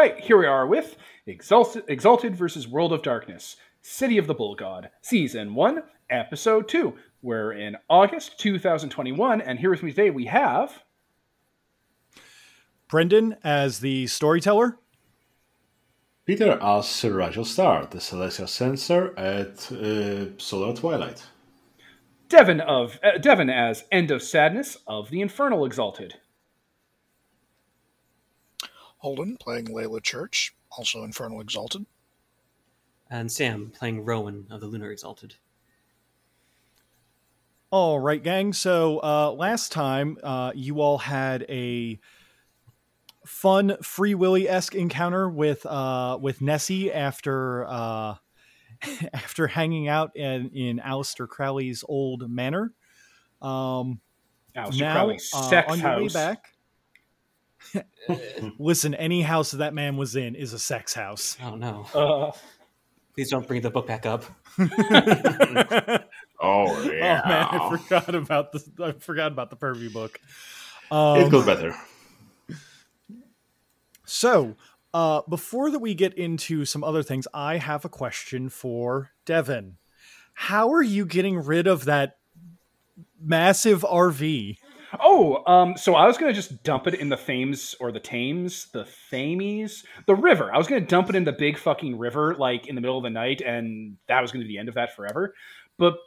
right, here we are with Exalted, Exalted versus World of Darkness, City of the Bull God, Season 1, Episode 2. We're in August 2021, and here with me today we have. Brendan as the storyteller. Peter as Sir Rigel Star, the Celestial Censor at uh, Solar Twilight. Devon of uh, Devon as End of Sadness of the Infernal Exalted. Holden playing Layla Church, also Infernal Exalted. And Sam playing Rowan of the Lunar Exalted. All right, gang. So uh, last time uh, you all had a fun Free Willy esque encounter with uh, with Nessie after uh, after hanging out in in Aleister Crowley's old manor. Um, Aleister now Crowley's uh, sex on your way back. Listen, any house that that man was in is a sex house. Oh no. Uh, Please don't bring the book back up. Oh, yeah. Oh man, I forgot about the I forgot about the Purview book. Um, it goes better. So, uh, before that we get into some other things, I have a question for Devin. How are you getting rid of that massive RV? Oh, um, so I was gonna just dump it in the Thames or the Thames, the Thames, the river. I was gonna dump it in the big fucking river, like in the middle of the night, and that was gonna be the end of that forever. But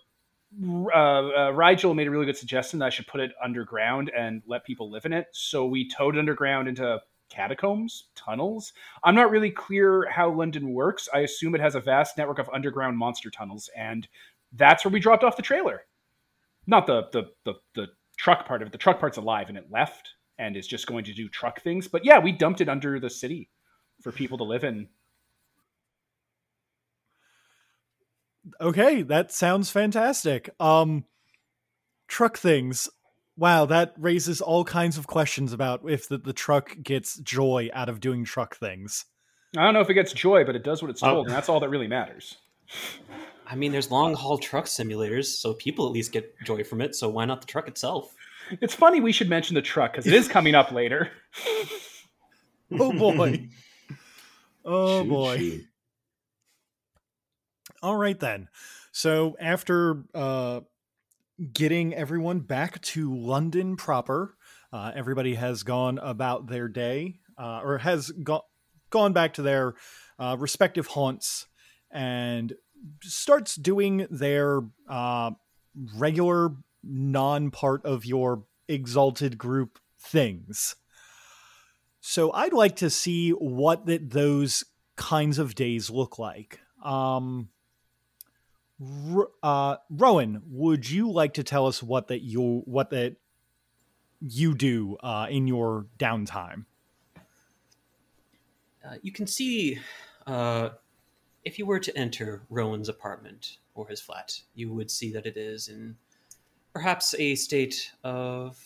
uh, uh, Rigel made a really good suggestion that I should put it underground and let people live in it. So we towed it underground into catacombs, tunnels. I'm not really clear how London works. I assume it has a vast network of underground monster tunnels, and that's where we dropped off the trailer. Not the the the, the truck part of it. The truck part's alive and it left and is just going to do truck things. But yeah, we dumped it under the city for people to live in. Okay, that sounds fantastic. Um, truck things. Wow, that raises all kinds of questions about if the, the truck gets joy out of doing truck things. I don't know if it gets joy, but it does what it's Oh. told, and that's all that really matters. I mean, there's long haul truck simulators, so people at least get joy from it. So why not the truck itself? It's funny we should mention the truck because it is coming up later. Oh boy. oh Shoot, boy. All right then. So after uh, getting everyone back to London proper, uh, everybody has gone about their day, uh, or has go- gone back to their uh, respective haunts, and starts doing their uh, regular non-part of your exalted group things. So I'd like to see what that those kinds of days look like. Um, uh, Rowan, would you like to tell us what that you what that you do uh, in your downtime? Uh, you can see uh, if you were to enter Rowan's apartment or his flat, you would see that it is in perhaps a state of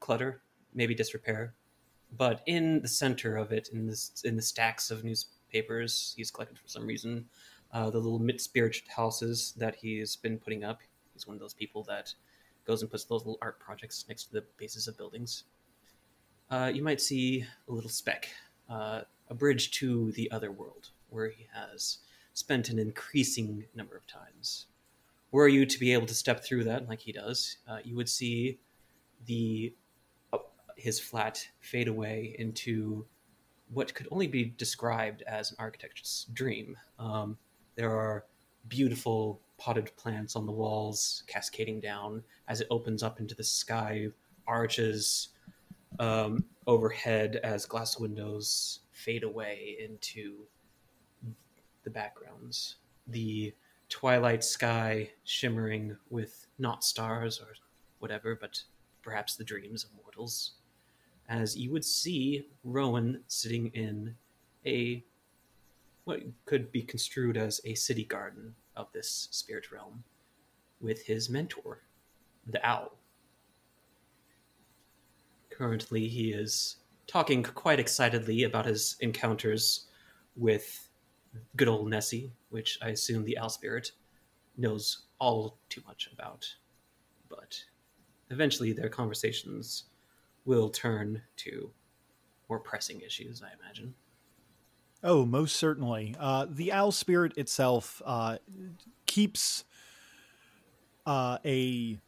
clutter, maybe disrepair. But in the center of it, in this in the stacks of newspapers he's collected for some reason, uh, the little mid spirit houses that he's been putting up. He's one of those people that goes and puts those little art projects next to the bases of buildings. Uh, you might see a little speck, uh, a bridge to the other world, where he has spent an increasing number of times. Were you to be able to step through that like he does, uh, you would see the uh, his flat fade away into what could only be described as an architect's dream. Um, there are beautiful potted plants on the walls cascading down as it opens up into the sky, arches um, overhead as glass windows fade away into the backgrounds. The twilight sky shimmering with not stars or whatever, but perhaps the dreams of mortals. As you would see Rowan sitting in a what could be construed as a city garden of this spirit realm with his mentor, the owl. Currently, he is talking quite excitedly about his encounters with good old Nessie, which I assume the owl spirit knows all too much about. But eventually, their conversations will turn to more pressing issues, I imagine. Oh, most certainly. Uh, the owl spirit itself uh, keeps uh, a.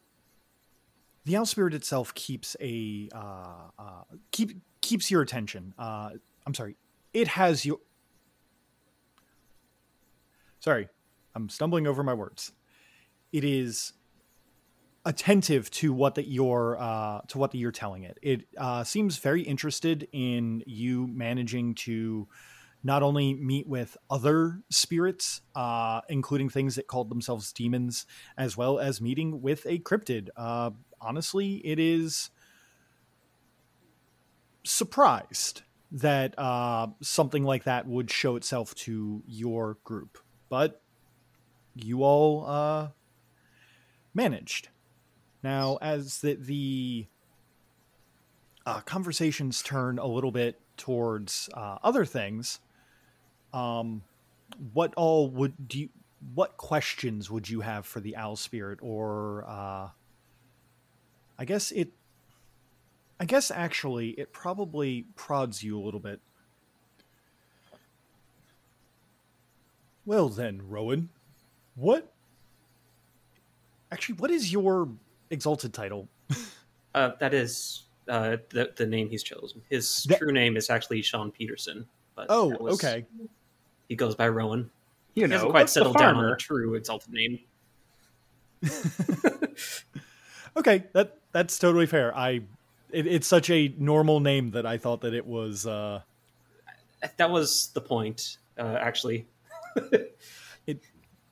The owl spirit itself keeps a uh, uh, keep keeps your attention. Uh, I'm sorry, it has your. Sorry, I'm stumbling over my words. It is attentive to what that you're uh, to what that you're telling it. It uh, seems very interested in you managing to not only meet with other spirits, uh, including things that called themselves demons, as well as meeting with a cryptid. Uh, honestly, it is surprised that uh, something like that would show itself to your group, but you all uh, managed. Now, as the, the uh, conversations turn a little bit towards uh, other things, um, what all would do? You, what questions would you have for the owl spirit, or uh, I guess it? I guess actually, it probably prods you a little bit. Well then, Rowan, what? Actually, what is your exalted title? Uh, that is uh, the the name he's chosen. His That- true name is actually Sean Peterson. But Oh, was- okay. He goes by Rowan. You He know, hasn't quite settled down on a true exalted name. Okay, that that's totally fair. I it, it's such a normal name that I thought that it was. Uh, That was the point, uh, actually. It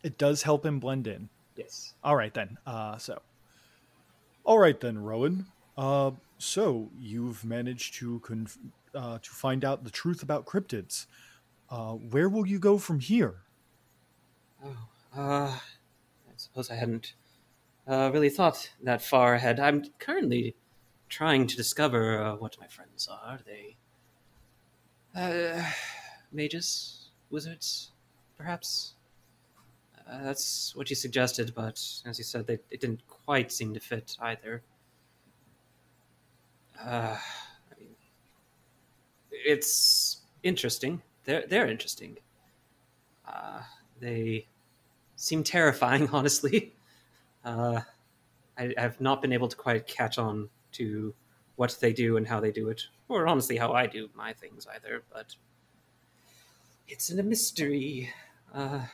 it does help him blend in. Yes. All right then. Uh, so, all right then, Rowan. Uh, so you've managed to conf- uh, to find out the truth about cryptids. Uh, where will you go from here? Oh, uh, I suppose I hadn't uh, really thought that far ahead. I'm currently trying to discover uh, what my friends are. They uh, mages, wizards, perhaps. Uh, that's what you suggested, but as you said, they, it didn't quite seem to fit either. Uh, I mean, it's interesting. They're they're interesting. Uh, they seem terrifying, honestly. Uh, I, I've not been able to quite catch on to what they do and how they do it, or honestly how I do my things either. But it's in a mystery. Uh, I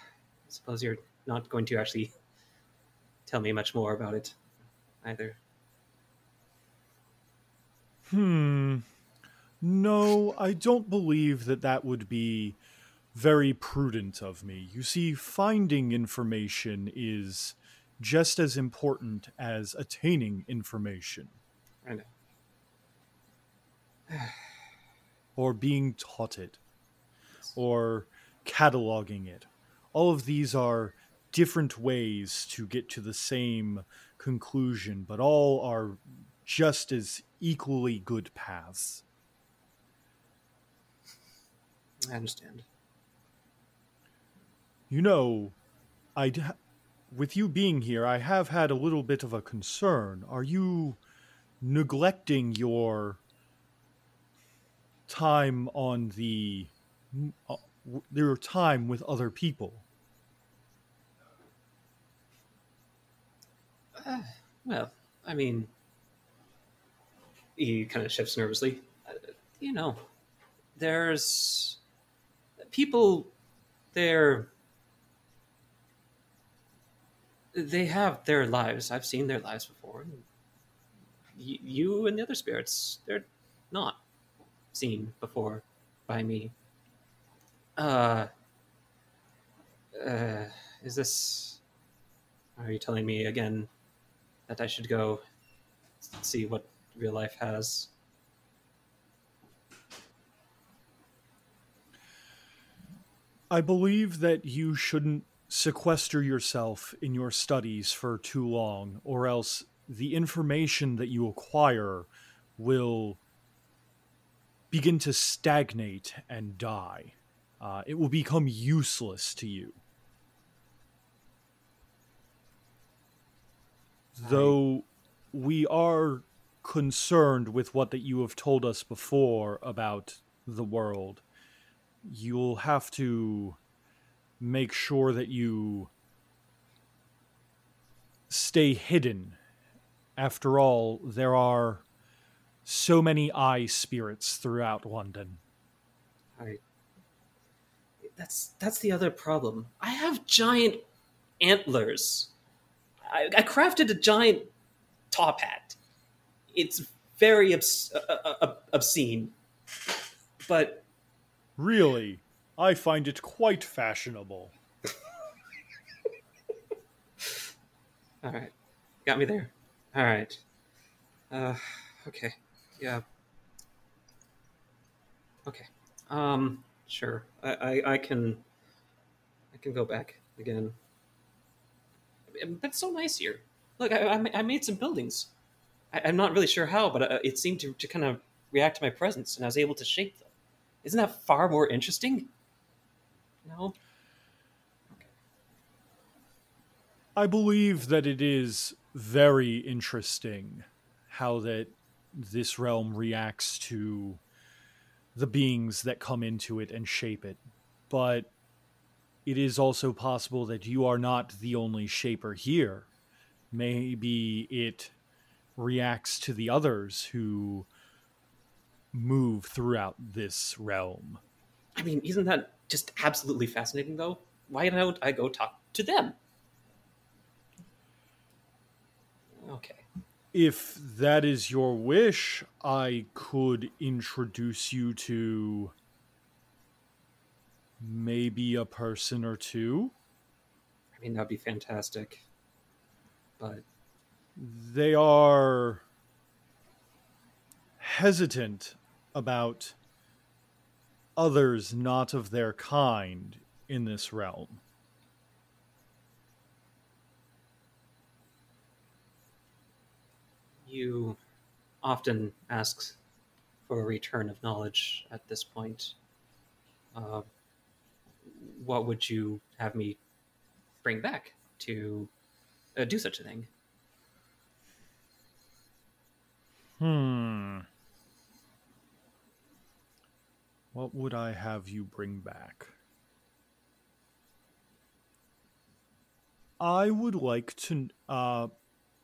suppose you're not going to actually tell me much more about it either. Hmm. No, I don't believe that that would be very prudent of me. You see, finding information is just as important as attaining information I know. or being taught it or cataloging it. All of these are different ways to get to the same conclusion, but all are just as equally good paths. I understand. You know, I with you being here, I have had a little bit of a concern. Are you neglecting your time on the your time with other people? Uh, well, I mean, he kind of shifts nervously. Uh, you know, there's people. They're they have their lives. I've seen their lives before. You and the other spirits, they're not seen before by me. Uh, uh, is this? Are you telling me again that I should go see what real life has? I believe that you shouldn't sequester yourself in your studies for too long, or else the information that you acquire will begin to stagnate and die. Uh, it will become useless to you. Though we are concerned with what that you have told us before about the world, you'll have to make sure that you stay hidden. After all, there are so many eye spirits throughout London. I. That's that's the other problem. I have giant antlers. I, I crafted a giant top hat. It's very obs- uh, uh, uh, obscene, but Really, I find it quite fashionable. all right, got me there. All right. Uh, okay. Yeah. Okay. Um. Sure. I, I I can. I can go back again. That's so nice here. Look, I, I made some buildings. I, I'm not really sure how, but uh, it seemed to, to kind of react to my presence, and I was able to shape them. Isn't that far more interesting? No. I believe that it is very interesting how that this realm reacts to the beings that come into it and shape it. But it is also possible that you are not the only shaper here. Maybe it reacts to the others who move throughout this realm. I mean, isn't that just absolutely fascinating, though? Why don't I go talk to them? Okay. If that is your wish, I could introduce you to maybe a person or two. I mean, that'd be fantastic. But They are hesitant about others not of their kind in this realm. You often ask for a return of knowledge at this point. Uh, what would you have me bring back to uh, do such a thing? Hmm. What would I have you bring back? I would like to, uh,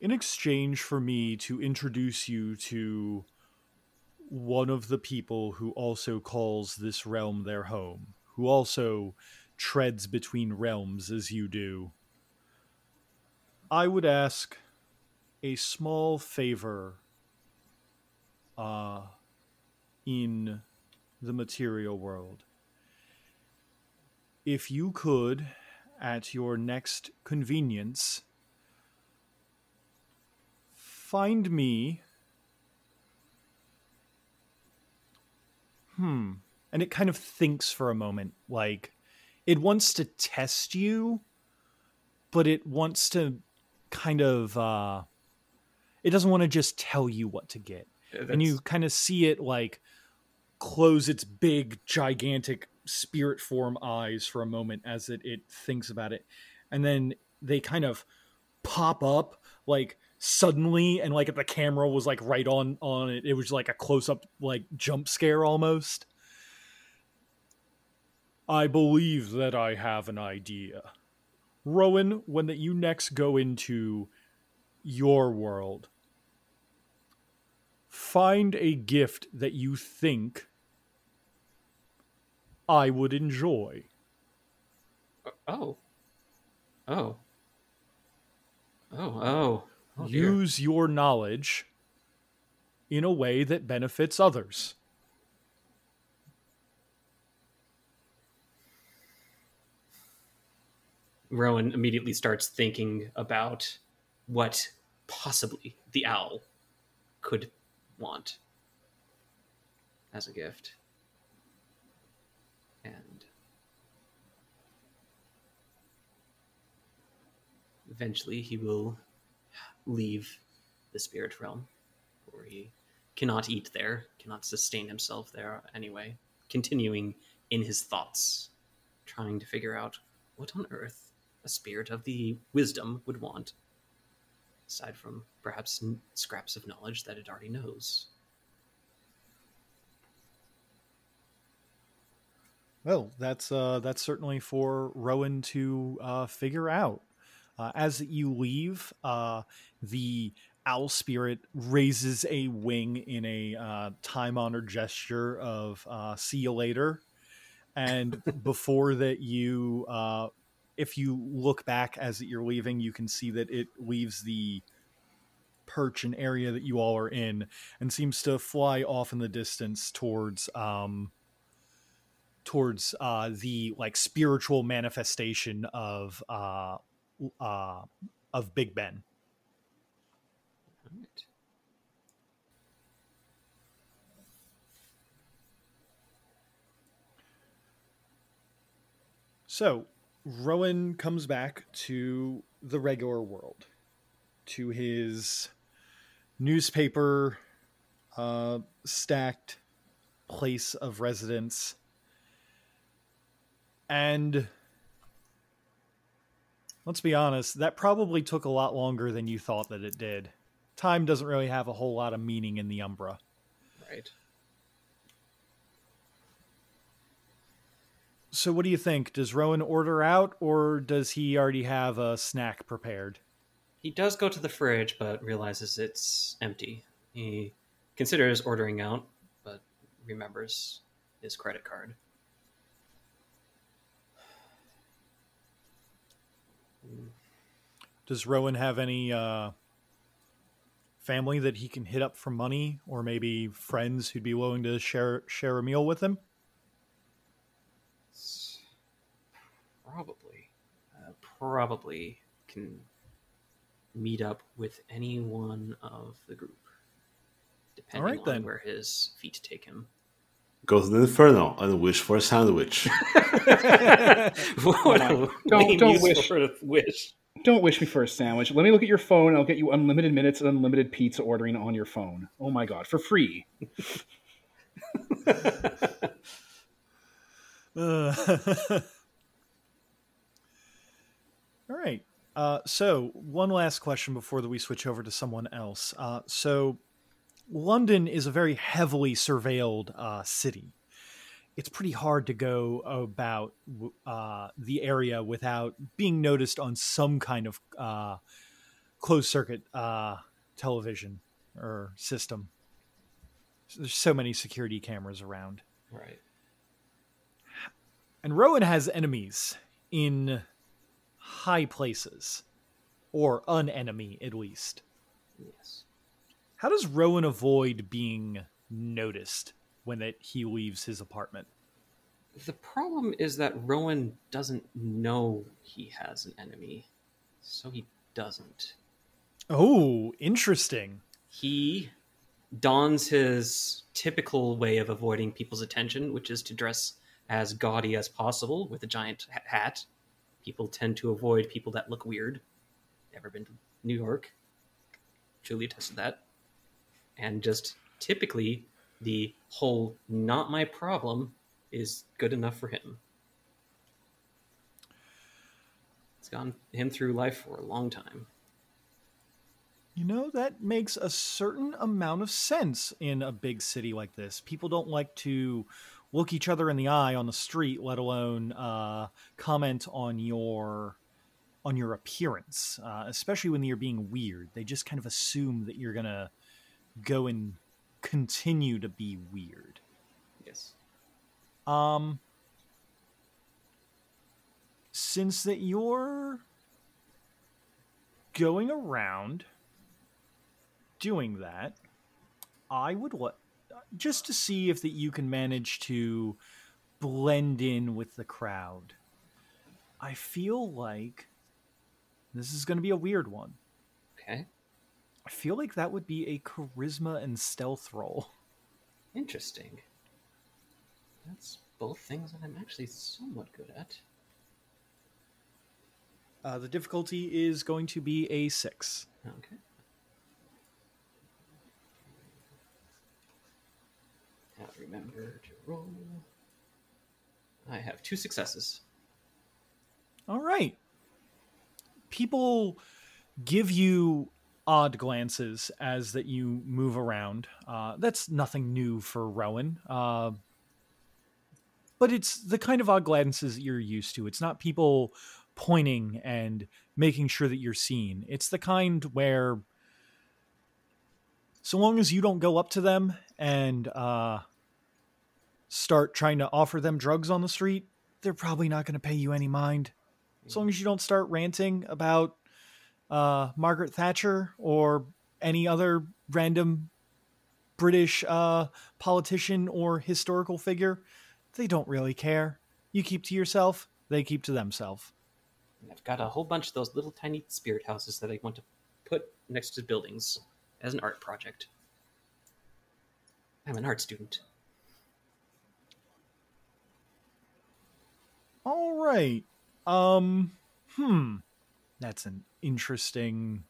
in exchange for me to introduce you to one of the people who also calls this realm their home, who also treads between realms as you do. I would ask a small favor uh, in the material world. If you could, at your next convenience, find me. Hmm. And it kind of thinks for a moment, like it wants to test you, but it wants to kind of, uh, it doesn't want to just tell you what to get and you kind of see it like close its big gigantic spirit form eyes for a moment as it, it thinks about it and then they kind of pop up like suddenly and like the camera was like right on on it it was like a close-up like jump scare almost i believe that i have an idea rowan when that you next go into your world find a gift that you think I would enjoy. Uh, oh. Oh. Oh, oh. Oh. Use your knowledge in a way that benefits others. Rowan immediately starts thinking about what possibly the owl could want as a gift. And eventually he will leave the spirit realm, for he cannot eat there, cannot sustain himself there anyway, continuing in his thoughts, trying to figure out what on earth a spirit of the wisdom would want aside from perhaps scraps of knowledge that it already knows. Well, that's uh, that's certainly for Rowan to uh, figure out. Uh, as you leave, uh, the owl spirit raises a wing in a uh, time honored gesture of uh, "see you later," and before that, you, uh, if you look back as you're leaving, you can see that it leaves the perch and area that you all are in, and seems to fly off in the distance towards. Um, towards uh, the like spiritual manifestation of uh, uh, of Big Ben. So Rowan comes back to the regular world, to his newspaper uh, stacked place of residence. And let's be honest, that probably took a lot longer than you thought that it did. Time doesn't really have a whole lot of meaning in the Umbra. Right. So, what do you think? Does Rowan order out, or does he already have a snack prepared? He does go to the fridge, but realizes it's empty. He considers ordering out, but remembers his credit card. Does Rowan have any uh, family that he can hit up for money, or maybe friends who'd be willing to share share a meal with him? Probably. Uh, probably can meet up with any one of the group, depending right, on then. where his feet take him. Go to the inferno and wish for a sandwich. what a Don't- don't wish. for a wish. Don't wish me for a sandwich. Let me look at your phone. I'll get you unlimited minutes and unlimited pizza ordering on your phone. Oh my god, for free. Uh, all right. Uh, so, one last question before we switch over to someone else. Uh, so, London is a very heavily surveilled uh, city. It's pretty hard to go about uh, the area without being noticed on some kind of uh, closed circuit uh, television or system. There's so many security cameras around. right. And Rowan has enemies in high places, or an enemy at least. Yes. How does Rowan avoid being noticed when it, he leaves his apartment? The problem is that Rowan doesn't know he has an enemy, so he doesn't. Oh, interesting. He dons his typical way of avoiding people's attention, which is to dress as gaudy as possible with a giant hat. People tend to avoid people that look weird. Ever been to New York? Julia tested that. And just typically, the whole not my problem is good enough for him. It's gotten him through life for a long time. You know, that makes a certain amount of sense in a big city like this. People don't like to look each other in the eye on the street, let alone uh, comment on your on your appearance, uh, especially when you're being weird. They just kind of assume that you're gonna go and continue to be weird. Yes. Um, since that you're going around doing that, I would let just to see if that you can manage to blend in with the crowd. I feel like this is going to be a weird one. Okay. I feel like that would be a charisma and stealth roll. Interesting. That's both things that I'm actually somewhat good at. Uh, the difficulty is going to be a six. Okay. Now remember to roll. I have two successes. All right. People give you odd glances as that you move around. Uh, that's nothing new for Rowan. Uh, but it's the kind of odd glances you're used to. It's not people pointing and making sure that you're seen. It's the kind where so long as you don't go up to them and uh, start trying to offer them drugs on the street, they're probably not going to pay you any mind. As long as you don't start ranting about uh, Margaret Thatcher or any other random British uh, politician or historical figure, they don't really care. You keep to yourself, they keep to themselves. I've got a whole bunch of those little tiny spirit houses that I want to put next to buildings as an art project. I'm an art student. All right. Um hmm. That's an interesting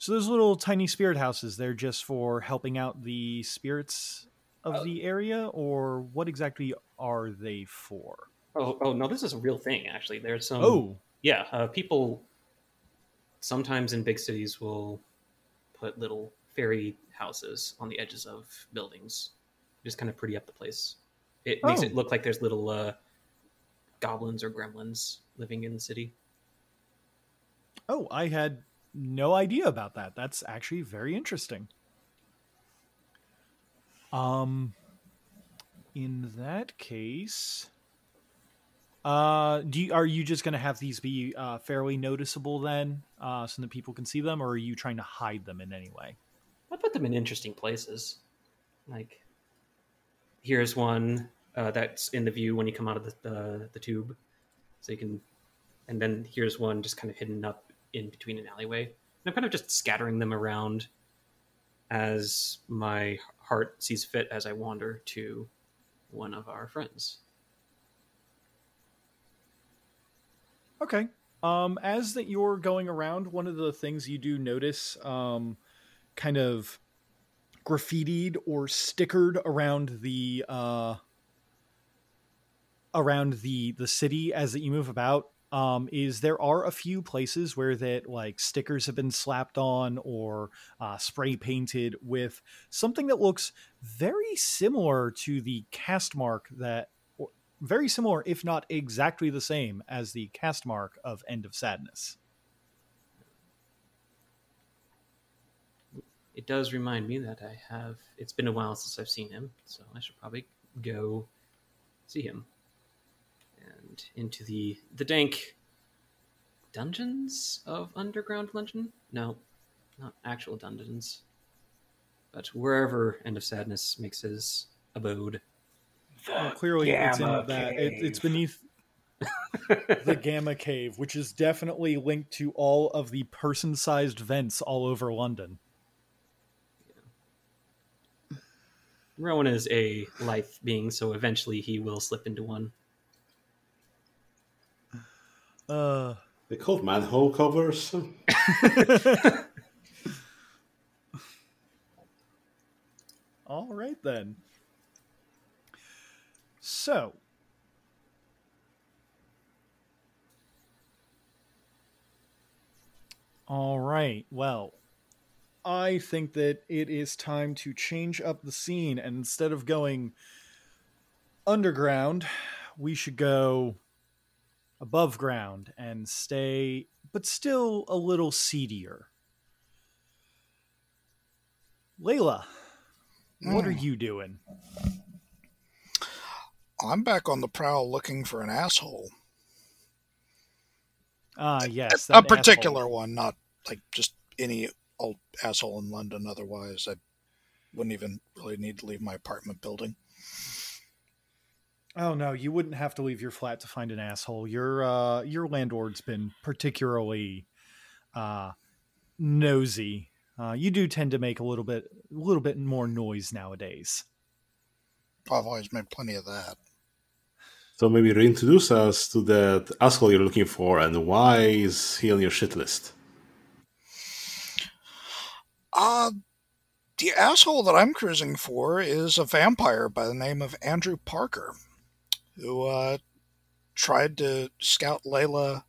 So those little tiny spirit houses, they're just for helping out the spirits of Oh. the area or what exactly are they for? Oh, oh no, this is a real thing. Actually, there's some. oh, yeah. Uh, people sometimes in big cities will put little fairy houses on the edges of buildings, just kind of pretty up the place. It makes Oh. it look like there's little uh, goblins or gremlins living in the city. Oh, I had no idea about that. That's actually very interesting. Um in that case, uh do you, are you just going to have these be uh fairly noticeable then uh so that people can see them or are you trying to hide them in any way? I put them in interesting places. Like, here's one uh, that's in the view when you come out of the, the the tube, so you can, and then here's one just kind of hidden up in between an alleyway. And I'm kind of just scattering them around as my heart sees fit as I wander to one of our friends. Okay. Um, as that you're going around, one of the things you do notice, um, kind of graffitied or stickered around the uh, around the the city as that you move about, um, is there are a few places where that like stickers have been slapped on or uh, spray painted with something that looks very similar to the cast mark that very similar, if not exactly the same, as the cast mark of End of Sadness. It does remind me that I have. It's been a while since I've seen him, so I should probably go see him. And into the the dank dungeons of Underground London. No, not actual dungeons, but wherever End of Sadness makes his abode. Well, clearly, it's in Gamma that it, it's beneath the Gamma Cave, which is definitely linked to all of the person-sized vents all over London. Rowan is a life being, so eventually he will slip into one. Uh, They called manhole covers. all right then. So, all right. Well, I think that it is time to change up the scene, and instead of going underground, we should go above ground and stay, but still a little seedier. Layla, what are you doing? I'm back on the prowl looking for an asshole. Ah, yes, a that particular asshole. one, not like just any old asshole in London. Otherwise, I wouldn't even really need to leave my apartment building. Oh no, you wouldn't have to leave your flat to find an asshole. Your uh, your landlord's been particularly uh, nosy. Uh, you do tend to make a little bit, a little bit more noise nowadays. I've always made plenty of that. so maybe reintroduce us to that asshole you're looking for and why is he on your shit list? Uh, the asshole that I'm cruising for is a vampire by the name of Andrew Parker, who uh, tried to scout Layla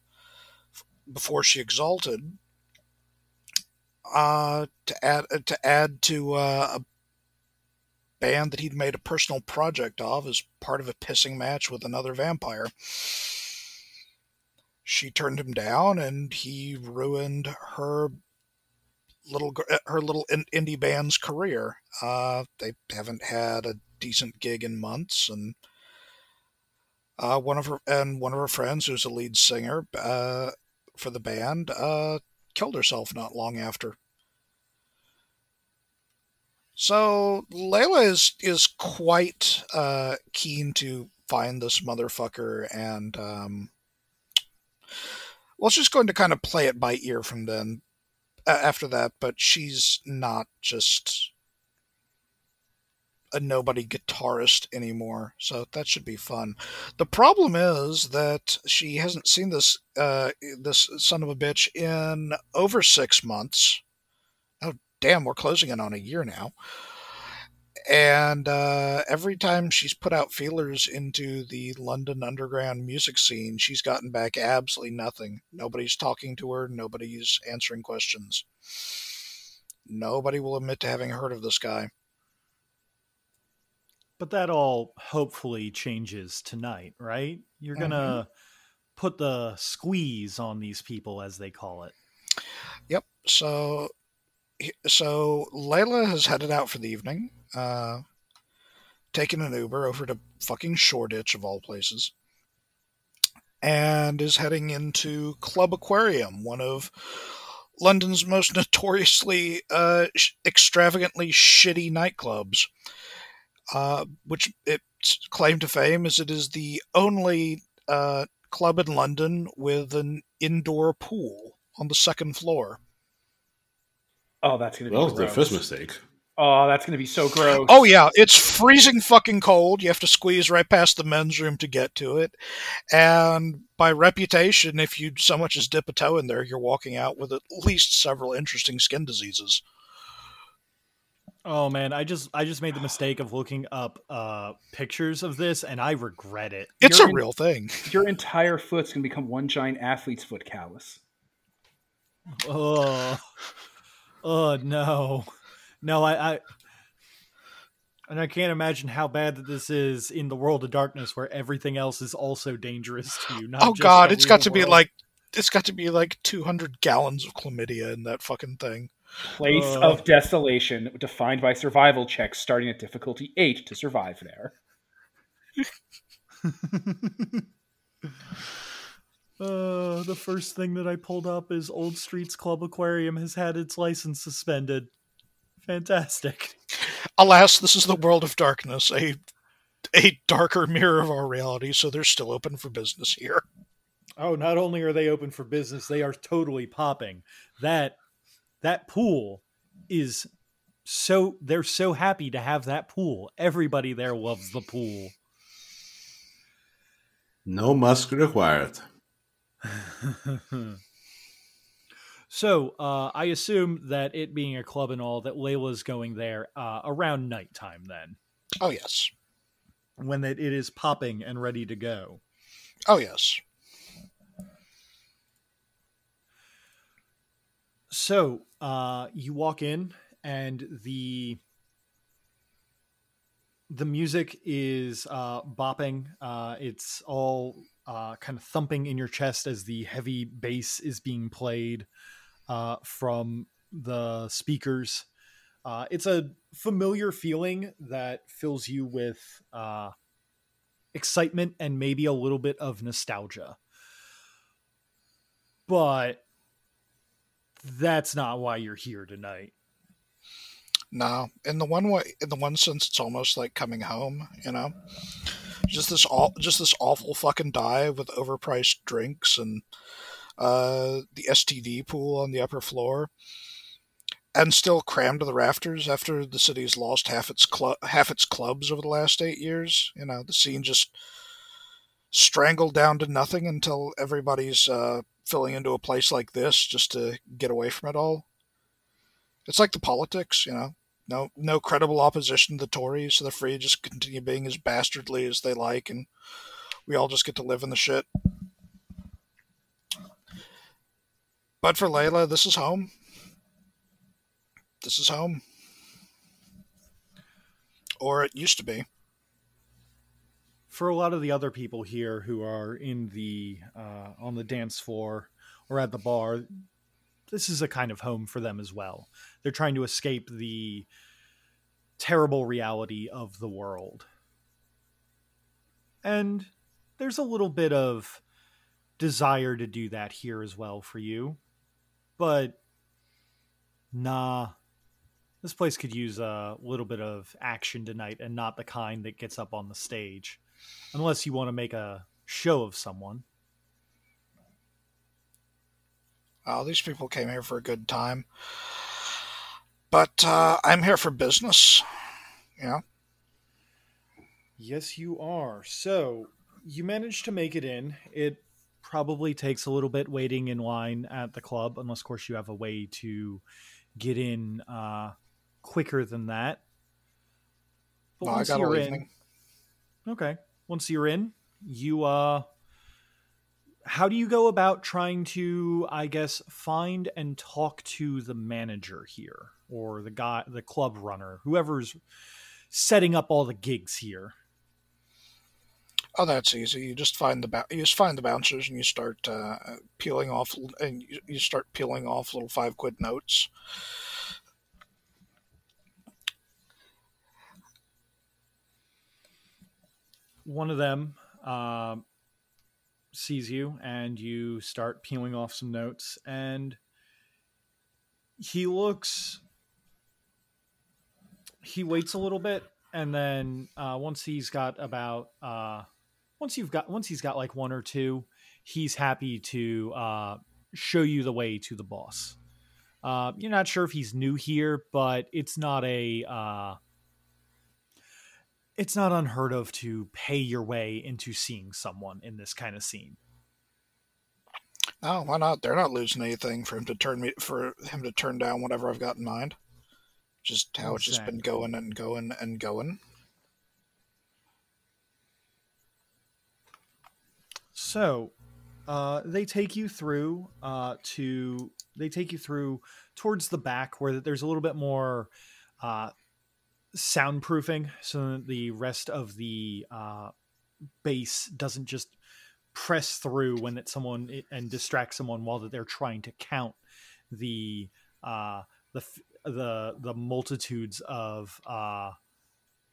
before she exalted uh, to add uh, to add to uh, a band that he'd made a personal project of as part of a pissing match with another vampire. She turned him down, and he ruined her little her little indie band's career. Uh, they haven't had a decent gig in months, and uh, one of her and one of her friends, who's a lead singer uh, for the band, uh, killed herself not long after. So Layla is is quite uh, keen to find this motherfucker, and um, well, she's going to kind of play it by ear from then after that. But she's not just a nobody guitarist anymore, so that should be fun. The problem is that she hasn't seen this uh, this son of a bitch in over six months. Oh damn, we're closing in on a year now. And uh, every time she's put out feelers into the London underground music scene, she's gotten back absolutely nothing. Nobody's talking to her. Nobody's answering questions. Nobody will admit to having heard of this guy. But that all hopefully changes tonight, right? You're going to mm-hmm. put the squeeze on these people, as they call it. Yep. So, so Layla has headed out for the evening, uh, taken an Uber over to fucking Shoreditch, of all places, and is heading into Club Aquarium, one of London's most notoriously uh, extravagantly shitty nightclubs uh, which its claim to fame is it is the only uh, club in London with an indoor pool on the second floor. Oh, that's gonna be well, gross. the first mistake. Oh, that's gonna be so gross. Oh yeah, it's freezing fucking cold. You have to squeeze right past the men's room to get to it, and by reputation, if you so much as dip a toe in there, you're walking out with at least several interesting skin diseases. Oh man, I just I just made the mistake of looking up uh pictures of this and I regret it. It's your a real thing. Your entire foot's gonna become one giant athlete's foot callus. Oh, oh no, no, I, I, and I can't imagine how bad that this is in the world of darkness, where everything else is also dangerous to you. oh God, it's got to world. be like it's got to be like two hundred gallons of chlamydia in that fucking thing. Place uh, of desolation, defined by survival checks starting at difficulty 8 to survive there. uh, the first thing that I pulled up is Old Streets Club Aquarium has had its license suspended. Fantastic. Alas, this is the world of darkness, a a darker mirror of our reality, so they're still open for business here. Oh, not only are they open for business, they are totally popping. That that pool is so they're so happy to have that pool. Everybody there loves the pool. No musk required. so uh, I assume that it being a club and all, that Layla's going there uh, around nighttime. Then, oh yes, when it, it is popping and ready to go. Oh yes. So uh, you walk in, and the the music is uh, bopping. Uh, it's all uh, kind of thumping in your chest as the heavy bass is being played uh, from the speakers. Uh, it's a familiar feeling that fills you with uh, excitement and maybe a little bit of nostalgia. But that's not why you're here tonight. No, in the one way, in the one sense, it's almost like coming home. You know, just this all, just this awful fucking dive with overpriced drinks and uh, the STD pool on the upper floor, and still crammed to the rafters after the city's lost half its half its clubs over the last eight years. You know, the scene just strangled down to nothing until everybody's uh, filling into a place like this just to get away from it all. It's like the politics, you know. No, no credible opposition to the Tories, so they're free to just continue being as bastardly as they like, and we all just get to live in the shit. But for Layla, this is home. This is home. or it used to be. For a lot of the other people here who are in the uh, on the dance floor or at the bar, this is a kind of home for them as well. They're trying to escape the terrible reality of the world. And there's a little bit of desire to do that here as well for you. But nah, this place could use a little bit of action tonight and not the kind that gets up on the stage. Unless you want to make a show of someone. Oh, these people came here for a good time. But uh, I'm here for business. Yeah. Yes, you are. So you managed to make it in. It probably takes a little bit waiting in line at the club, unless, of course, you have a way to get in uh, quicker than that. But no, once you're in, okay. Once you're in, you uh, how do you go about trying to, I guess, find and talk to the manager here, or the guy, the club runner, whoever's setting up all the gigs here? Oh, that's easy. You just find the you just find the bouncers and you start uh, peeling off and you start peeling off little five quid notes. One of them uh, sees you and you start peeling off some notes and he looks he waits a little bit and then uh, once he's got about uh, once you've got once he's got like one or two, he's happy to uh, show you the way to the boss. Uh, you're not sure if he's new here, but it's not a uh, it's not unheard of to pay your way into seeing someone in this kind of scene. Oh, why not? They're not losing anything for him to turn me for him to turn down whatever I've got in mind. Just how exactly. it's just been going and going and going. So, uh, they take you through uh, to they take you through towards the back where there's a little bit more uh, soundproofing, so that the rest of the uh, bass doesn't just press through when it's someone and distract someone while they're trying to count the uh, the the the multitudes of uh,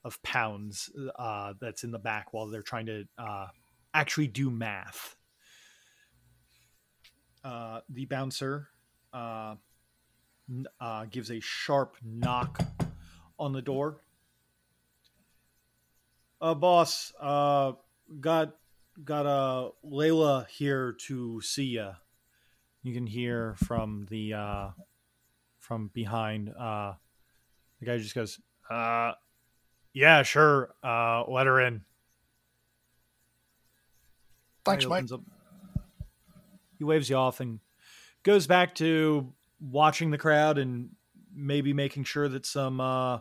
of pounds uh, that's in the back while they're trying to uh, actually do math. Uh, the bouncer uh, uh, gives a sharp knock on the door. Uh, boss, uh, got got uh Layla here to see you. You can hear from the uh, from behind. Uh, the guy just goes, uh, "Yeah, sure. Uh, let her in." Thanks, Mike. Up, he waves you off and goes back to watching the crowd and maybe making sure that some uh,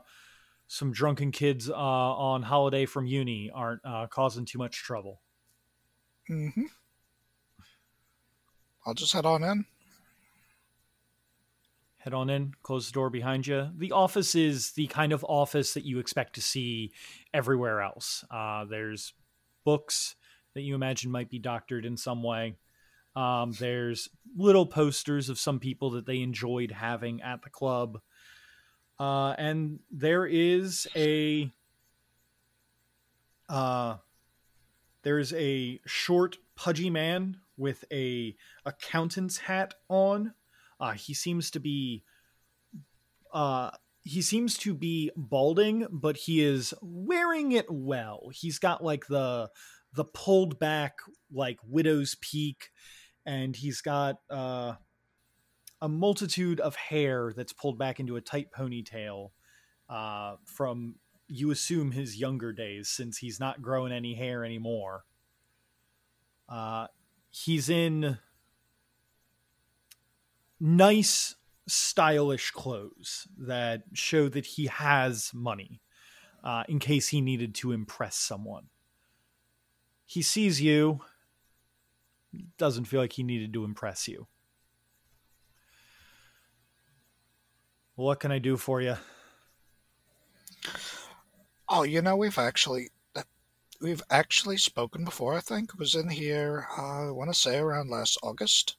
some drunken kids uh, on holiday from uni aren't uh, causing too much trouble. Mm-hmm. I'll just head on in. Head on in, close the door behind you. The office is the kind of office that you expect to see everywhere else. Uh, there's books, that you imagine might be doctored in some way. Um, there's little posters of some people that they enjoyed having at the club. Uh, and there is a uh, there's a short, pudgy man with a accountant's hat on. Uh, he seems to be uh, he seems to be balding, but he is wearing it well. He's got like the the pulled back like widow's peak and he's got uh, a multitude of hair that's pulled back into a tight ponytail uh, from you assume his younger days since he's not growing any hair anymore. Uh, he's in nice stylish clothes that show that he has money uh, in case he needed to impress someone. He sees you, doesn't feel like he needed to impress you. What can I do for you? Oh, you know, we've actually we've actually spoken before. I think it was in here. Uh, I want to say around last August,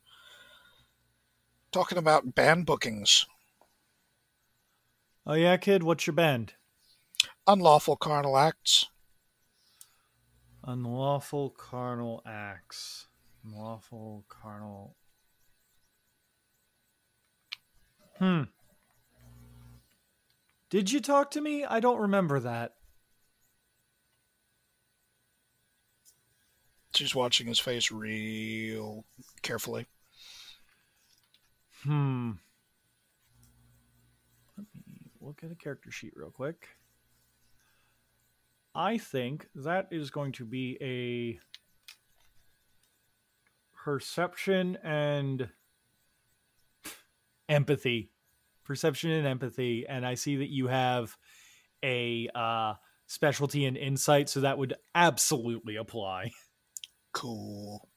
talking about band bookings. Oh yeah, kid. What's your band? Unlawful carnal acts. Unlawful carnal acts. Unlawful carnal. Hmm. Did you talk to me? I don't remember that. She's watching his face real carefully. Hmm. Let me look at a character sheet real quick. I think that is going to be a perception and empathy. Perception and empathy. And I see that you have a uh, specialty in insight, so that would absolutely apply. Cool.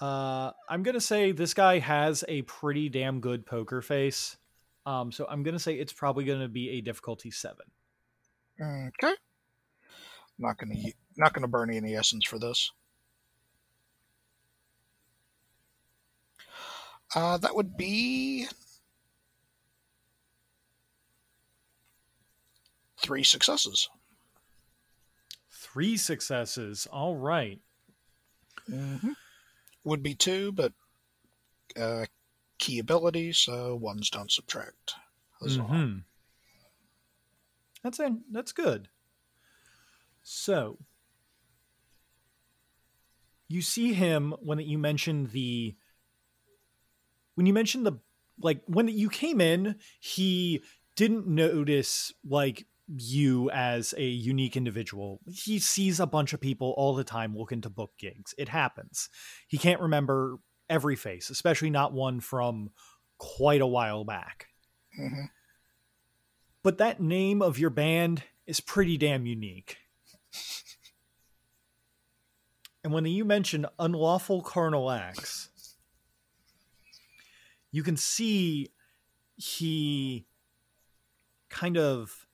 Uh, I'm gonna say this guy has a pretty damn good poker face. Um, so I'm gonna say it's probably gonna be a difficulty seven. Okay. Not gonna not gonna burn any essence for this. Uh, that would be three successes. Three successes. All right. Mm-hmm. Would be two, but uh, key ability, so ones don't subtract. Mm-hmm. That's in, that's good. So you see him when you mentioned the when you mentioned the like when you came in, he didn't notice like you as a unique individual. He sees a bunch of people all the time looking to book gigs. It happens. He can't remember every face, especially not one from quite a while back. Mm-hmm. But that name of your band is pretty damn unique. And when you mention unlawful carnal acts, you can see he kind of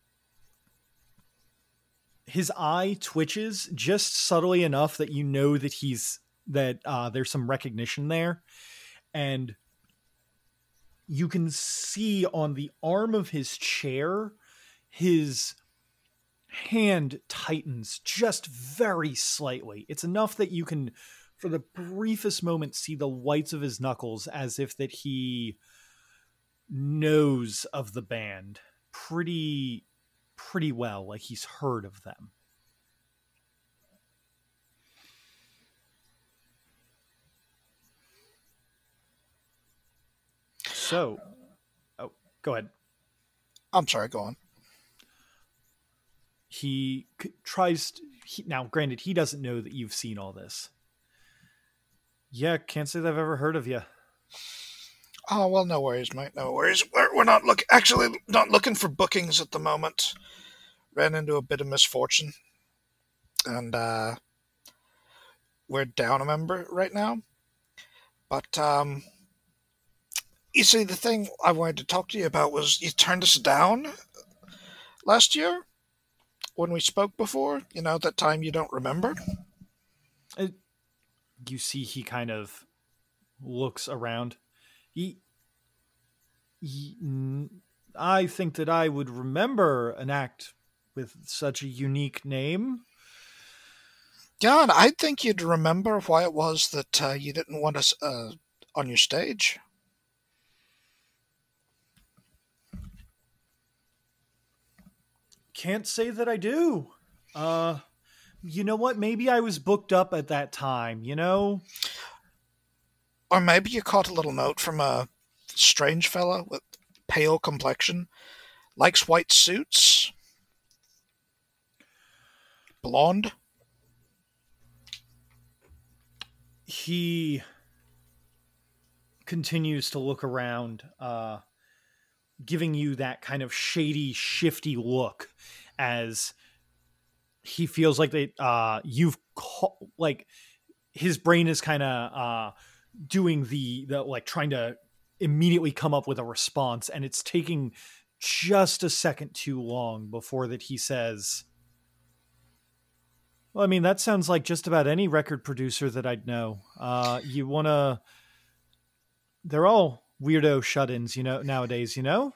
his eye twitches just subtly enough that you know that he's that uh, there's some recognition there. And you can see on the arm of his chair his hand tightens just very slightly. It's enough that you can for the briefest moment see the whites of his knuckles as if that he knows of the band pretty pretty well like he's heard of them. So oh go ahead. I'm sorry, go on. He tries to, he, now granted he doesn't know that you've seen all this yeah can't say that i've ever heard of you Oh well, no worries, mate. No worries. We're, we're not look actually not looking for bookings at the moment. Ran into a bit of misfortune, and uh, we're down a member right now. But um, you see, the thing I wanted to talk to you about was you turned us down last year when we spoke before. You know that time you don't remember. you see he kind of looks around he, he i think that i would remember an act with such a unique name Yeah, and I think you'd remember why it was that uh, you didn't want us uh, on your stage. Can't say that i do. Uh you know what? Maybe i was booked up at that time you know? Or maybe you caught a little note from a strange fella with pale complexion, likes white suits, blonde. he continues to look around uh giving you that kind of shady shifty look as he feels like that uh you've ca- like his brain is kind of uh doing the the like trying to immediately come up with a response, and it's taking just a second too long before that he says, well, I mean, that sounds like just about any record producer that I'd know. Uh, you want to. They're all weirdo shut ins, you know, nowadays, you know?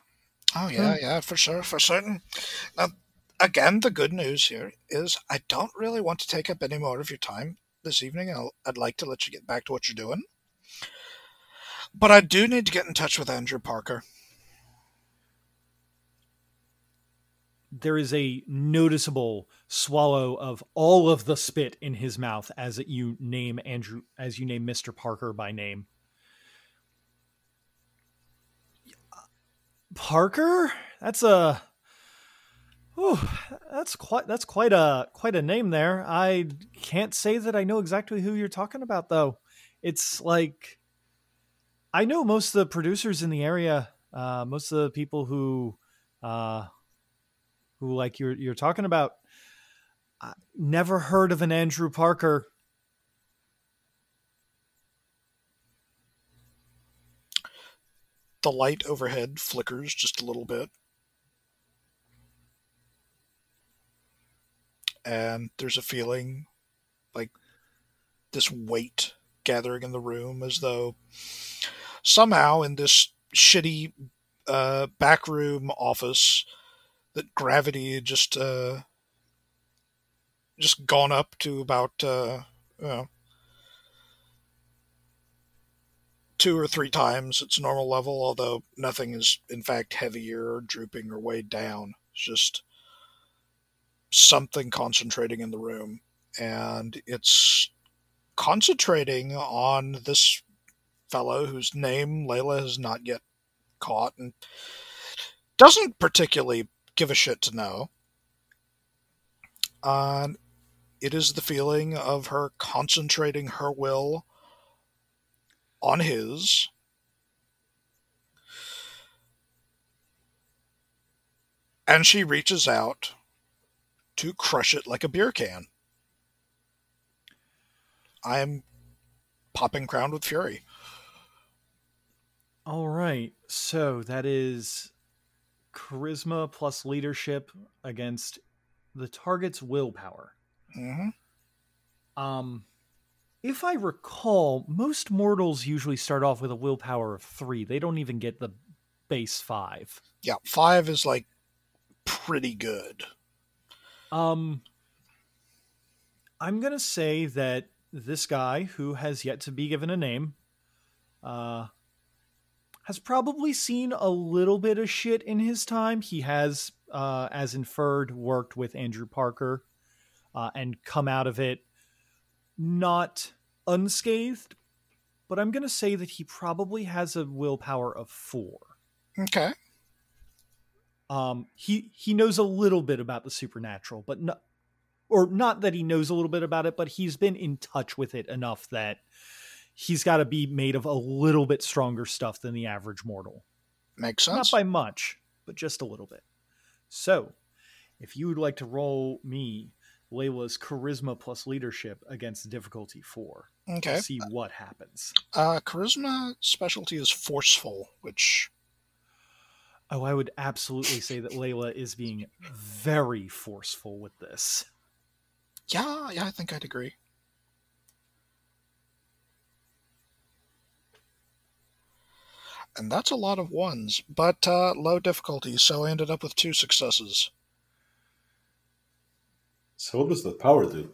Oh, yeah, yeah, for sure, for certain. Um, again, the good news here is I don't really want to take up any more of your time this evening. I'll, I'd like to let you get back to what you're doing. But I do need to get in touch with Andrew Parker. there is a noticeable swallow of all of the spit in his mouth as you name Andrew as you name Mr. Parker by name. Parker? That's a Ooh, that's quite that's quite a quite a name there. I can't say that I know exactly who you're talking about though. It's like I know most of the producers in the area, uh, most of the people who uh, who like you're you're talking about I never heard of an Andrew Parker. The light overhead flickers just a little bit. And there's a feeling like this weight gathering in the room as though somehow in this shitty uh, backroom office that gravity had just uh, just gone up to about uh, you know, two or three times its normal level. Although nothing is in fact heavier or drooping or weighed down. It's just something concentrating in the room, and it's concentrating on this fellow whose name Layla has not yet caught and doesn't particularly give a shit to know. Uh, it is the feeling of her concentrating her will on his. And she reaches out to crush it like a beer can. I am popping crowned with fury. All right. So that is charisma plus leadership against the target's willpower. Mm-hmm. Um, if I recall, most mortals usually start off with a willpower of three. They don't even get the base five. Yeah, five is like pretty good. Um, I'm gonna say that this guy, who has yet to be given a name, uh, has probably seen a little bit of shit in his time. He has, uh, as inferred, worked with Andrew Parker uh, and come out of it not unscathed, but I'm going to say that he probably has a willpower of four. Okay. Um, he he knows a little bit about the supernatural, but not, or not that he knows a little bit about it, but he's been in touch with it enough that he's got to be made of a little bit stronger stuff than the average mortal. Makes sense. Not by much, but just a little bit. So, if you would like to roll me Layla's charisma plus leadership against difficulty four, okay. see what happens. Uh, charisma specialty is forceful, which Oh, I would absolutely say that Layla is being very forceful with this. yeah, yeah, I think I'd agree. And that's a lot of ones, but uh, low difficulty, so I ended up with two successes. So what does the power do?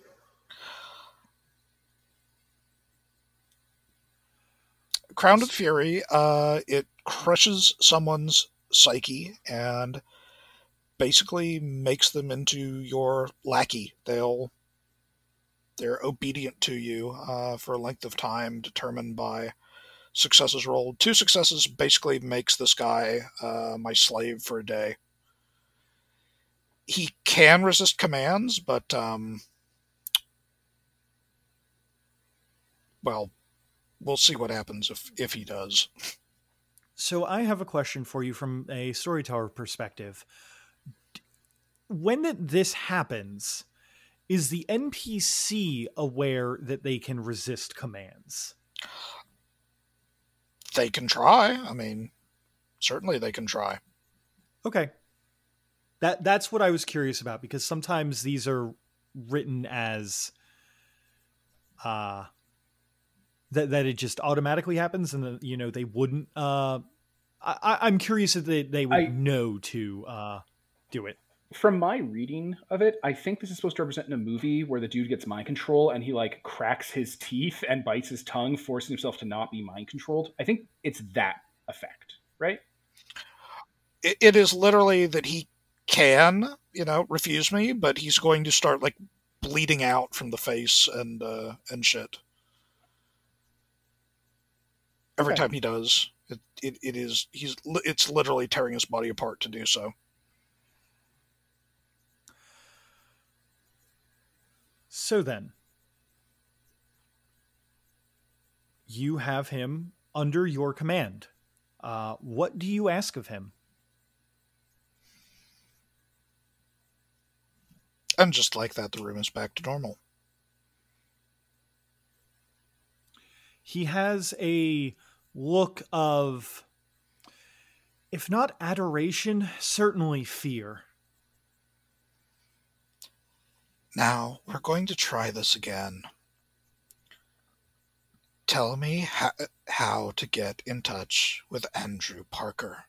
Crowned with Fury, uh, it crushes someone's psyche and basically makes them into your lackey. They'll they're obedient to you uh, for a length of time determined by successes rolled. Two successes basically makes this guy uh, my slave for a day. He can resist commands, but um, well, we'll see what happens if if he does. So I have a question for you from a storyteller perspective. When this happens, is the NPC aware that they can resist commands? they can try. I mean, certainly they can try. Okay. That that's what I was curious about because sometimes these are written as uh that that it just automatically happens and that, you know they wouldn't uh I, I'm curious if they, they would I- know to uh do it. From my reading of it, I think this is supposed to represent in a movie where the dude gets mind control and he like cracks his teeth and bites his tongue, forcing himself to not be mind controlled. I think it's that effect, right? It, it is literally that he can, you know, refuse me, but he's going to start like bleeding out from the face and uh, and shit. Every Okay. time he does, it, it, it is he's it's literally tearing his body apart to do so. So then, you have him under your command. Uh, what do you ask of him? And just like that, the room is back to normal. He has a look of, if not adoration, certainly fear. Now, we're going to try this again. Tell me how, how to get in touch with Andrew Parker.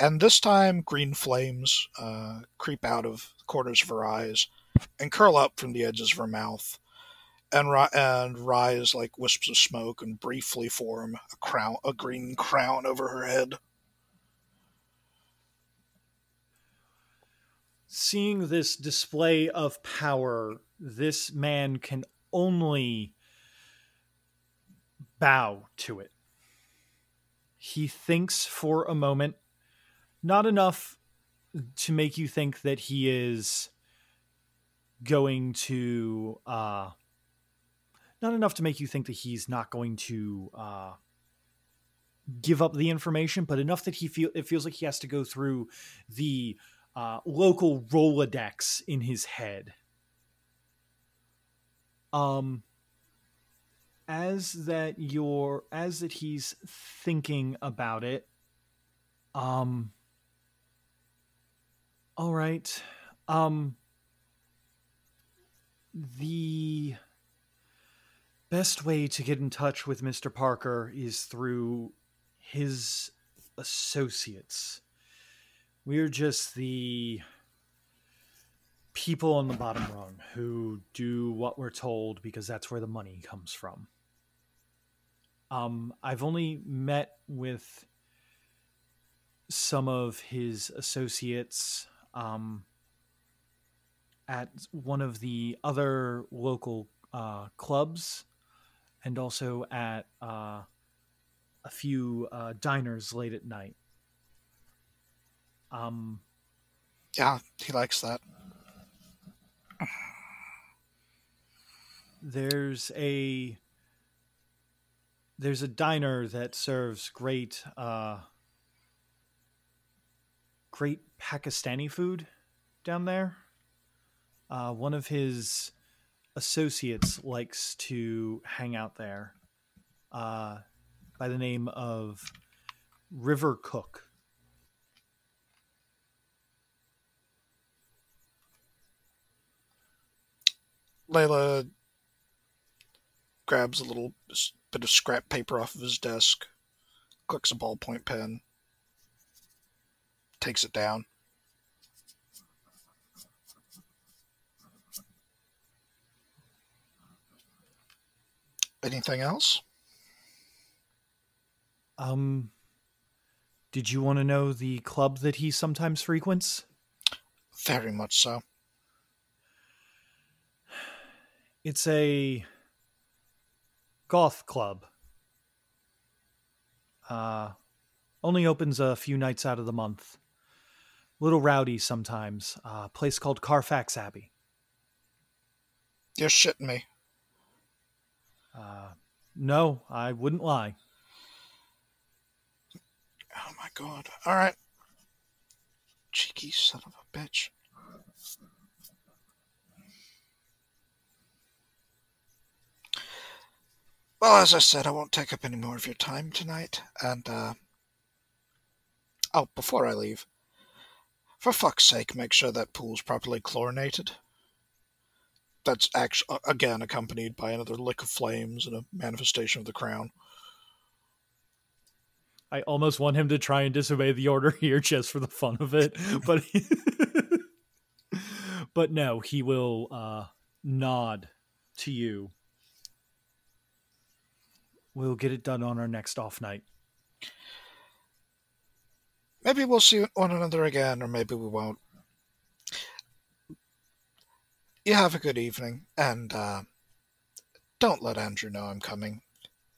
And this time, green flames uh, creep out of the corners of her eyes and curl up from the edges of her mouth, and ri- and rise like wisps of smoke and briefly form a crown, a green crown over her head. Seeing this display of power, this man can only bow to it. He thinks for a moment, not enough to make you think that he is going to uh not enough to make you think that he's not going to uh give up the information but enough that he feel it feels like he has to go through the uh local rolodex in his head. Um as that you're as that he's thinking about it um all right um the best way to get in touch with Mr. Parker is through his associates. We're just the people on the bottom rung who do what we're told because that's where the money comes from. Um, I've only met with some of his associates um, at one of the other local uh, clubs and also at uh, a few uh, diners late at night. Um, Yeah, he likes that. there's a there's a diner that serves great uh, great Pakistani food down there. Uh, one of his associates likes to hang out there uh, by the name of River Cook. Layla grabs a little bit of scrap paper off of his desk, clicks a ballpoint pen, takes it down. Anything else? Um, did you want to know the club that he sometimes frequents? Very much so. It's a goth club. Uh, only opens a few nights out of the month. Little rowdy sometimes. A uh, place called Carfax Abbey. You're shitting me. Uh, no, I wouldn't lie. Oh my god. Alright. Cheeky son of a bitch. Well, as I said, I won't take up any more of your time tonight. And, uh, oh, before I leave, for fuck's sake, make sure that pool's properly chlorinated. That's actually, again, accompanied by another lick of flames and a manifestation of the crown. I almost want him to try and disobey the order here just for the fun of it, but but no, he will uh, nod to you. We'll get it done on our next off night. Maybe we'll see one another again, or maybe we won't. You have a good evening, and uh, don't let Andrew know I'm coming.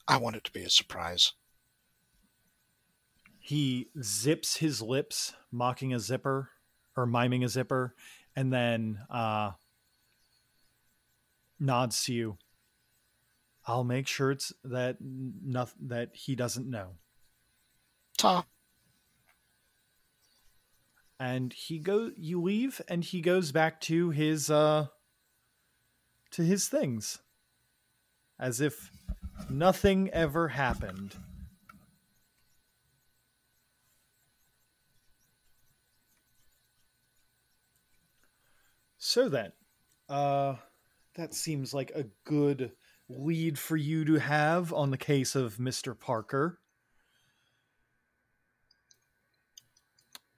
I want it to be a surprise. He zips his lips, mocking a zipper or miming a zipper, and then uh, nods to you. I'll make sure it's that nothing that he doesn't know. Ta. And he go you leave and he goes back to his uh to his things. As if nothing ever happened. So then, uh that seems like a good lead for you to have on the case of Mr. Parker.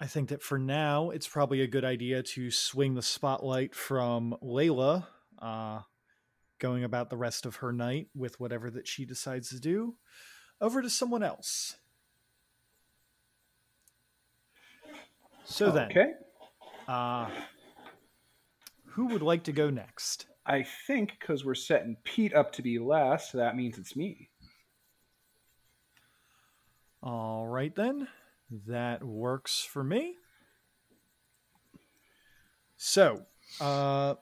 I think that for now, it's probably a good idea to swing the spotlight from Layla, uh, going about the rest of her night with whatever that she decides to do, over to someone else. So then, Okay. uh, who would like to go next? I think because we're setting Pete up to be last, that means it's me. All right, then. That works for me. So, uh,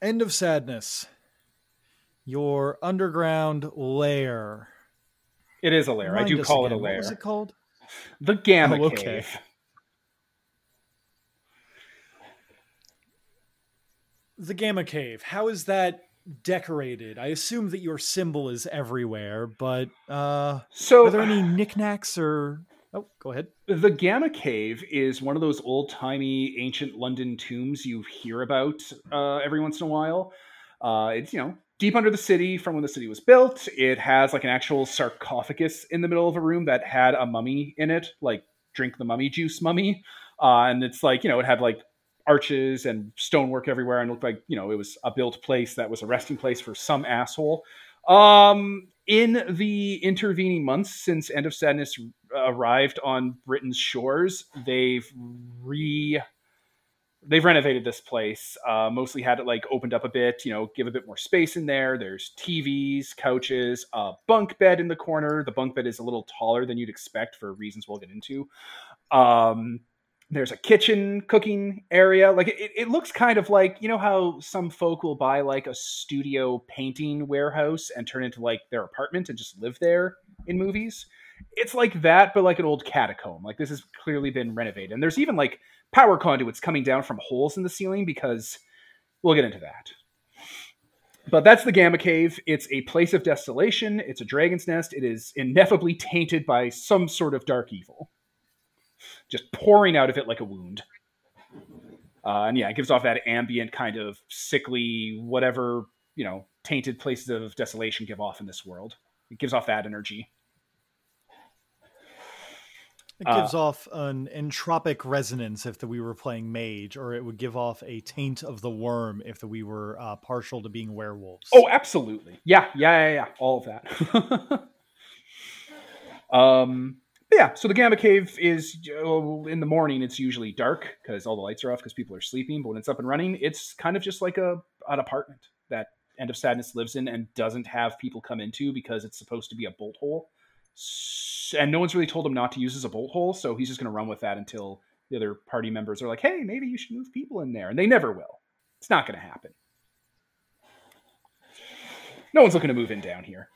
End of Sadness. Your underground lair. It is a lair. I do call it a again, lair. What was it called? The Gamma Oh, okay. Cave. The Gamma Cave. How is that decorated? I assume that your symbol is everywhere, but uh, So are there any knickknacks or? Oh, go ahead. The Gamma Cave is one of those old timey ancient London tombs you hear about uh, every once in a while. Uh, it's, you know, deep under the city from when the city was built. It has like an actual sarcophagus in the middle of a room that had a mummy in it, like drink the mummy juice mummy. Uh, and it's like, you know, it had like arches and stonework everywhere and looked like, you know, it was a built place that was a resting place for some asshole. Um, in the intervening months since End of Sadness arrived on Britain's shores, they've re they've renovated this place. Uh, mostly had it like opened up a bit, you know, give a bit more space in there. There's TVs, couches, a bunk bed in the corner. The bunk bed is a little taller than you'd expect for reasons we'll get into. Um, there's a kitchen cooking area like it, it looks kind of like you know how some folk will buy like a studio painting warehouse and turn into like their apartment and just live there in movies it's like that but like an old catacomb. Like this has clearly been renovated. And there's even like power conduits coming down from holes in the ceiling because we'll get into that. But that's the gamma cave. It's a place of desolation. It's a dragon's nest. It is ineffably tainted by some sort of dark evil. Just pouring out of it like a wound. Uh, and yeah, it gives off that ambient kind of sickly, whatever, you know, tainted places of desolation give off in this world. It gives off that energy. It gives off an entropic resonance if the, we were playing mage, or it would give off a taint of the worm if the, we were uh, partial to being werewolves. Oh, absolutely. Yeah, yeah, yeah, yeah. All of that. um, yeah, so the Gamma Cave is uh, in the morning. It's usually dark because all the lights are off because people are sleeping. But when it's up and running, it's kind of just like a an apartment that End of Sadness lives in and doesn't have people come into because it's supposed to be a bolt hole. And no one's really told him not to use as a bolt hole, so he's just going to run with that until the other party members are like, "Hey, maybe you should move people in there," and they never will. It's not going to happen. No one's looking to move in down here.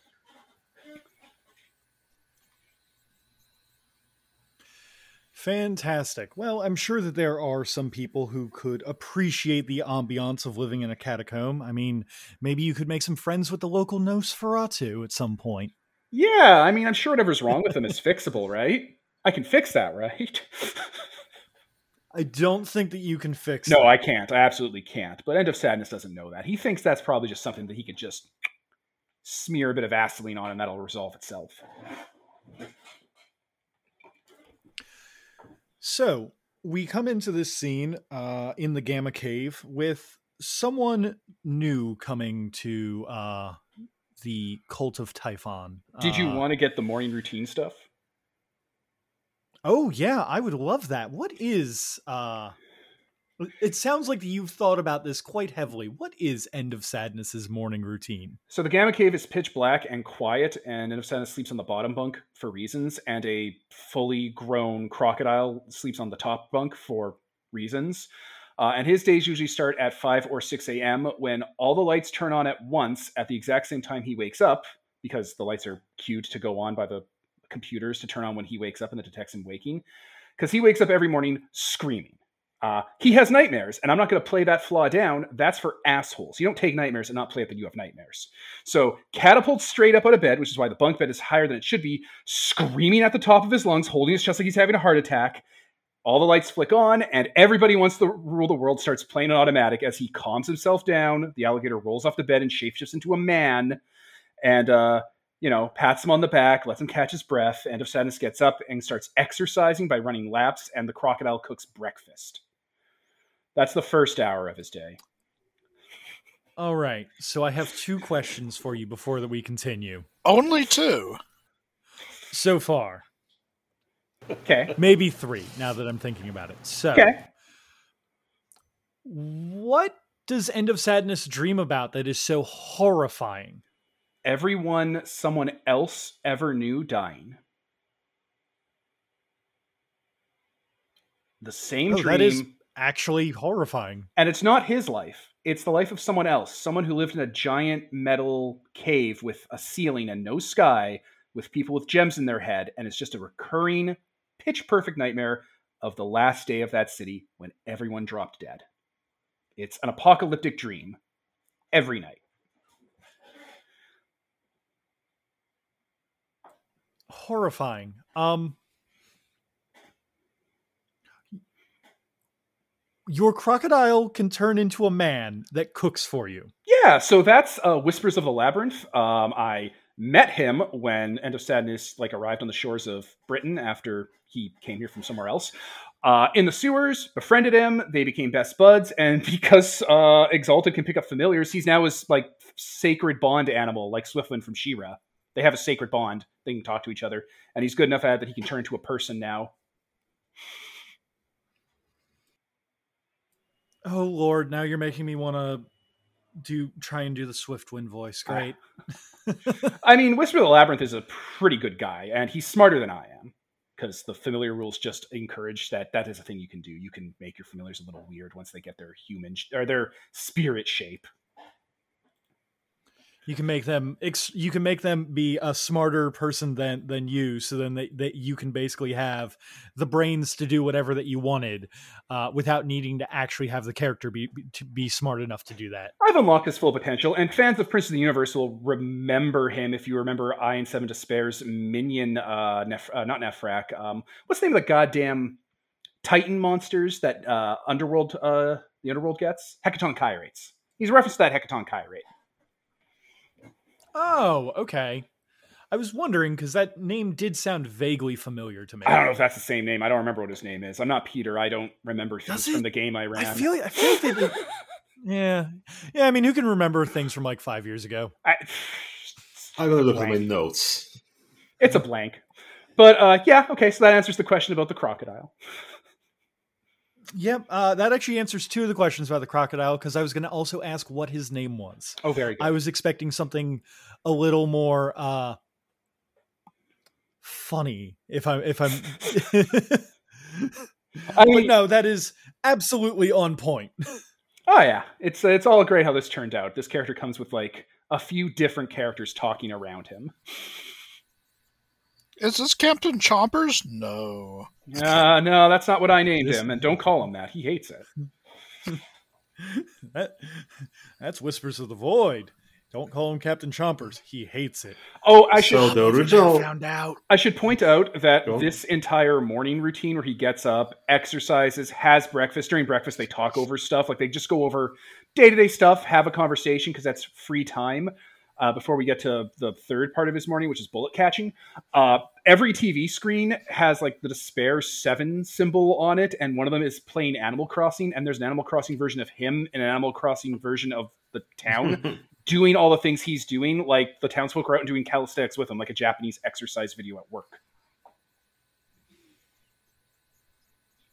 Fantastic. Well, I'm sure that there are some people who could appreciate the ambiance of living in a catacomb. I mean, maybe you could make some friends with the local Nosferatu at some point. Yeah, I mean, I'm sure whatever's wrong with them is fixable, right? I can fix that, right? I don't think that you can fix no, that. I can't. I absolutely can't. But End of Sadness doesn't know that. He thinks that's probably just something that he could just smear a bit of Vaseline on and that'll resolve itself. So we come into this scene uh, in the Gamma Cave with someone new coming to uh, the cult of Typhon. Did you Uh, want to get the morning routine stuff? Oh yeah, I would love that. What is uh it sounds like you've thought about this quite heavily. What is End of Sadness's morning routine? So the Gamma Cave is pitch black and quiet, and End of Sadness sleeps on the bottom bunk for reasons, and a fully grown crocodile sleeps on the top bunk for reasons. Uh, and his days usually start at 5 or 6 a.m. when all the lights turn on at once at the exact same time he wakes up, because the lights are cued to go on by the computers to turn on when he wakes up and it detects him waking. Because he wakes up every morning screaming. Uh, he has nightmares, and I'm not going to play that flaw down. That's for assholes. You don't take nightmares and not play it that you have nightmares. So catapults straight up out of bed, which is why the bunk bed is higher than it should be, screaming at the top of his lungs, holding his chest like he's having a heart attack. All the lights flick on, and everybody wants to rule the world starts playing on automatic as he calms himself down. The alligator rolls off the bed and shapeshifts into a man, and uh, you know, pats him on the back, lets him catch his breath. End of Sadness gets up and starts exercising by running laps, and the crocodile cooks breakfast. That's the first hour of his day. All right. So I have two questions for you before that we continue. Only two. So far, Okay. maybe 3 now that I'm thinking about it. So Okay. what does End of Sadness dream about that is so horrifying? Everyone someone else ever knew dying. The same Oh, dream. that is actually horrifying. And it's not his life. It's the life of someone else. Someone who lived in a giant metal cave with a ceiling and no sky, with people with gems in their head. And it's just a recurring, pitch perfect nightmare of the last day of that city when everyone dropped dead. It's an apocalyptic dream every night. horrifying. Um Your crocodile can turn into a man that cooks for you. Yeah, so that's uh, Whispers of the Labyrinth. Um, I met him when End of Sadness like arrived on the shores of Britain after he came here from somewhere else. Uh, in the sewers, befriended him. They became best buds, and because uh, Exalted can pick up familiars, he's now his like sacred bond animal, like Swiftwind from She-Ra. They have a sacred bond. They can talk to each other, and he's good enough at it that he can turn into a person now. Oh lord, now you're making me want to do try and do the Swiftwind voice. Great. I mean, Whisper of the Labyrinth is a pretty good guy, and he's smarter than I am because the familiar rules just encourage that that is a thing you can do. You can make your familiars a little weird once they get their human sh- or their spirit shape. You can make them ex- you can make them be a smarter person than than you so then that you can basically have the brains to do whatever that you wanted uh, without needing to actually have the character be be- to be smart enough to do that I've unlocked his full potential, and fans of Prince of the Universe will remember him if you remember I and Seven Despair's minion, uh, Nef- uh not Nefrak. Um, what's the name of the goddamn Titan monsters that uh, Underworld, uh, the Underworld gets? Hekatonkhires. He's a reference to that Hekatonkhire. Oh okay i was wondering because that name did sound vaguely familiar to me I don't know if that's the same name. I don't remember what his name is. I'm not Peter. I don't remember things from the game I ran. I feel I feel like they yeah yeah i mean who can remember things from like five years ago I, I'm gonna look at my notes. it's a blank. But uh, yeah, okay. So that answers the question about the crocodile. Yep, uh, that actually answers two of the questions about the crocodile because I was going to also ask what his name was. Oh, very good. I was expecting something a little more uh, funny. If I'm, if I'm, I but mean, no, that is absolutely on point. Oh yeah, it's it's all great how this turned out. This character comes with like a few different characters talking around him. Is this Captain Chompers? No. Uh, no, that's not what I named This- him, and don't call him that. He hates it. That, that's Whispers of the Void. Don't call him Captain Chompers. He hates it. Oh, I should So the original. found out. I should point out that Go this entire morning routine where he gets up, exercises, has breakfast. During breakfast, they talk over stuff. Like they just go over day to day stuff, have a conversation because that's free time. Uh, before we get to the third part of his morning, which is bullet catching, uh, every TV screen has like the Despair Seven symbol on it, and one of them is playing Animal Crossing. And there's an Animal Crossing version of him and an Animal Crossing version of the town doing all the things he's doing. Like the townsfolk are out and doing calisthenics with him, like a Japanese exercise video at work.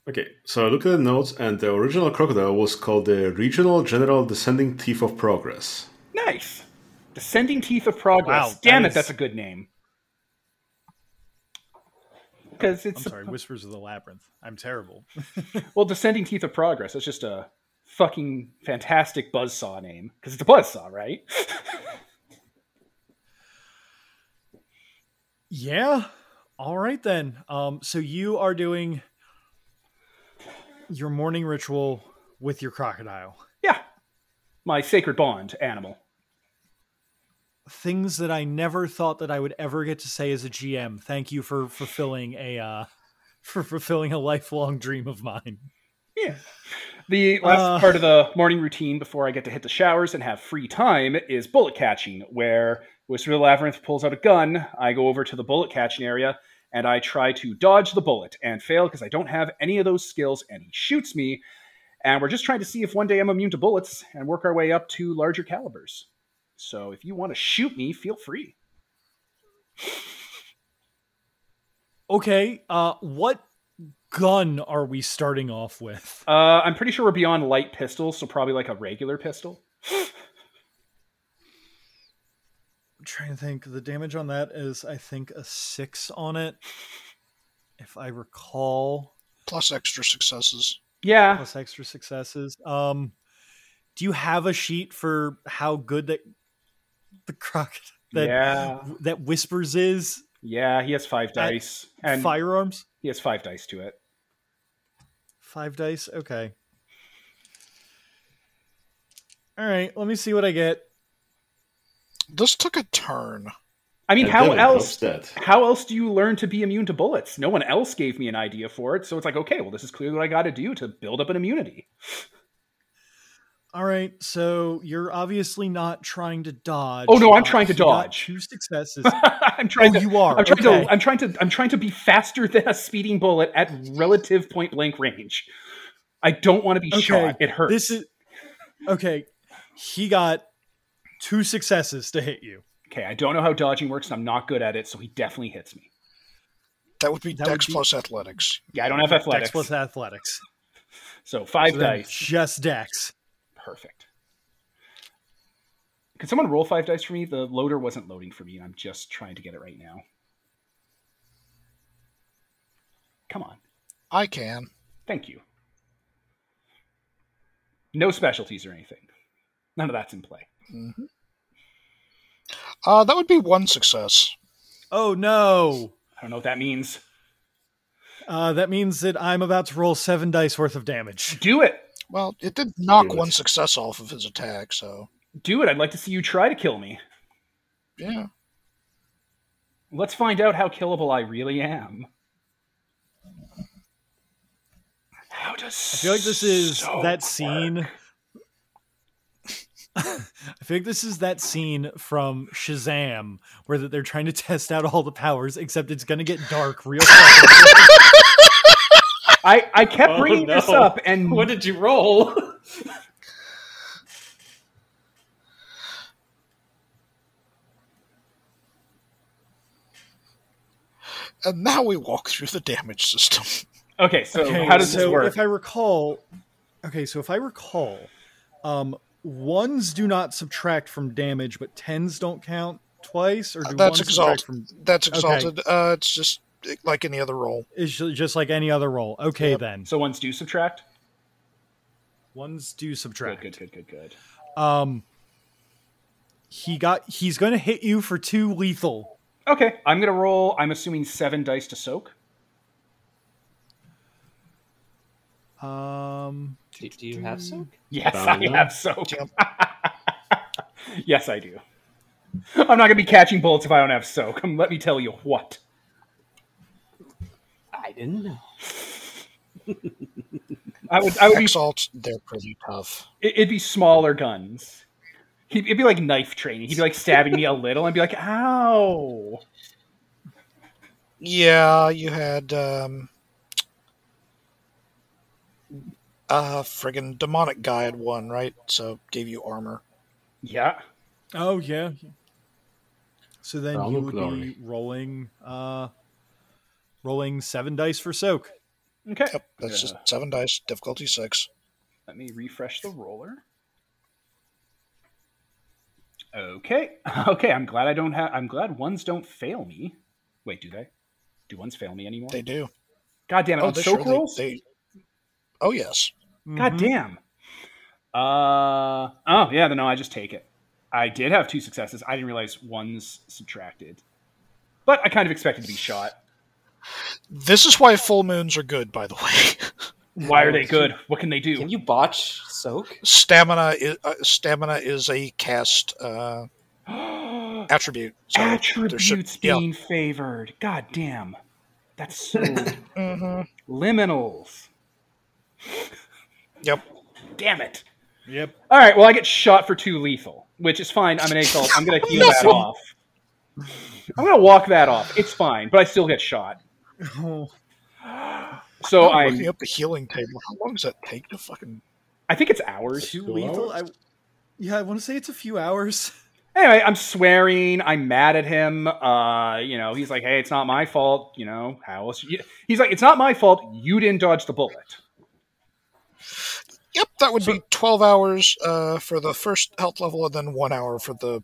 Okay, so I look at the notes, and the original crocodile was called the Regional General Descending Teeth of Progress. Nice. Descending Teeth of Progress. Wow, Damn that it, is- that's a good name. Because it's I'm sorry, Whispers of the Labyrinth. I'm terrible. well, Descending Teeth of Progress. That's just a fucking fantastic buzzsaw name because it's a buzzsaw, right? Yeah. All right then. Um, so you are doing your morning ritual with your crocodile. yeah, my sacred bond animal. Things that I never thought that I would ever get to say as a GM. Thank you for fulfilling a uh, for fulfilling a lifelong dream of mine. Yeah. The last Uh. part of the morning routine before I get to hit the showers and have free time is bullet catching, where Whisper the Labyrinth pulls out a gun. I go over to the bullet catching area and I try to dodge the bullet and fail because I don't have any of those skills and he shoots me. And we're just trying to see if one day I'm immune to bullets and work our way up to larger calibers. So if you want to shoot me, feel free. Okay. Uh, what gun are we starting off with? Uh, I'm pretty sure we're beyond light pistols, so probably like a regular pistol. I'm trying to think. The damage on that is, I think, a six on it, if I recall. Plus extra successes. Yeah, plus extra successes. Um, do you have a sheet for how good that the croc that yeah, that whispers is yeah. He has five dice and firearms? he has five dice to it. Five dice. Okay. All right. Let me see what I get. This took a turn. I mean, And how else? drops. How else do you learn to be immune to bullets? No one else gave me an idea for it, so it's like, okay, well, this is clearly what I got to do to build up an immunity. All right. So you're obviously not trying to dodge. Oh, no, I'm trying to he dodge. Two successes. I'm trying Oh, to. you are. I'm trying Okay. to. I'm trying to. I'm trying to be faster than a speeding bullet at relative point blank range. I don't want to be Okay, shot. It hurts. This is okay. He got two successes to hit you. okay. I don't know how dodging works, and I'm not good at it, so he definitely hits me. That would be That would Dex be- plus Athletics. Yeah, I don't have athletics, Dex plus athletics. so five So dice. Just Dex. Perfect. Could someone roll five dice for me? The loader wasn't loading for me, and I'm just trying to get it right now. Come on. I can. Thank you. No specialties or anything. None of that's in play. hmm Uh, that would be one success. Oh no. I don't know what that means. Uh, that means that I'm about to roll seven dice worth of damage. Do it. Well, it did knock it. one success off of his attack, so Do it. I'd like to see you try to kill me. yeah. Let's find out how killable I really am. How does I feel like this is so that work? scene. I think this is that scene from Shazam where that they're trying to test out all the powers, except it's going to get dark real fast. I, I kept Oh, bringing this up, and What did you roll? And now we walk through the damage system. okay. So Okay, how does so this work? if I recall, okay, so if I recall, um, ones do not subtract from damage, but tens don't count twice, or do That's ones exalted. from? That's Okay. exalted. Uh, it's just like any other roll. It's just like any other roll. Okay, Yep. then so ones do subtract. ones do Good, subtract. good, good, good, good. Um, he got. He's going to hit you for two lethal. Okay, I'm gonna roll. I'm assuming seven dice to soak. Um, Do, do you have soak? Yes, I have soak. Yes, I do. I'm not gonna be catching bullets if I don't have soak. Um, let me tell you what. I didn't know. I would. I would be. Exalt, they're pretty tough. it- It'd be smaller guns. He'd, it'd be like knife training. He'd be like stabbing me a little and be like, "Ow!" Yeah, you had um uh friggin' demonic guy had one, right? So gave you armor. Yeah. oh yeah. So then Round you would glory. be rolling, uh, rolling seven dice for soak. Okay. Yep, that's Yeah. just seven dice, difficulty six. Let me refresh the roller. Okay. Okay. I'm glad I don't have. I'm glad ones don't fail me. Wait, do they? Do ones fail me anymore? They do. God damn it! Oh, on they soak sure rolls. they Oh yes. God Mhm. damn. Uh oh yeah, no, I just take it. I did have two successes. I didn't realize one's subtracted, but I kind of expected to be shot. This is why full moons are good, by the way. Why are they good? What can they do? Can you botch soak? stamina is uh, stamina is a caste uh, attribute. So there should- Attributes yeah. being favored. God damn. That's so Mhm. liminals. Yep. Damn it. Yep. All right, well, I get shot for two lethal, which is fine. I'm an exalt. I'm going to heal that off. I'm going to walk that off. It's fine, but I still get shot. Oh, So I'm I'm. looking up the healing table. How long does that take to fucking? I think it's hours. Too Two lethal. I, yeah, I want to say it's a few hours. Anyway, I'm swearing. I'm mad at him. Uh, you know, he's like, "Hey, it's not my fault." You know, how else? You... He's like, "It's not my fault. You didn't dodge the bullet." Yep, that would be twelve hours uh, for the first health level, and then one hour for the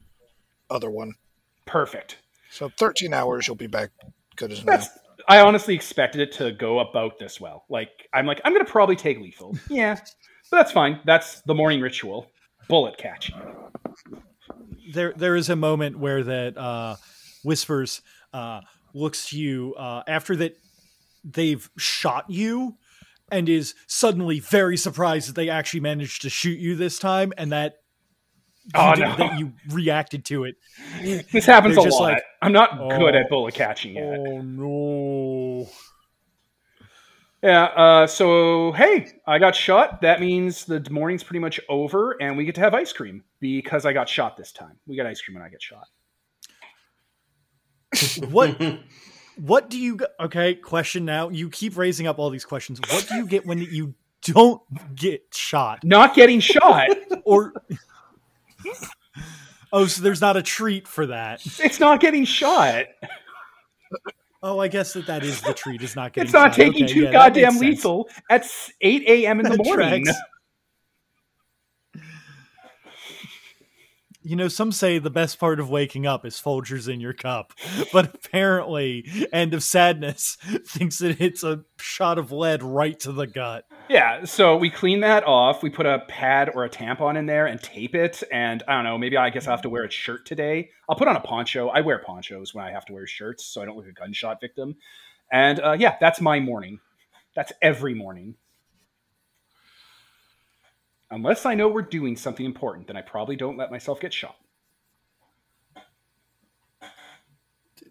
other one. Perfect. So thirteen hours, you'll be back good as new. That's. I honestly expected it to go about this well. Like, I'm like, I'm gonna probably take lethal. Yeah, but that's fine. That's the morning ritual. Bullet catch. there there is a moment where that uh, whispers uh, looks to you uh, after that they've shot you and is suddenly very surprised that they actually managed to shoot you this time and that you Oh, did- no. that you reacted to it. This happens They're a just lot. like, I'm not good "Oh, at bullet catching yet. Oh no! Yeah. Uh, so hey, I got shot. That means the morning's pretty much over, and we get to have ice cream because I got shot this time. We get ice cream when I get shot. What what do you okay? Question now. You keep raising up all these questions. What do you get when you don't get shot? Not getting shot. Or oh, so there's not a treat for that. it's not getting shot. Oh, I guess that that is the treat. Is not getting. It's not shot. taking Okay, too yeah, goddamn sense. lethal at 8 a.m. in the morning. tracks. You know, some say the best part of waking up is Folgers in your cup, but apparently, End of Sadness thinks that it's a shot of lead right to the gut. Yeah, so we clean that off. We put a pad or a tampon in there and tape it. And I don't know, maybe I guess I have to wear a shirt today. I'll put on a poncho. I wear ponchos when I have to wear shirts so I don't look a gunshot victim. And uh, yeah, that's my morning. That's every morning. Unless I know we're doing something important, then I probably don't let myself get shot.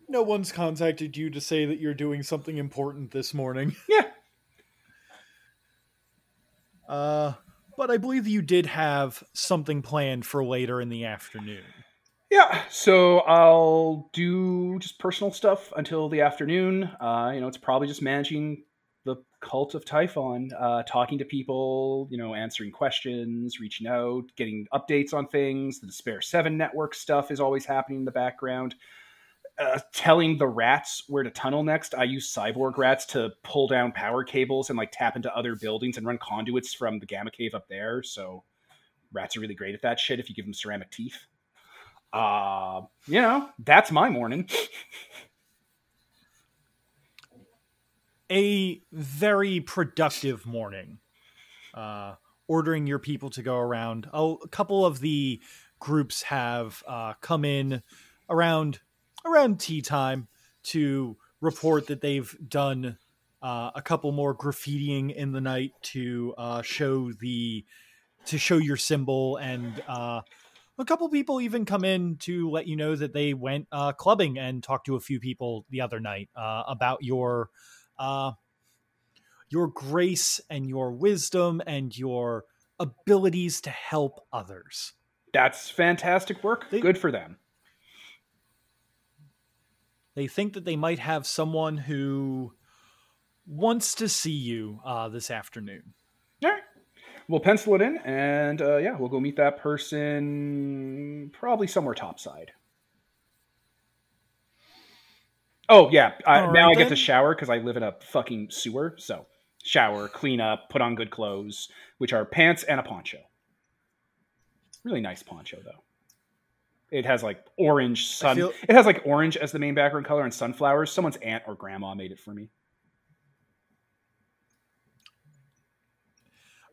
No one's contacted you to say that you're doing something important this morning. Yeah. Uh, but I believe you did have something planned for later in the afternoon. Yeah, so I'll do just personal stuff until the afternoon. Uh, you know, it's probably just managing the cult of Typhon, uh, talking to people, you know, answering questions, reaching out, getting updates on things. The Despair 7 network stuff is always happening in the background. Uh, telling the rats where to tunnel next. I use cyborg rats to pull down power cables and like tap into other buildings and run conduits from the gamma cave up there. So rats are really great at that shit if you give them ceramic teeth uh you know that's my morning a very productive morning. Uh, ordering your people to go around. A couple of the groups have uh, come in around around tea time to report that they've done uh, a couple more graffitiing in the night to uh, show the to show your symbol and uh, a couple people even come in to let you know that they went uh, clubbing and talked to a few people the other night uh, about your uh, your grace and your wisdom and your abilities to help others. That's fantastic work. They- Good for them. They think that they might have someone who wants to see you uh, this afternoon. All right. We'll pencil it in, and uh, yeah, we'll go meet that person probably somewhere topside. Oh yeah, now right, I get to shower because I live in a fucking sewer. So shower, clean up, put on good clothes, which are pants and a poncho. Really nice poncho though. It has like orange sun. feel- It has like orange as the main background color and sunflowers. Someone's aunt or grandma made it for me.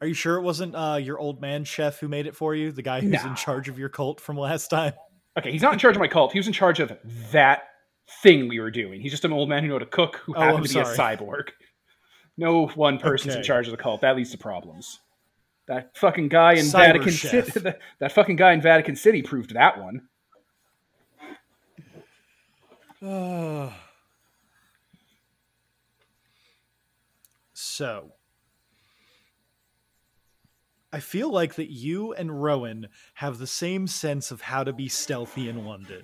Are you sure it wasn't uh, your old man chef who made it for you? The guy who's No. in charge of your cult from last time? Okay, he's not in charge of my cult. He was in charge of that thing we were doing. He's just an old man who knew how to cook who Oh, happened I'm to be a cyborg. No one person's in charge of the cult. That leads to problems. That fucking guy in Cyber Vatican. City. That, that fucking guy in Vatican City proved that one. so, I feel like that you and Rowan have the same sense of how to be stealthy in London,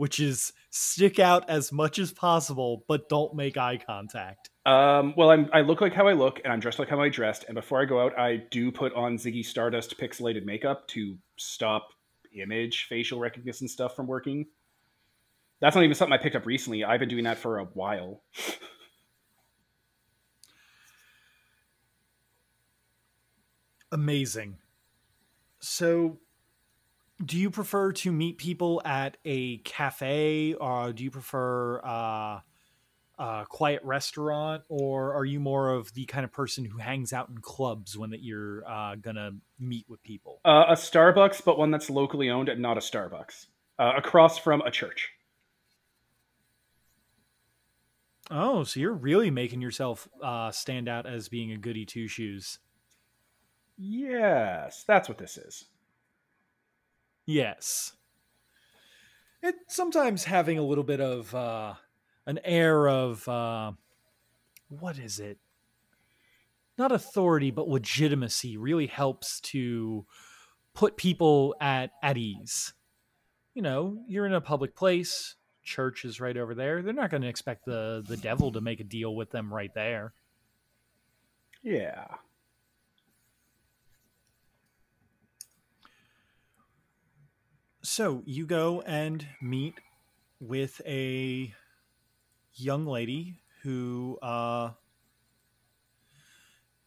which is stick out as much as possible, but don't make eye contact. Um, well, I'm, I look like how I look, and I'm dressed like how I dressed. And before I go out, I do put on Ziggy Stardust pixelated makeup to stop image facial recognition stuff from working. That's not even something I picked up recently. I've been doing that for a while. Amazing. So, do you prefer to meet people at a cafe, or do you prefer uh, a quiet restaurant, or are you more of the kind of person who hangs out in clubs when that you're uh, gonna meet with people? Uh, a Starbucks, but one that's locally owned and not a Starbucks. Uh, across from a church. Oh, so you're really making yourself uh, stand out as being a goody two shoes. Yes, that's what this is. Yes. It sometimes having a little bit of uh, an air of uh, what is it? Not authority, but legitimacy really helps to put people at at ease. You know, you're in a public place. Church is right over there. They're not going to expect the the devil to make a deal with them right there. Yeah. So you go and meet with a young lady who, uh,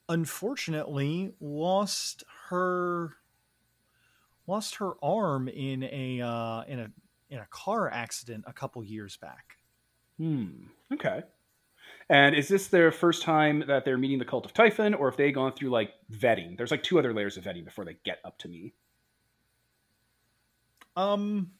unfortunately, lost her lost her arm in a uh, in a in a car accident a couple years back. Hmm. Okay. And is this their first time that they're meeting the cult of Typhon, or have they gone through like vetting? There's like two other layers of vetting before they get up to me. Um,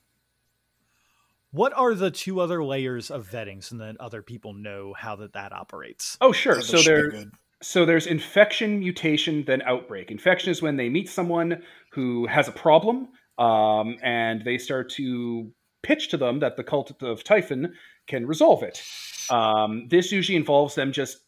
what are the two other layers of vetting so that other people know how that that operates? Oh, sure. Yeah, so should be they're good. so there's infection, mutation, then outbreak. Infection is when they meet someone who has a problem, um, and they start to pitch to them that the cult of Typhon can resolve it. Um, this usually involves them just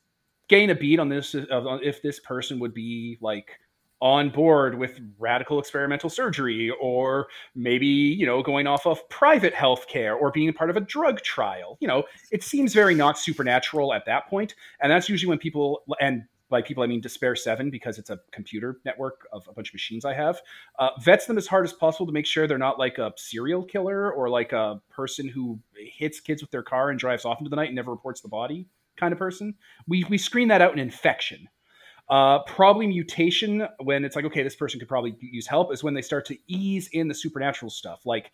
gain a beat on this of on if this person would be like on board with radical experimental surgery or maybe you know going off of private health care or being part of a drug trial. You know it seems very not supernatural at that point and that's usually when people and by people i mean despair 7 because it's a computer network of a bunch of machines i have uh, vets them as hard as possible to make sure they're not like a serial killer or like a person who hits kids with their car and drives off into the night and never reports the body kind of person. We, we screen that out in infection uh, probably mutation when it's like okay this person could probably use help is when they start to ease in the supernatural stuff like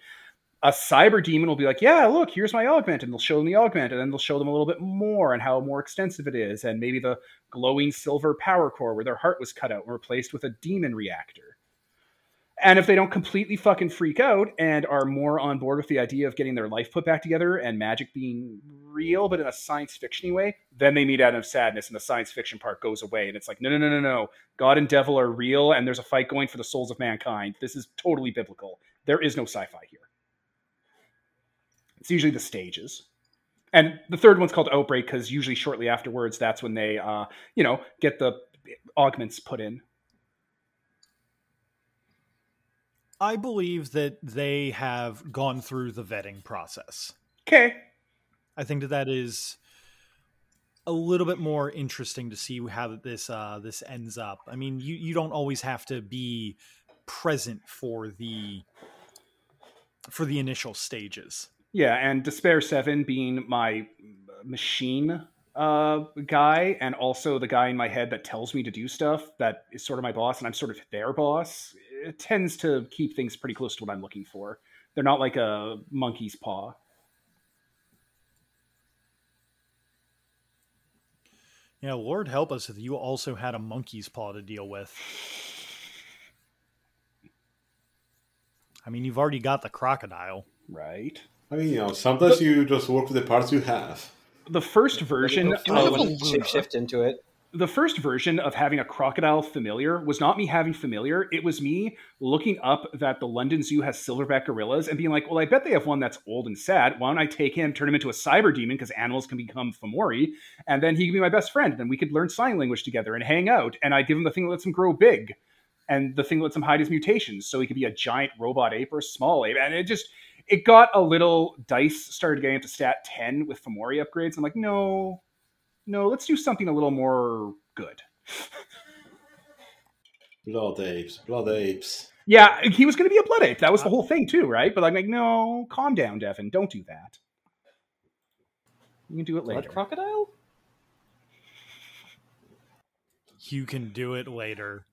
a cyber demon will be like, yeah, look, here's my augment, and they'll show them the augment, and then they'll show them a little bit more and how more extensive it is, and maybe the glowing silver power core where their heart was cut out and replaced with a demon reactor. And if they don't completely fucking freak out and are more on board with the idea of getting their life put back together and magic being real, but in a science fictiony way, then they meet out of sadness and the science fiction part goes away. And it's like, no, no, no, no, no. God and devil are real and there's a fight going for the souls of mankind. This is totally biblical. There is no sci fi here. It's usually the stages. And the third one's called Outbreak because usually shortly afterwards, that's when they, uh, you know, get the augments put in. I believe that they have gone through the vetting process. Okay. I think that that is a little bit more interesting to see how this uh, this ends up. I mean, you you don't always have to be present for the for the initial stages. Yeah, and Despair Seven being my machine uh, guy, and also the guy in my head that tells me to do stuff that is sort of my boss, and I'm sort of their boss. It tends to keep things pretty close to what I'm looking for. They're not like a monkey's paw. Yeah, Lord help us if you also had a monkey's paw to deal with. I mean, you've already got the crocodile. Right. I mean, you know, sometimes you just work with the parts you have. The first version You of have a when shift into it. The first version of having a crocodile familiar was not me having familiar. It was me looking up that the London Zoo has silverback gorillas and being like, well, I bet they have one that's old and sad. Why don't I take him, turn him into a cyber demon because animals can become Fomori, and then he can be my best friend. And we could learn sign language together and hang out. And I give him the thing that lets him grow big and the thing that lets him hide his mutations. So he could be a giant robot ape or a small ape. And it just, it got a little dice started getting up to stat 10 with Fomori upgrades. I'm like, no, no, let's do something a little more good. Blood apes, blood apes. Yeah, he was going to be a blood ape. That was the whole thing, too, right? But I'm like, no, calm down, Devin. Don't do that. You can do it Blood later. crocodile? You can do it later.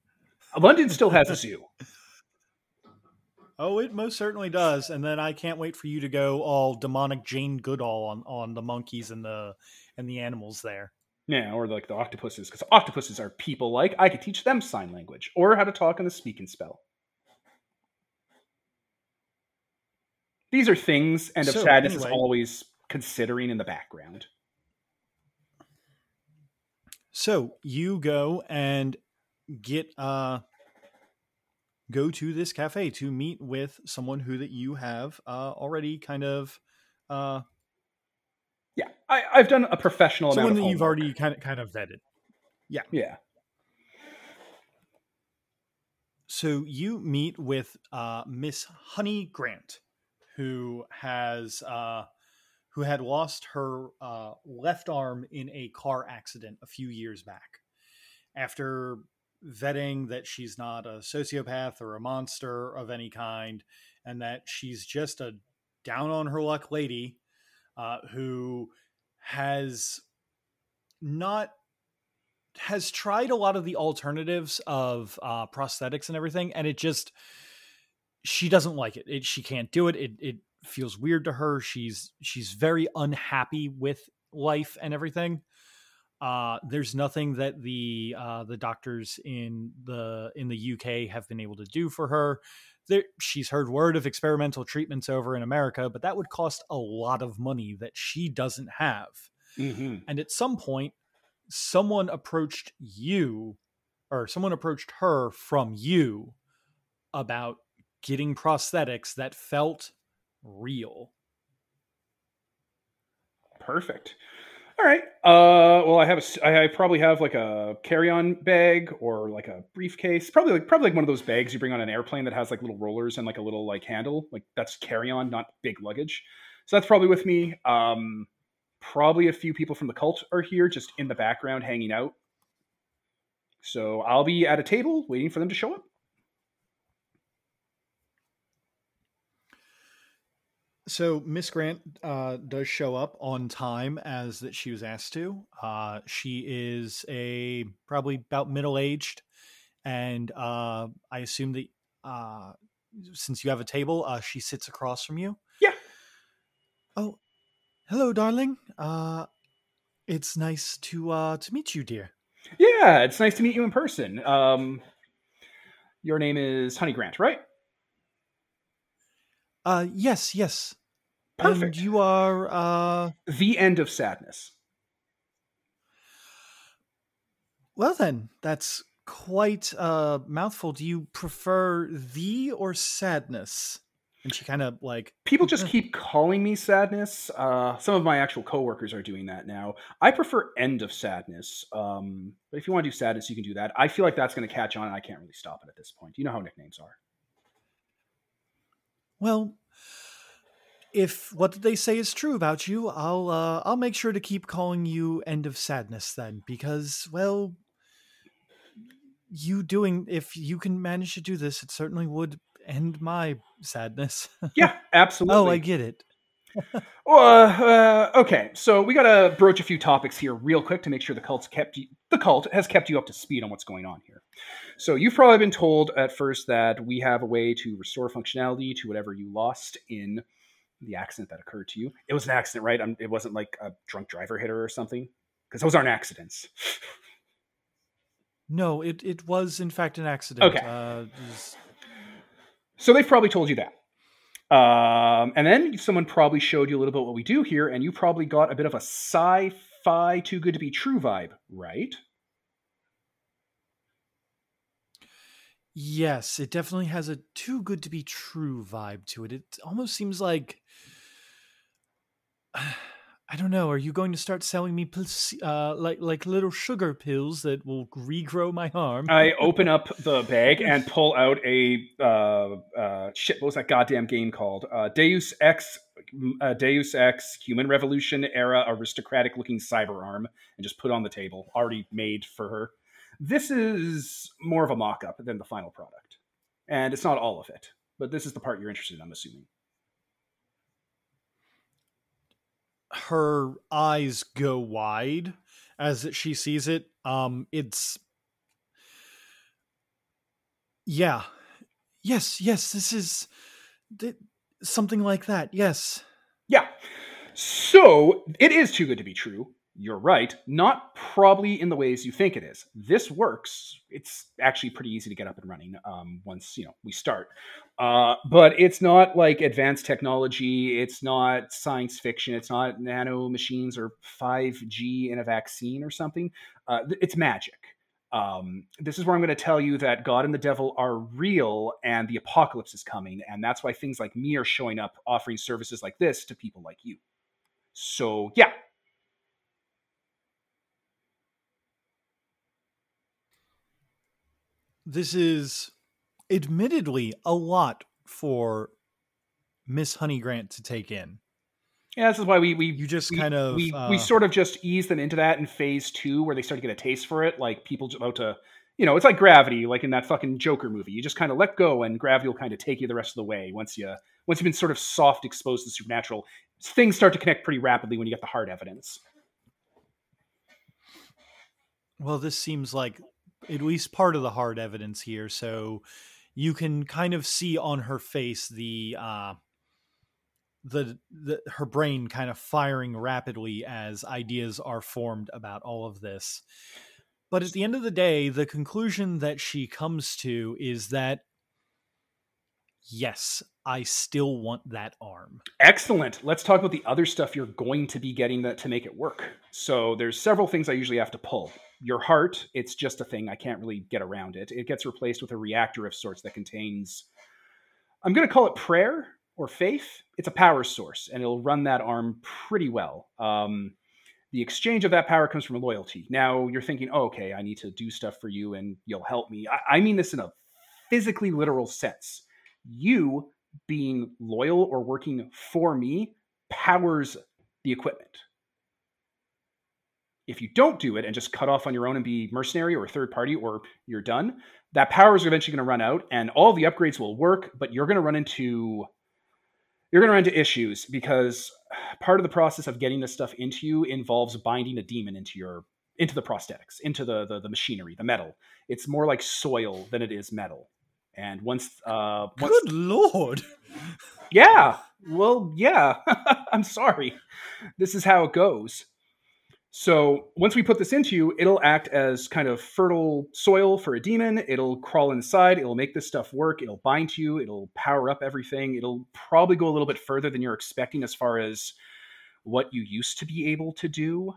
London still has a zoo. Oh, it most certainly does. And then I can't wait for you to go all demonic Jane Goodall on, on the monkeys and the and the animals there. Yeah, or like the octopuses, because octopuses are people like. I could teach them sign language or how to talk on the speak and spell. These are things, and of So, sadness is always considering in the background. So you go and get uh go to this cafe to meet with someone who that you have uh already kind of uh Yeah, I, I've done a professional someone amount that of you've already kind of kind of vetted. Yeah, yeah. So you meet with uh, Miss Honey Grant, who has uh, who had lost her uh, left arm in a car accident a few years back. After vetting that she's not a sociopath or a monster of any kind, and that she's just a down on her luck lady uh, who has not has tried a lot of the alternatives of uh, prosthetics and everything, and it just she doesn't like it. it. She can't do it. It it feels weird to her. She's she's very unhappy with life and everything. Uh, there's nothing that the uh, the doctors in the in the UK have been able to do for her. There, she's heard word of experimental treatments over in America, but that would cost a lot of money that she doesn't have. Mm-hmm. And at some point, someone approached you, or someone approached her from you about getting prosthetics that felt real. Perfect. All right. Uh, well, I have a, I I probably have like a carry-on bag or like a briefcase. Probably like probably like one of those bags you bring on an airplane that has like little rollers and like a little like handle. Like that's carry-on, not big luggage. So that's probably with me. Um, probably a few people from the cult are here, just in the background, hanging out. So I'll be at a table waiting for them to show up. So Miss Grant uh, does show up on time as that she was asked to. Uh, she is a probably about middle aged, and uh, I assume that uh, since you have a table, uh, she sits across from you. Yeah. Oh, hello, darling. Uh, it's nice to uh, to meet you, dear. Yeah, it's nice to meet you in person. Um, your name is Honey Grant, right? Uh, yes, yes. Perfect. And you are uh The end of sadness. well then, that's quite a mouthful. Do you prefer the or sadness? And she kind of like People just keep calling me sadness. Uh, some of my actual coworkers are doing that now. I prefer end of sadness. Um, but if you want to do sadness, you can do that. I feel like that's going to catch on, and I can't really stop it at this point. You know how nicknames are. Well, if what they say is true about you, I'll uh, I'll make sure to keep calling you End of Sadness then, because well, you doing if you can manage to do this, it certainly would end my sadness. Yeah, absolutely. oh, I get it. Uh, uh, okay, so we got to broach a few topics here real quick to make sure the cult's kept you, the cult has kept you up to speed on what's going on here. So you've probably been told at first that we have a way to restore functionality to whatever you lost in the accident that occurred to you. It was an accident, right? Um, it wasn't like a drunk driver hit her or something, because those aren't accidents. No, it it was in fact an accident. Okay. Uh, just- So they've probably told you that. Um, and then someone probably showed you a little bit what we do here, and you probably got a bit of a sci-fi, too good to be true vibe, right? Yes, it definitely has a too good to be true vibe to it. It almost seems like I don't know. Are you going to start selling me uh, like like little sugar pills that will regrow my arm? I open up the bag and pull out a uh, uh, shit. What was that goddamn game called? Uh, Deus Ex, uh, Deus Ex, Human Revolution era aristocratic looking cyber arm, and just put on the table, already made for her. This is more of a mock up than the final product, and it's not all of it. But this is the part you're interested in. I'm assuming. Her eyes go wide as she sees it. Um, it's yeah, yes, yes. This is th- something like that. Yes. Yeah. So it is too good to be true. You're right. Not probably in the ways you think it is. This works. It's actually pretty easy to get up and running um, once you know we start. Uh, but it's not like advanced technology. It's not science fiction. It's not nano machines or 5G in a vaccine or something. Uh, it's magic. Um, this is where I'm going to tell you that God and the devil are real and the apocalypse is coming. And that's why things like me are showing up offering services like this to people like you. So, yeah. This is admittedly a lot for Miss Honey Grant to take in. Yeah, this is why we we You just we, kind of we, uh, we sort of just ease them into that in phase two where they start to get a taste for it. Like people about to you know it's like gravity like in that fucking joker movie. You just kind of let go and gravity will kind of take you the rest of the way once you once you've been sort of soft exposed to the supernatural. Things start to connect pretty rapidly when you get the hard evidence. Well, this seems like at least part of the hard evidence here. So you can kind of see on her face the uh the, the her brain kind of firing rapidly as ideas are formed about all of this. But at the end of the day, the conclusion that she comes to is that yes, I still want that arm. Excellent. Let's talk about the other stuff you're going to be getting that to make it work. So there's several things I usually have to pull. Your heart, it's just a thing. I can't really get around it. It gets replaced with a reactor of sorts that contains I'm going to call it prayer or faith. It's a power source and it'll run that arm pretty well. Um, the exchange of that power comes from loyalty. Now you're thinking, oh, okay, I need to do stuff for you and you'll help me. I, I mean this in a physically literal sense. You being loyal or working for me powers the equipment. If you don't do it and just cut off on your own and be mercenary or third party or you're done, that power is eventually going to run out and all the upgrades will work, but you're going to run into you're going to run into issues because part of the process of getting this stuff into you involves binding a demon into your into the prosthetics, into the the, the machinery, the metal. It's more like soil than it is metal. And once uh once Good lord. yeah. Well, yeah. I'm sorry. This is how it goes. So once we put this into you, it'll act as kind of fertile soil for a demon. It'll crawl inside. It'll make this stuff work. It'll bind to you. It'll power up everything. It'll probably go a little bit further than you're expecting as far as what you used to be able to do.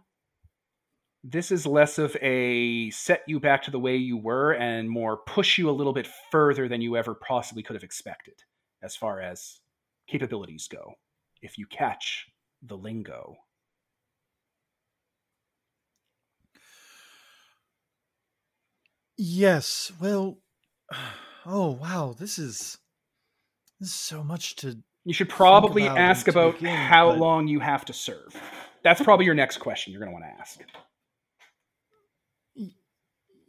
This is less of a set you back to the way you were and more push you a little bit further than you ever possibly could have expected as far as capabilities go, if you catch the lingo. Yes. Well, oh wow, this is this is so much to. You should probably about ask about take in, how but- long you have to serve. That's probably your next question you're going to want to ask.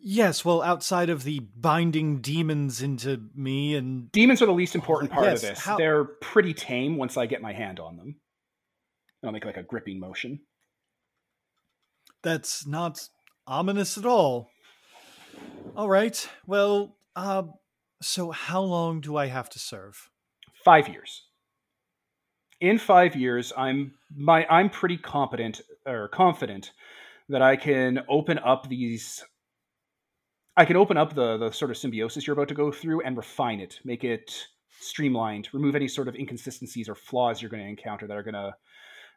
Yes. Well, outside of the binding demons into me and Demons are the least important oh, part Yes, of this. how- They're pretty tame once I get my hand on them. And I'll make like a gripping motion. that's not ominous at all. All right. Well, uh, so how long do I have to serve? Five years. In five years, I'm my I'm pretty competent or confident that I can open up these. I can open up the the sort of symbiosis you're about to go through and refine it, make it streamlined, remove any sort of inconsistencies or flaws you're going to encounter that are going to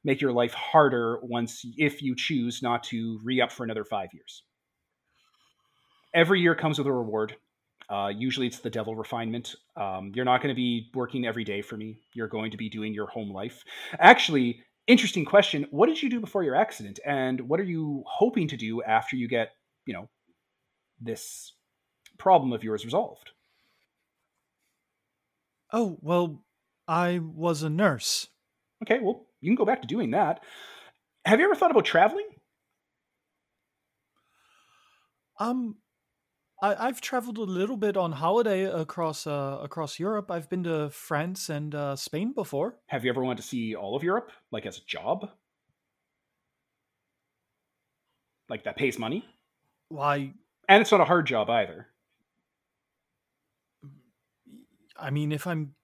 make your life harder once if you choose not to re up for another five years. Every year comes with a reward. Uh, usually it's the devil refinement. Um, you're not going to be working every day for me. You're going to be doing your home life. Actually, interesting question. What did you do before your accident? And what are you hoping to do after you get, you know, this problem of yours resolved? Oh, well, I was a nurse. Okay, well, you can go back to doing that. Have you ever thought about traveling? Um, I, I've traveled a little bit on holiday across uh, across Europe. I've been to France and uh, Spain before. Have you ever wanted to see all of Europe, like as a job? Like that pays money? Why? And it's not a hard job either. I mean, if I'm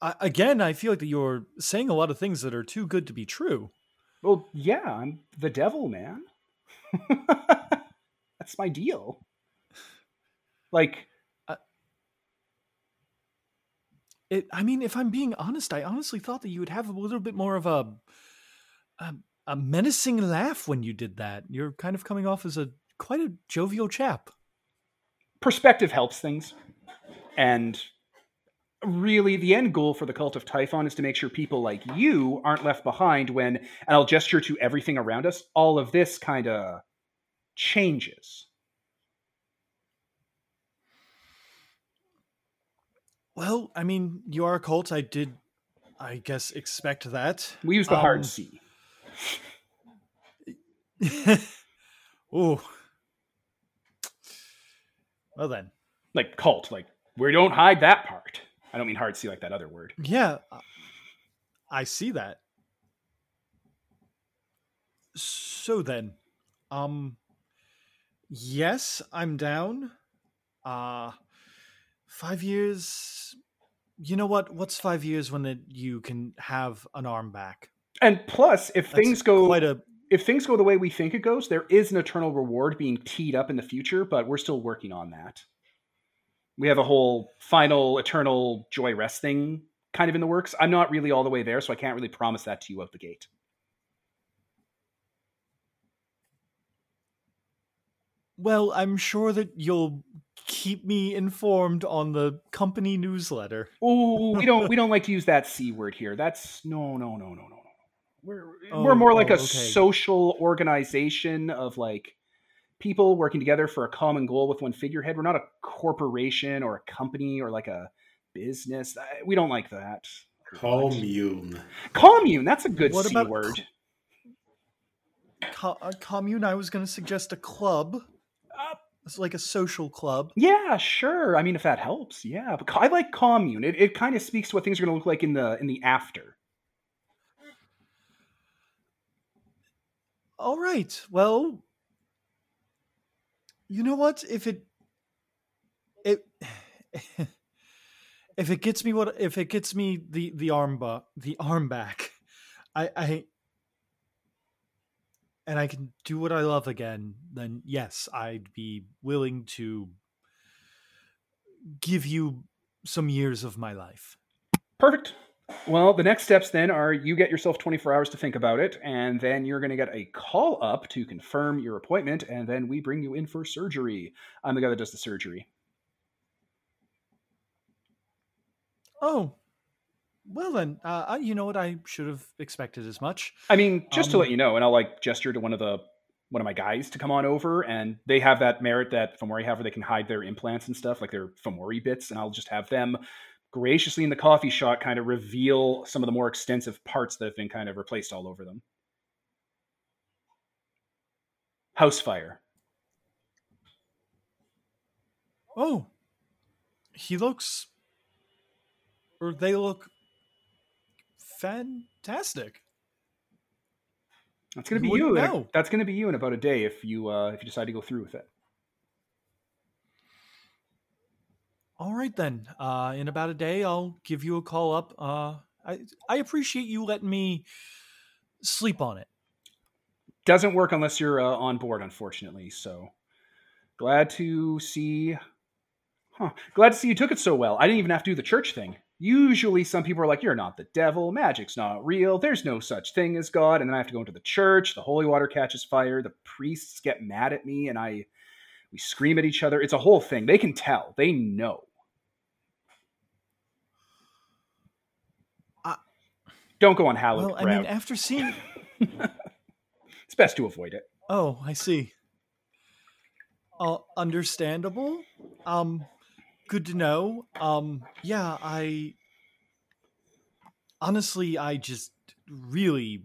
I, again, I feel like that you're saying a lot of things that are too good to be true. Well, yeah, I'm the devil, man. That's my deal. Like, uh, It, I mean, if I'm being honest, I honestly thought that you would have a little bit more of a, a a menacing laugh when you did that. You're kind of coming off as a quite a jovial chap. perspective helps things. And really, the end goal for the cult of Typhon is to make sure people like you aren't left behind when, and I'll gesture to everything around us, all of this kind of changes. Well, I mean, you are a cult. I did, I guess, expect that. We use the hard Um, C. Ooh. Well then, Like cult, like, we don't hide that part. I don't mean hard C like that other word. yeah, I see that. So then, um, yes, I'm down. Uh, five years. You know what? What's five years when it, you can have an arm back? And plus, if That's things go quite a if things go the way we think it goes, there is an eternal reward being teed up in the future, but we're still working on that. We have a whole final eternal joy rest thing kind of in the works. I'm not really all the way there, so I can't really promise that to you out the gate. Well, I'm sure that you'll keep me informed on the company newsletter. oh, we don't we don't like to use that c word here. That's no no no no no no. We're Oh, we're more like oh, a okay. social organization of like people working together for a common goal with one figurehead. We're not a corporation or a company or like a business. We don't like that. Commune. Commune. That's a good What c about word. Co- uh, commune, I was going to suggest a club. Uh, It's like a social club. Yeah, sure. I mean, if that helps, yeah. But I like commune. It, it kind of speaks to what things are going to look like in the in the after. All right. Well, you know what? If it it if it gets me what if it gets me the the arm bu- the arm back, I I and I can do what I love again, then yes, I'd be willing to give you some years of my life. Perfect. Well, the next steps then are you get yourself 24 hours to think about it, and then you're going to get a call up to confirm your appointment, and then we bring you in for surgery. I'm the guy that does the surgery. Oh, well then, uh, you know what? I should have expected as much. I mean, just um, to let Um, you know, and I'll like gesture to one of the one of my guys to come on over, and they have that merit that Fomori have where they can hide their implants and stuff, like their Fomori bits, and I'll just have them graciously in the coffee shop kind of reveal some of the more extensive parts that have been kind of replaced all over them. House fire. Oh, he looks, or they look fantastic. That's gonna be you. a- that's gonna be you in about a day if you uh, if you decide to go through with it. All right then. Uh, in about a day, I'll give you a call up. Uh, I I appreciate you letting me sleep on it. Doesn't work unless you're uh, on board, unfortunately. So glad to see. Huh. Glad to see you took it so well. I didn't even have to do the church thing. Usually, some people are like, "You're not the devil. Magic's not real. There's no such thing as God." And then I have to go into the church. The holy water catches fire. The priests get mad at me, and I we scream at each other. It's a whole thing. They can tell. They know. Don't go on hallowed Well, I mean, after seeing, it's best to avoid it. oh, I see. Uh, understandable. Um, good to know. Um, yeah, I honestly, I just really,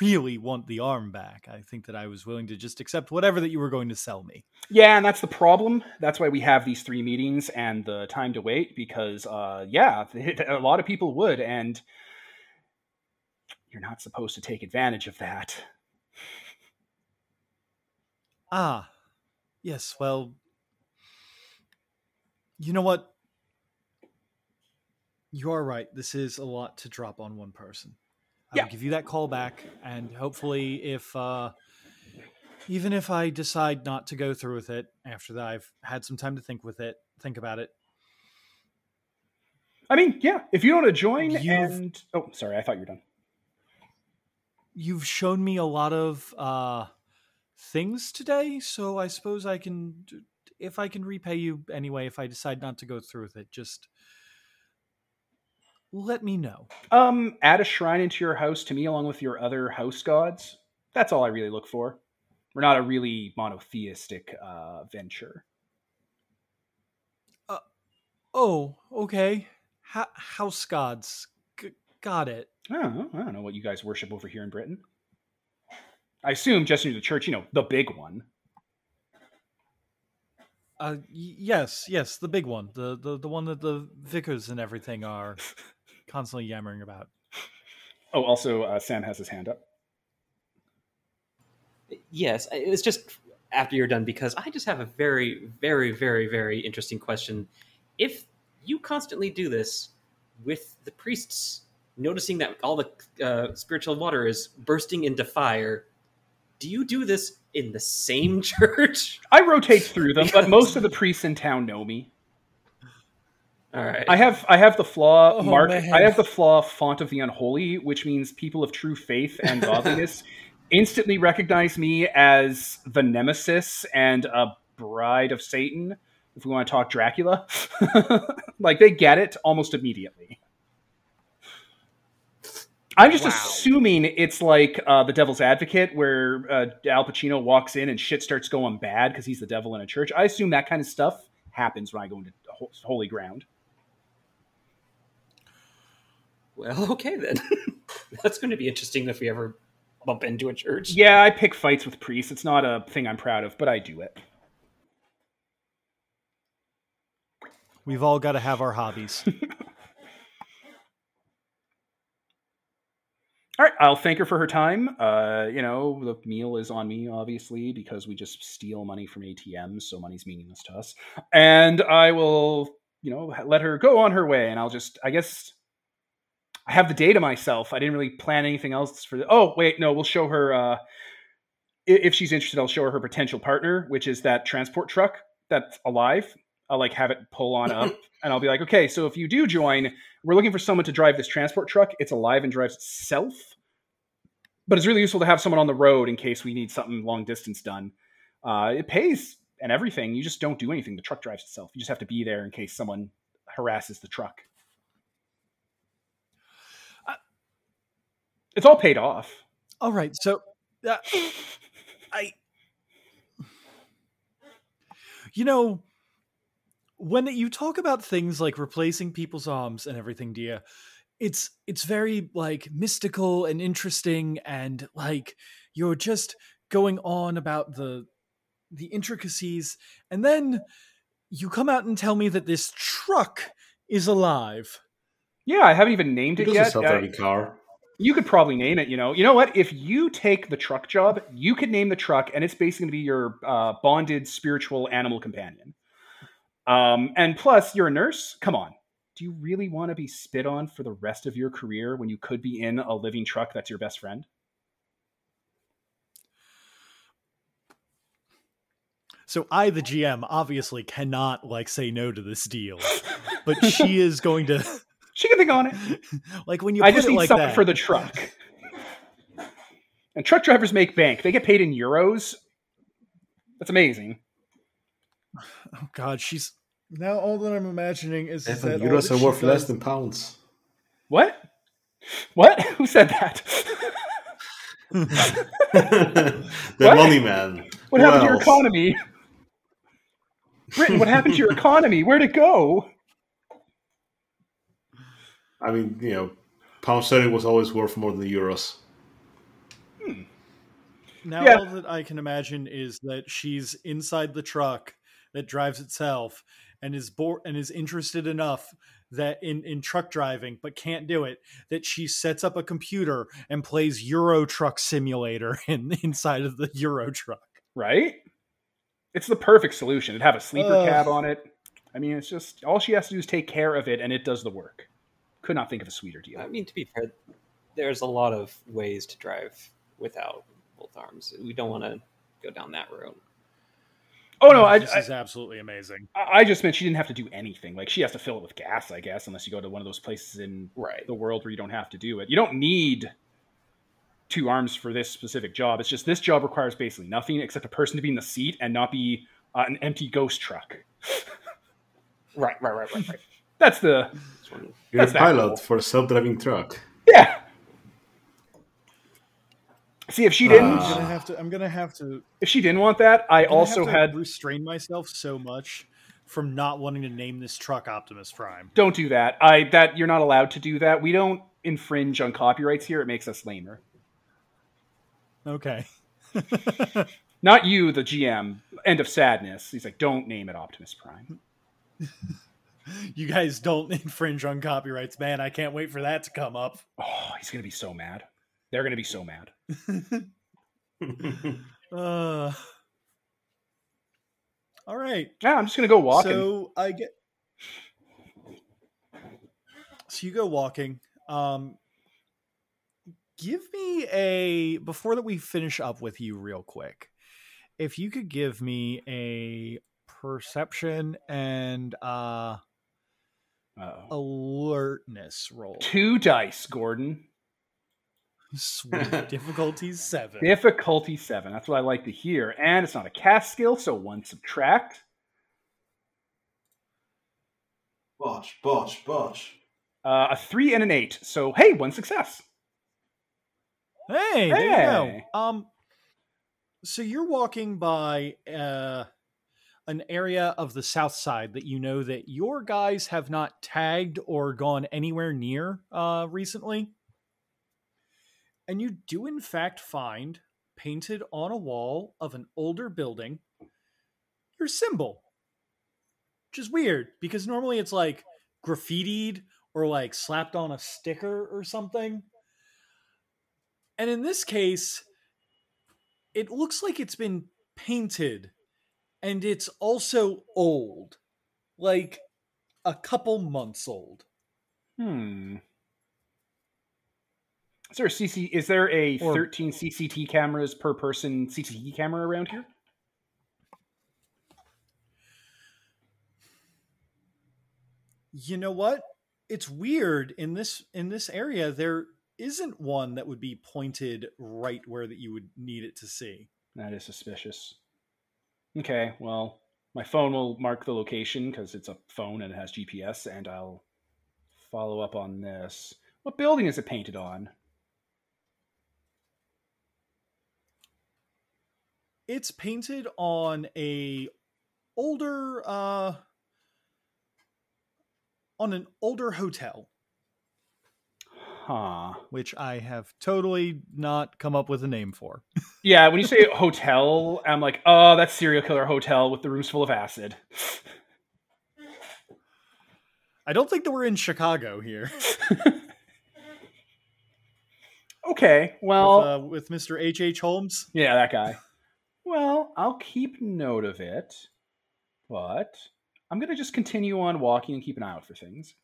really want the arm back. I think that I was willing to just accept whatever that you were going to sell me. Yeah, and that's the problem. That's why we have these three meetings and the time to wait because, uh, yeah, a lot of people would, and you're not supposed to take advantage of that. Ah, yes. Well, you know what? You are right. This is a lot to drop on one person. I'll Yeah. give you that call back, and hopefully, if uh, even if I decide not to go through with it after that I've had some time to think with it, think about it. I mean, yeah, if you want to join, You've- and oh, sorry, I thought you were done. You've shown me a lot of uh, things today, so I suppose I can, if I can repay you anyway, if I decide not to go through with it, just let me know. Um, add a shrine into your house to me, along with your other house gods. That's all I really look for. We're not a really monotheistic uh, venture. Uh, oh, okay. Ha- house gods. G- got it. I don't know. I don't know what you guys worship over here in Britain. I assume just into the church, you know, the big one. Uh, yes, yes, the big one, the, the the one that the vicars and everything are constantly yammering about. Oh, also, uh, Sam has his hand up. Yes, it was just after you're done because I just have a very, very, very, very interesting question. If you constantly do this with the priests noticing that all the uh, spiritual water is bursting into fire, do you do this in the same church? I rotate through them, but most of the priests in town know me. All right. I have I have the flaw Oh, mark. man. I have the flaw font of the unholy, which means people of true faith and godliness instantly recognize me as the nemesis and a bride of Satan. If we want to talk Dracula, like they get it almost immediately. I'm just Wow. assuming it's like uh, the Devil's Advocate, where uh, Al Pacino walks in and shit starts going bad because he's the devil in a church. I assume that kind of stuff happens when I go into holy ground. well, okay then. That's going to be interesting if we ever bump into a church. Yeah, I pick fights with priests. It's not a thing I'm proud of, but I do it. We've all got to have our hobbies. All right, I'll thank her for her time. Uh, you know, the meal is on me, obviously, because we just steal money from ATMs, so money's meaningless to us. And I will, you know, let her go on her way. And I'll just, I guess, I have the day to myself. I didn't really plan anything else for. The, oh, wait, no, we'll show her. Uh, if she's interested, I'll show her her potential partner, which is that transport truck that's alive. I'll like have it pull on up, and I'll be like, okay, so if you do join, we're looking for someone to drive this transport truck. It's alive and drives itself, but it's really useful to have someone on the road in case we need something long distance done. Uh, it pays and everything. You just don't do anything. The truck drives itself. You just have to be there in case someone harasses the truck. Uh, It's all paid off. All right, so uh, I, you know, when you talk about things like replacing people's arms and everything, dear, it's it's very like mystical and interesting, and like you're just going on about the the intricacies, and then you come out and tell me that this truck is alive. Yeah, I haven't even named It it doesn't yet. self-driving Uh, car. you could probably name it. You know, you know what? If you take the truck job, you could name the truck, and it's basically going to be your uh, bonded spiritual animal companion. Um, and plus, you're a nurse. Come on, do you really want to be spit on for the rest of your career when you could be in a living truck that's your best friend? So I, the GM, obviously cannot like say no to this deal, but she is going to She can think on it. like when you I just need like something that. for the truck. And truck drivers make bank. They get paid in euros. That's amazing. Oh God, she's now all that I'm imagining is, is Evan, that all euros that are worth less than pounds. What? What? Who said that? the What? money man. What Who happened to your economy? Britain, what happened to your economy? Where'd it go? I mean, you know, pound sterling was always worth more than the euros. Hmm. Now Yeah. all that I can imagine is that she's inside the truck that drives itself and is bored and is interested enough that in, in truck driving but can't do it that she sets up a computer and plays Euro Truck Simulator in inside of the Euro Truck. Right? It's the perfect solution. It'd have a sleeper Ugh. cab on it. I mean, it's just all she has to do is take care of it, and it does the work. Could not think of a sweeter deal. I mean, to be fair, there's a lot of ways to drive without both arms. We don't want to go down that road. Oh no, I, this I, is absolutely amazing. I just meant she didn't have to do anything. Like she has to fill it with gas, I guess, unless you go to one of those places in Right. the world where you don't have to do it. You don't need two arms for this specific job. It's just this job requires basically nothing except a person to be in the seat and not be uh, an empty ghost truck. Right, right, right, right, right. That's the You're That's a pilot cool. for a self-driving truck. yeah. See, if she uh, didn't, I'm gonna have to. I'm gonna have to. if she didn't want that, I also have to had. restrain myself so much from not wanting to name this truck Optimus Prime. Don't do that. I that you're not allowed to do that. We don't infringe on copyrights here. It makes us lamer. Okay. Not you, the GM. End of sadness. He's like, don't name it Optimus Prime. you guys don't infringe on copyrights, man. I can't wait for that to come up. Oh, he's gonna be so mad. They're gonna be so mad. Uh, all right. Yeah, I'm just gonna go walking. So I get. So you go walking. Um, give me a before that we finish up with you real quick. If you could give me a perception and uh Uh-oh. alertness roll. Two dice, Gordon. Sweet difficulties seven. Difficulty seven. That's what I like to hear. And it's not a caste skill, so one subtract. botch, botch, botch. Uh, a three and an eight. So hey, one success. Hey, there you go. Um, so you're walking by uh, an area of the south side that you know that your guys have not tagged or gone anywhere near uh, recently, and you do in fact find painted on a wall of an older building your symbol, which is weird because normally it's like graffitied or like slapped on a sticker or something. And in this case, it looks like it's been painted and it's also old. Like a couple months old. Hmm. Is there a CC? Is there a Or- 13 CCT cameras per person CCT camera around here? You know what? It's weird in this in this area there isn't one that would be pointed right where that you would need it to see. That is suspicious. Okay, well, my phone will mark the location because it's a phone and it has GPS, and I'll follow up on this. What building is it painted on? It's painted on a older uh on an older hotel, Huh. which I have totally not come up with a name for. Yeah, when you say hotel, I'm like, oh, that's serial killer hotel with the rooms full of acid. I don't think that we're in Chicago here okay, well, with, uh, with Mr. H. H. Holmes. yeah, that guy. Well, I'll keep note of it, but I'm gonna just continue on walking and keep an eye out for things.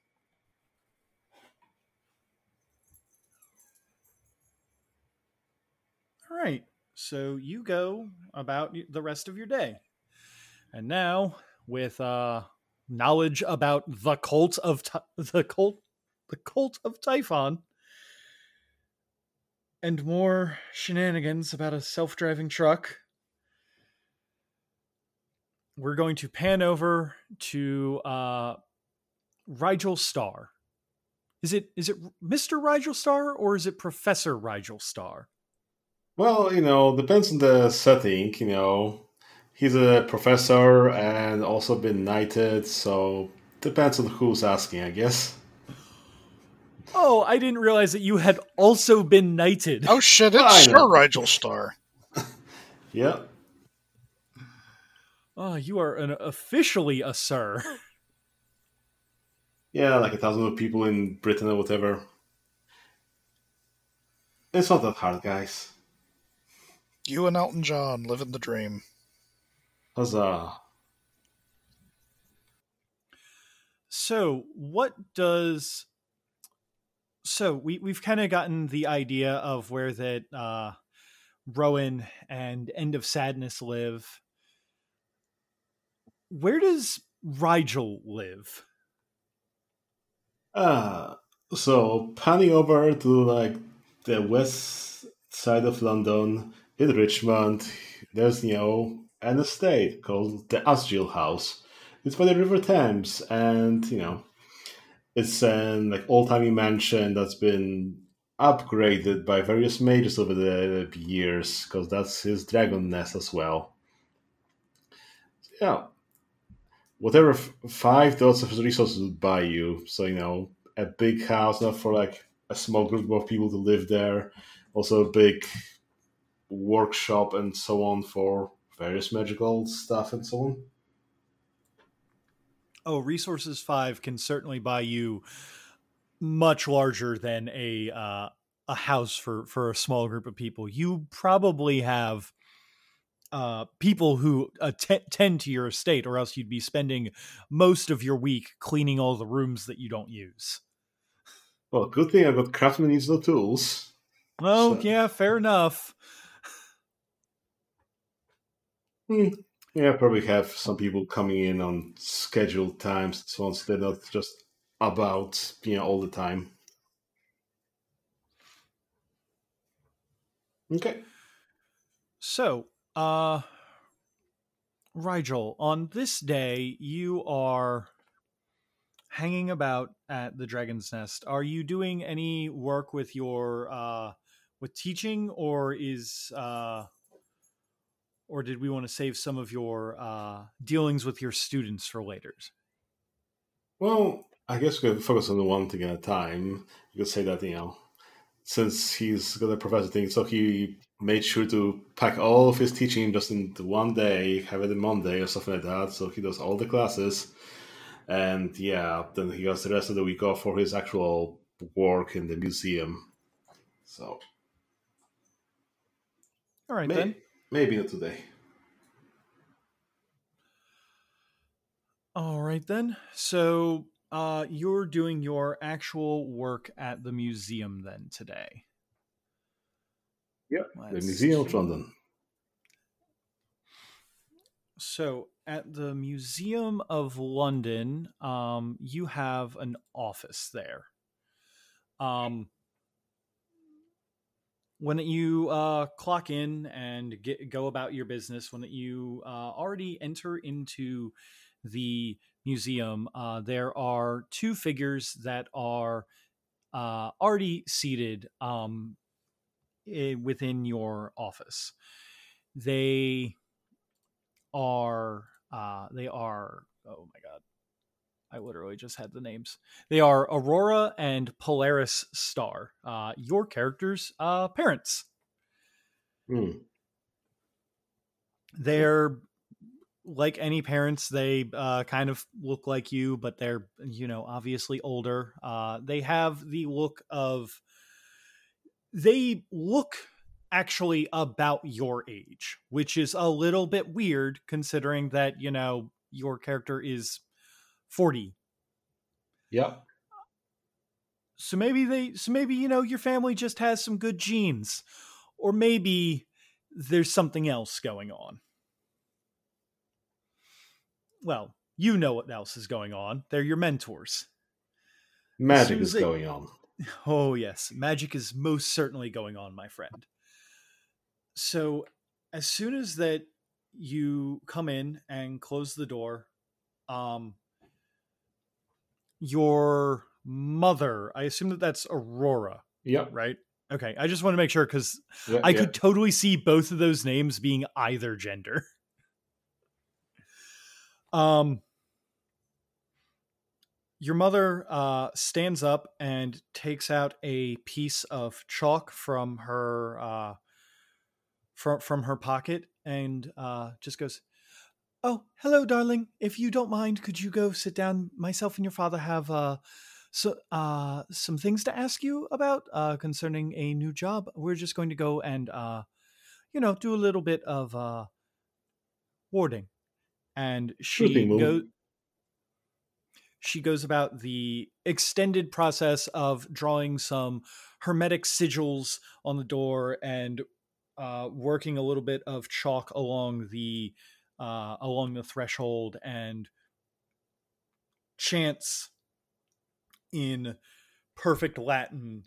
All right. So you go about the rest of your day. And now with uh knowledge about the cult of Ty- the cult the cult of Typhon and more shenanigans about a self-driving truck we're going to pan over to uh Rigel Star. Is it is it Mr. Rigel Star or is it Professor Rigel Star? Well, you know, depends on the setting. You know, he's a professor and also been knighted, so depends on who's asking, I guess. Oh, I didn't realize that you had also been knighted. Oh shit, it's Sir. Rigel Star. Yeah. Oh, you are an officially a sir. Yeah, like a thousand of people in Britain or whatever. It's not that hard, guys. You and Elton John living the dream. Huzzah. So, what does so we we've kind of gotten the idea of where that uh Rowan and End of Sadness live. Where does Rigel live? Ah, so panning over to like the west side of London in Richmond, there's you know an estate called the Asgill House. It's by the River Thames, and you know it's an like old timey mansion that's been upgraded by various mages over the years because that's his dragon nest as well. Yeah, whatever five dots of resources would buy you. So you know, a big house not for like a small group of people to live there. Also, a big workshop and so on for various magical stuff and so on. Oh, Resources 5 can certainly buy you much larger than a uh, a house for for a small group of people. You probably have uh, people who att- tend to your estate, or else you'd be spending most of your week cleaning all the rooms that you don't use. Well, good thing I've got craftsman needs no tools. Oh, So- yeah, fair enough. Hmm. Yeah, probably have some people coming in on scheduled times, so on, so they're not just about you know all the time. Okay. So, uh, Rigel, on this day, you are hanging about at the Dragon's Nest. Are you doing any work with your uh, with teaching, or is uh, or did we want to save some of your uh, dealings with your students for later? Well, I guess we could focus on the one thing at a time. You could say that, you know, since he's got a professor thing, so he made sure to pack all of his teaching just into one day, have it in Monday or something like that. So he does all the classes. And yeah, then he has the rest of the week off for his actual work in the museum. So All right may- then. maybe not today. All right then. So, uh, you're doing your actual work at the museum then today. Yeah, the Let's Museum of see. London. So at the Museum of London, um, you have an office there. Um, when you uh, clock in and get, go about your business, when you uh, already enter into the museum, uh, there are two figures that are uh, already seated um, i- within your office. They are uh, they are oh my god. I literally just had the names. They are aurora and polaris star uh, your characters uh, parents. Hmm. they're like any parents they uh, kind of look like you but they're you know obviously older. Uh, they have the look of they look actually about your age which is a little bit weird considering that you know your character is 40 Yeah. so maybe they so maybe you know your family just has some good genes or maybe there's something else going on well you know what else is going on they're your mentors Magic is they- going on. Oh yes magic is most certainly going on my friend so as soon as that you come in and close the door um your mother i assume that that's aurora Yeah. right okay i just want to make sure because yeah, I yeah. could totally see both of those names being either gender. Um, your mother uh, stands up and takes out a piece of chalk from her uh, from from her pocket and uh, just goes, "Oh, hello, darling. If you don't mind, could you go sit down? Myself and your father have uh, so uh, some things to ask you about uh, concerning a new job. We're just going to go and uh, you know do a little bit of uh, warding." And she goes. She goes about the extended process of drawing some hermetic sigils on the door and uh, working a little bit of chalk along the uh, along the threshold and chants in perfect Latin.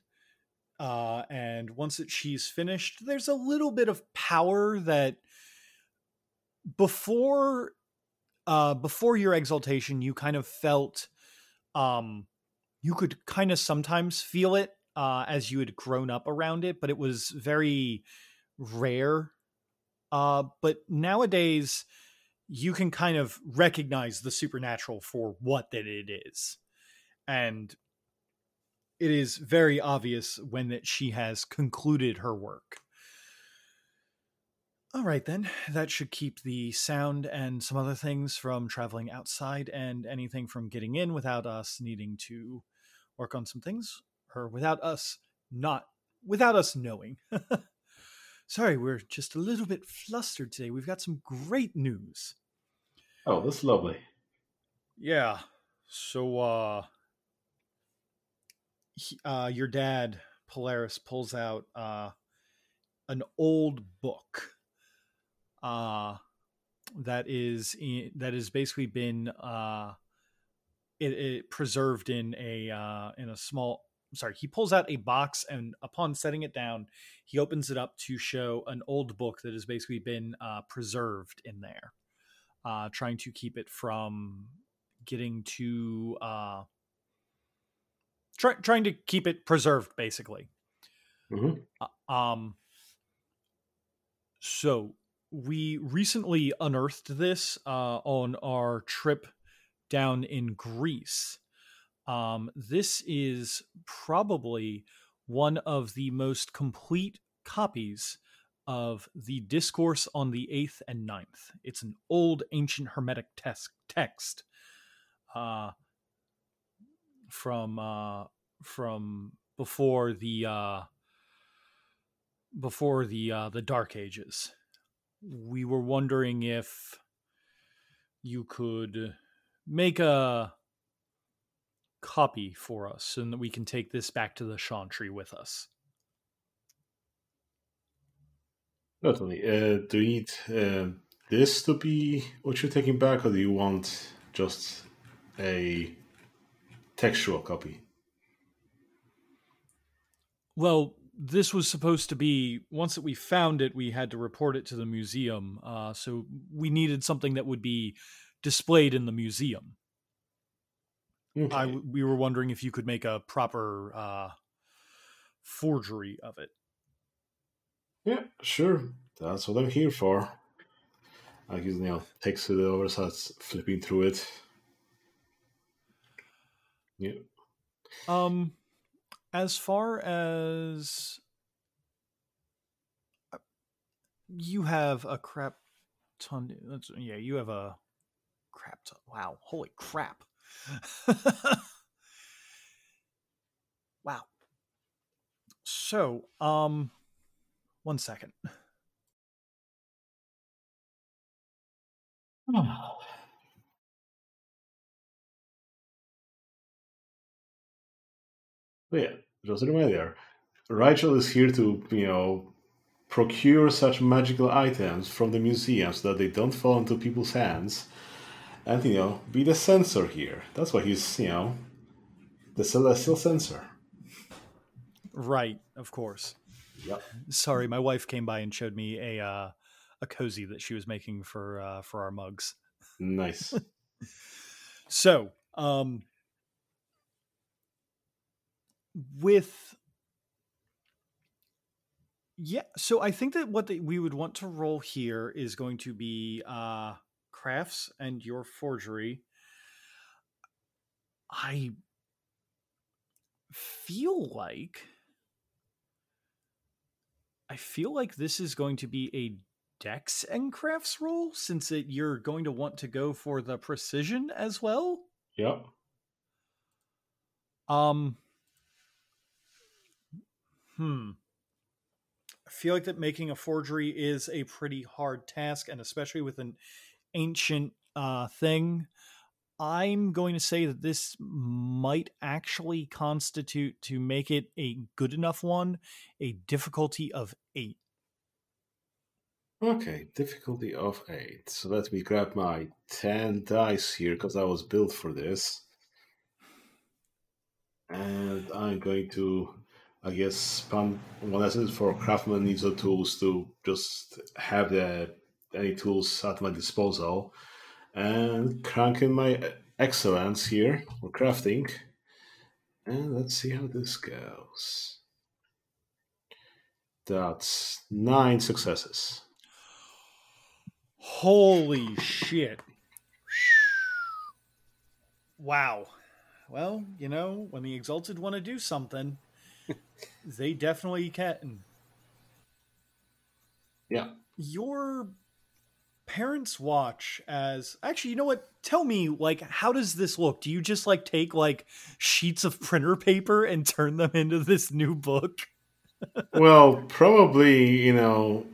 Uh, and once that she's finished, there's a little bit of power that before uh, before your exaltation, you kind of felt um, you could kind of sometimes feel it uh, as you had grown up around it, but it was very rare. Uh, but nowadays, you can kind of recognize the supernatural for what that it is, and it is very obvious when that she has concluded her work. All right, then. That should keep the sound and some other things from traveling outside and anything from getting in without us needing to work on some things or without us not, without us knowing. Sorry, we're just a little bit flustered today. We've got some great news. Oh, that's lovely. Yeah. So, uh, he, uh, your dad, Polaris, pulls out, uh, an old book uh that is in, that has basically been uh it, it preserved in a uh in a small sorry he pulls out a box and upon setting it down he opens it up to show an old book that has basically been uh preserved in there uh trying to keep it from getting too uh try, trying to keep it preserved basically Mhm. uh, um so we recently unearthed this uh, on our trip down in Greece. Um, this is probably one of the most complete copies of the Discourse on the Eighth and Ninth. It's an old ancient Hermetic tes- text uh, from uh, from before the uh, before the uh, the Dark Ages we were wondering if you could make a copy for us and that we can take this back to the Chantry with us. Certainly. Uh, do you need uh, this to be what you're taking back, or do you want just a textual copy? Well, this was supposed to be once that we found it, we had to report it to the museum. Uh, so we needed something that would be displayed in the museum. Okay. I we were wondering if you could make a proper uh, forgery of it. Yeah, sure. That's what I'm here for. I just, you know, takes it over, starts flipping through it. Yeah. Um, as far as uh, you have a crap ton, yeah, you have a crap ton. Wow, holy crap! wow. So, um, one second. But yeah, just a reminder. Rachel is here to, you know, procure such magical items from the museum so that they don't fall into people's hands. And, you know, be the censor here. That's why he's, you know, the celestial censor. Right, of course. Yep. Sorry, my wife came by and showed me a uh, a cozy that she was making for uh, for our mugs. Nice. So, um, with yeah, so I think that what they, we would want to roll here is going to be uh, crafts and your forgery. I feel like I feel like this is going to be a dex and crafts roll since it, you're going to want to go for the precision as well. yep. Um Hmm. I feel like that making a forgery is a pretty hard task and especially with an ancient uh thing. I'm going to say that this might actually constitute to make it a good enough one, a difficulty of 8. Okay, difficulty of 8. So let me grab my 10 dice here because I was built for this. And I'm going to, I guess, one essence for craftsman needs the tools to just have the any tools at my disposal. And cranking my excellence here for crafting. And let's see how this goes. That's nine successes. Holy shit. Wow. Well, you know, when the Exalted want to do something, they definitely can. Yeah. Your parents watch as actually you know what tell me like how does this look do you just like take like sheets of printer paper and turn them into this new book well, probably, you know,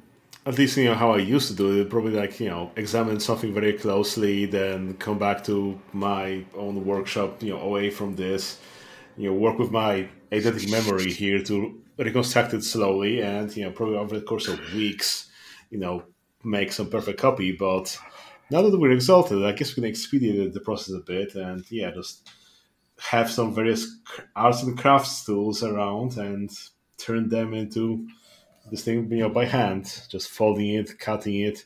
at least, you know, how I used to do it, probably like, you know, examine something very closely, then come back to my own workshop, you know, away from this, you know, work with my eidetic memory here to reconstruct it slowly and, you know, probably over the course of weeks, you know, make some perfect copy. But now that we're exalted, I guess we can expedite the process a bit and, yeah, just have some various arts and crafts tools around and turn them into this thing, you know, by hand, just folding it, cutting it,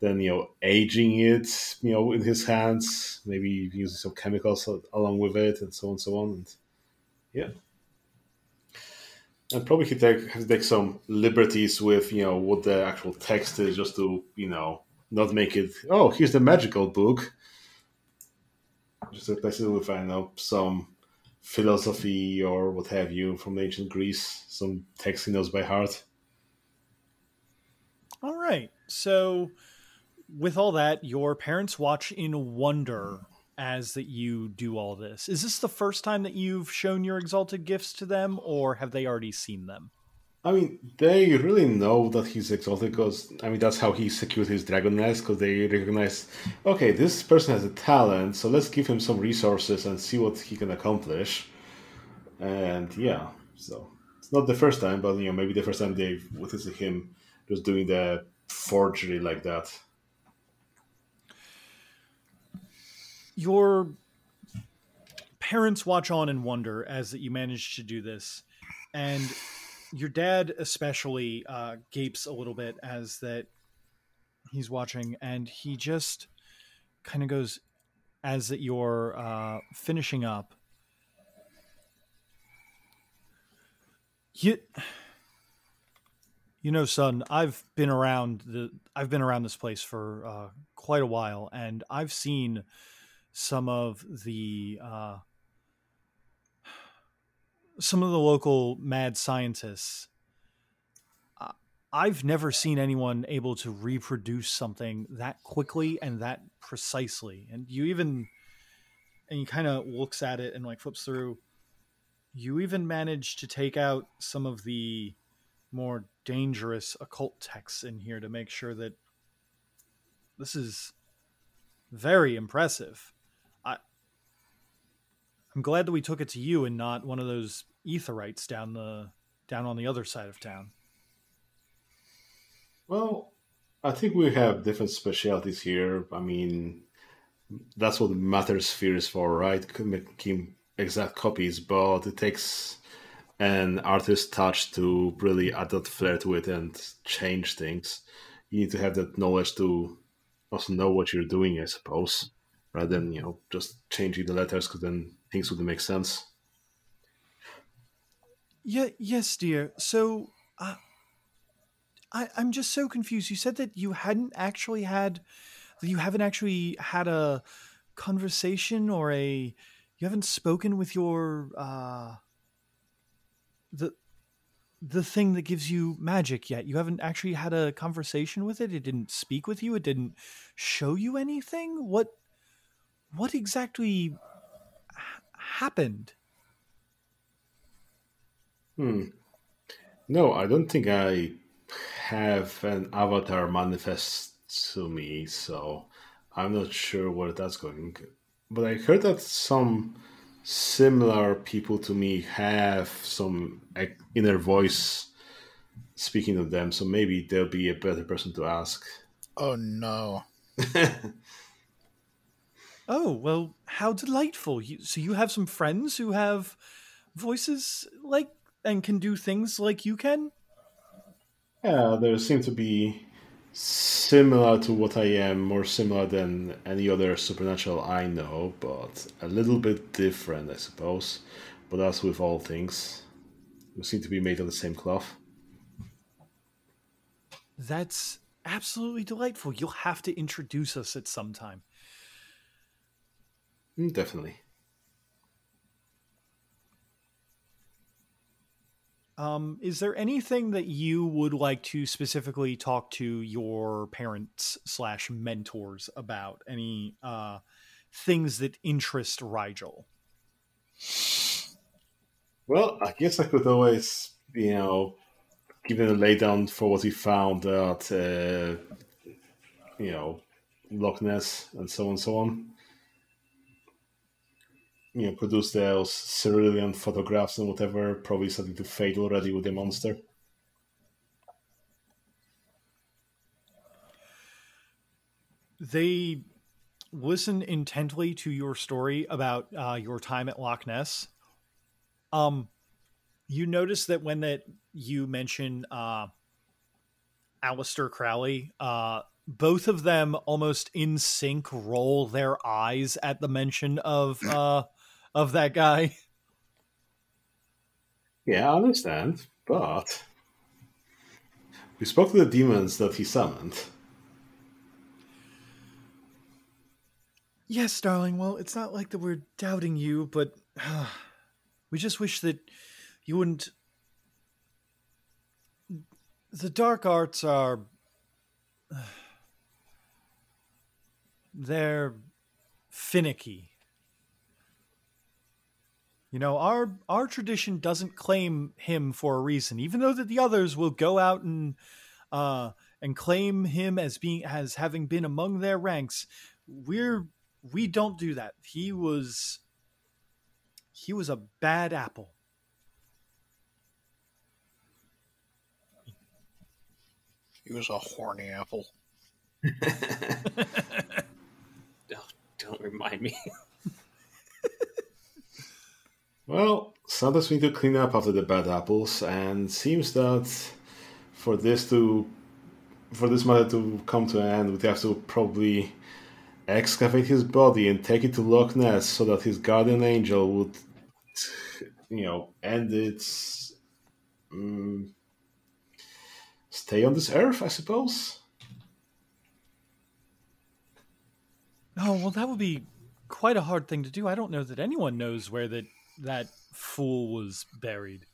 then you know, aging it, you know, in his hands, maybe using some chemicals along with it, and so on and so on. And yeah, and probably he take have to take some liberties with you know what the actual text is, just to you know not make it. Oh, here's the magical book. Just replace it with I don't know some philosophy or what have you from ancient Greece, some text he knows by heart. all right so with all that your parents watch in wonder as that you do all this is this the first time that you've shown your exalted gifts to them or have they already seen them I mean, they really know that he's exalted because, I mean, that's how he secured his dragon nest because they recognize, okay, this person has a talent, so let's give him some resources and see what he can accomplish. And yeah, so it's not the first time, but, you know, maybe the first time they've witnessed him just doing the forgery like that. Your parents watch on and wonder as that you manage to do this, and your dad especially uh, gapes a little bit as that he's watching, and he just kind of goes as that you're uh, finishing up. You, you know, son, I've been around the I've been around this place for uh, quite a while, and I've seen some of the uh, some of the local mad scientists. Uh, I've never seen anyone able to reproduce something that quickly and that precisely. And you even and he kind of looks at it and like flips through. You even managed to take out some of the more dangerous occult texts in here to make sure that this is very impressive. I'm glad that we took it to you and not one of those etherites down the down on the other side of town. Well, I think we have different specialties here. I mean, that's what Matter Sphere is for, right? Making exact copies, but it takes an artist's touch to really add that flair to it and change things. You need to have that knowledge to also know what you're doing, I suppose, rather than you know just changing the letters because then things wouldn't make sense. Yeah, yes, dear. So, uh, I I'm just so confused. You said that you hadn't actually had, you haven't actually had a conversation or a, you haven't spoken with your uh, the the thing that gives you magic yet. You haven't actually had a conversation with it. It didn't speak with you. It didn't show you anything. What what exactly happened? Hmm. No, I don't think I have an avatar manifest to me, so I'm not sure where that's going. But I heard that some similar people to me have some inner voice speaking to them, so maybe they'll be a better person to ask. Oh no. Oh, well, how delightful. You, so you have some friends who have voices like and can do things like you can? Yeah, they seem to be similar to what I am, more similar than any other supernatural I know, but a little bit different, I suppose. But as with all things, we seem to be made of the same cloth. That's absolutely delightful. You'll have to introduce us at some time. Mm, Definitely. Um, is there anything that you would like to specifically talk to your parents slash mentors about? Any uh, things that interest Rigel? Well, I guess I could always, you know, give it a laydown for what he found at, uh, you know, Loch Ness and so on and so on. You know, produce those cerulean photographs and whatever, probably starting to fade already with the monster. They listen intently to your story about uh, your time at Loch Ness. Um, you notice that when that you mention uh, Aleister Crowley, uh, both of them almost in sync roll their eyes at the mention of uh, of that guy. Yeah, I understand, but we spoke to the demons that he summoned. Yes, darling. Well, it's not like that we're doubting you, but uh, we just wish that you wouldn't. The dark arts are. Uh, they're finicky. You know, our our tradition doesn't claim him for a reason, even though that the others will go out and uh, and claim him as being as having been among their ranks. We're we don't do that. He was he was a bad apple. He He was a horny apple. Oh, don't remind me. Well, we need to clean up after the bad apples, and seems that for this to for this matter to come to an end, we'd have to probably excavate his body and take it to Loch Ness so that his guardian angel would, you know, end its mm, stay on this earth, I suppose. Oh well, that would be quite a hard thing to do. I don't know that anyone knows where that that fool was buried.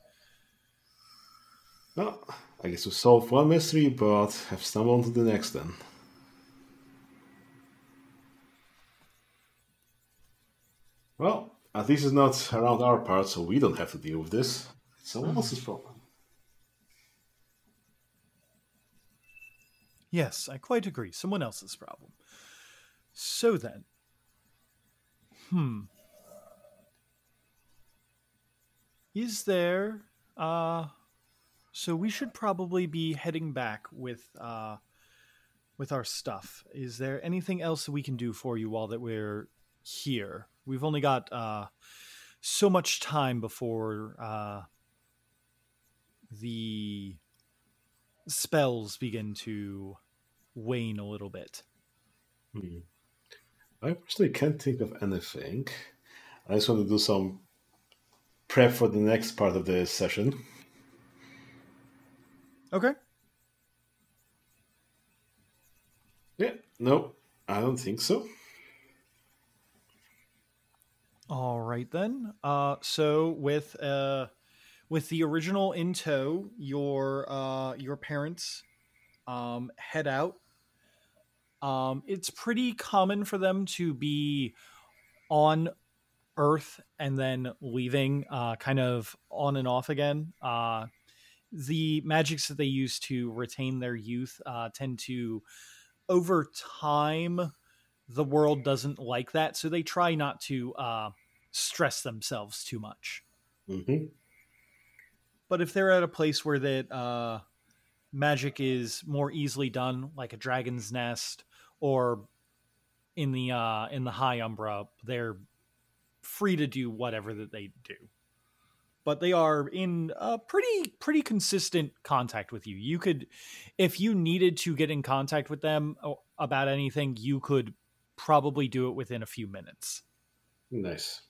Well, I guess we solved one mystery, but have stumbled to the next then. Well, at least it's not around our part, so we don't have to deal with this. It's someone else's problem. Yes, I quite agree. Someone else's problem. So then, hmm, is there? Uh, so we should probably be heading back with uh, with our stuff. Is there anything else that we can do for you while that we're here? We've only got uh, so much time before uh, the spells begin to wane a little bit. Hmm. I personally can't think of anything. I just want to do some prep for the next part of the session. Okay. Yeah, no, I don't think so. All right then. Uh, so with uh, with the original in tow, your uh, your parents um, head out. Um, it's pretty common for them to be on Earth and then leaving, uh, kind of on and off again. Uh, the magics that they use to retain their youth uh, tend to, over time, the world doesn't like that, so they try not to uh, stress themselves too much. hmm But if they're at a place where that uh, magic is more easily done, like a dragon's nest, or in the uh, in the high umbra, they're free to do whatever that they do. But they are in a pretty pretty consistent contact with you. You could, if you needed to get in contact with them oh, about anything, you could probably do it within a few minutes. Nice.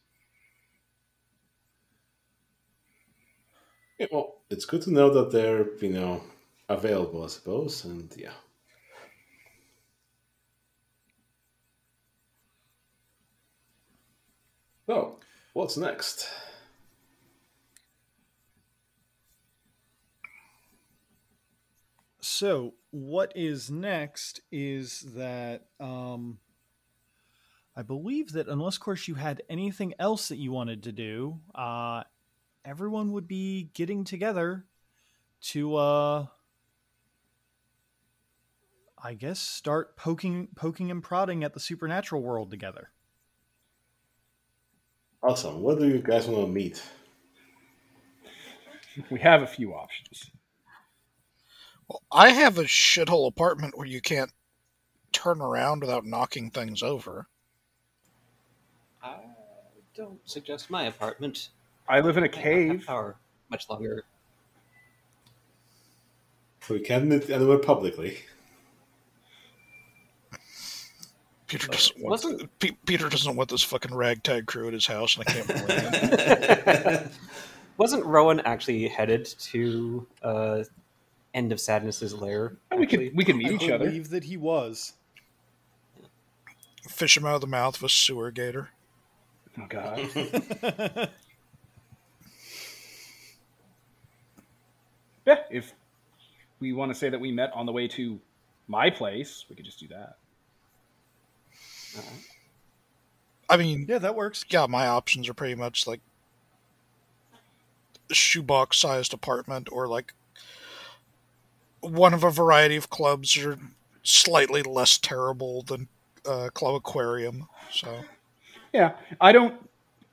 Yeah, well, it's good to know that they're, you know, available, I suppose, and yeah. So, what's next? So, what is next is that um, I believe that unless, of course, you had anything else that you wanted to do, uh, everyone would be getting together to, uh, I guess, start poking, poking and prodding at the supernatural world together. Awesome. What do you guys want to meet? We have a few options. Well, I have a shithole apartment where you can't turn around without knocking things over. I don't suggest my apartment. I live in a cave. power much longer. We can't meet anywhere publicly. Peter doesn't want wasn't- Pe- Peter doesn't want this fucking ragtag crew at his house, and I can't blame him. Wasn't Rowan actually headed to uh, End of Sadness's lair? We could actually? we could meet I each other. believe that he was. Fish him out of the mouth of a sewer gator. Oh god. Yeah, if we want to say that we met on the way to my place, we could just do that. Alright. I mean, yeah, that works. yeah, my options are pretty much like shoebox sized apartment or like one of a variety of clubs that are slightly less terrible than uh, Club Aquarium. So Yeah, I don't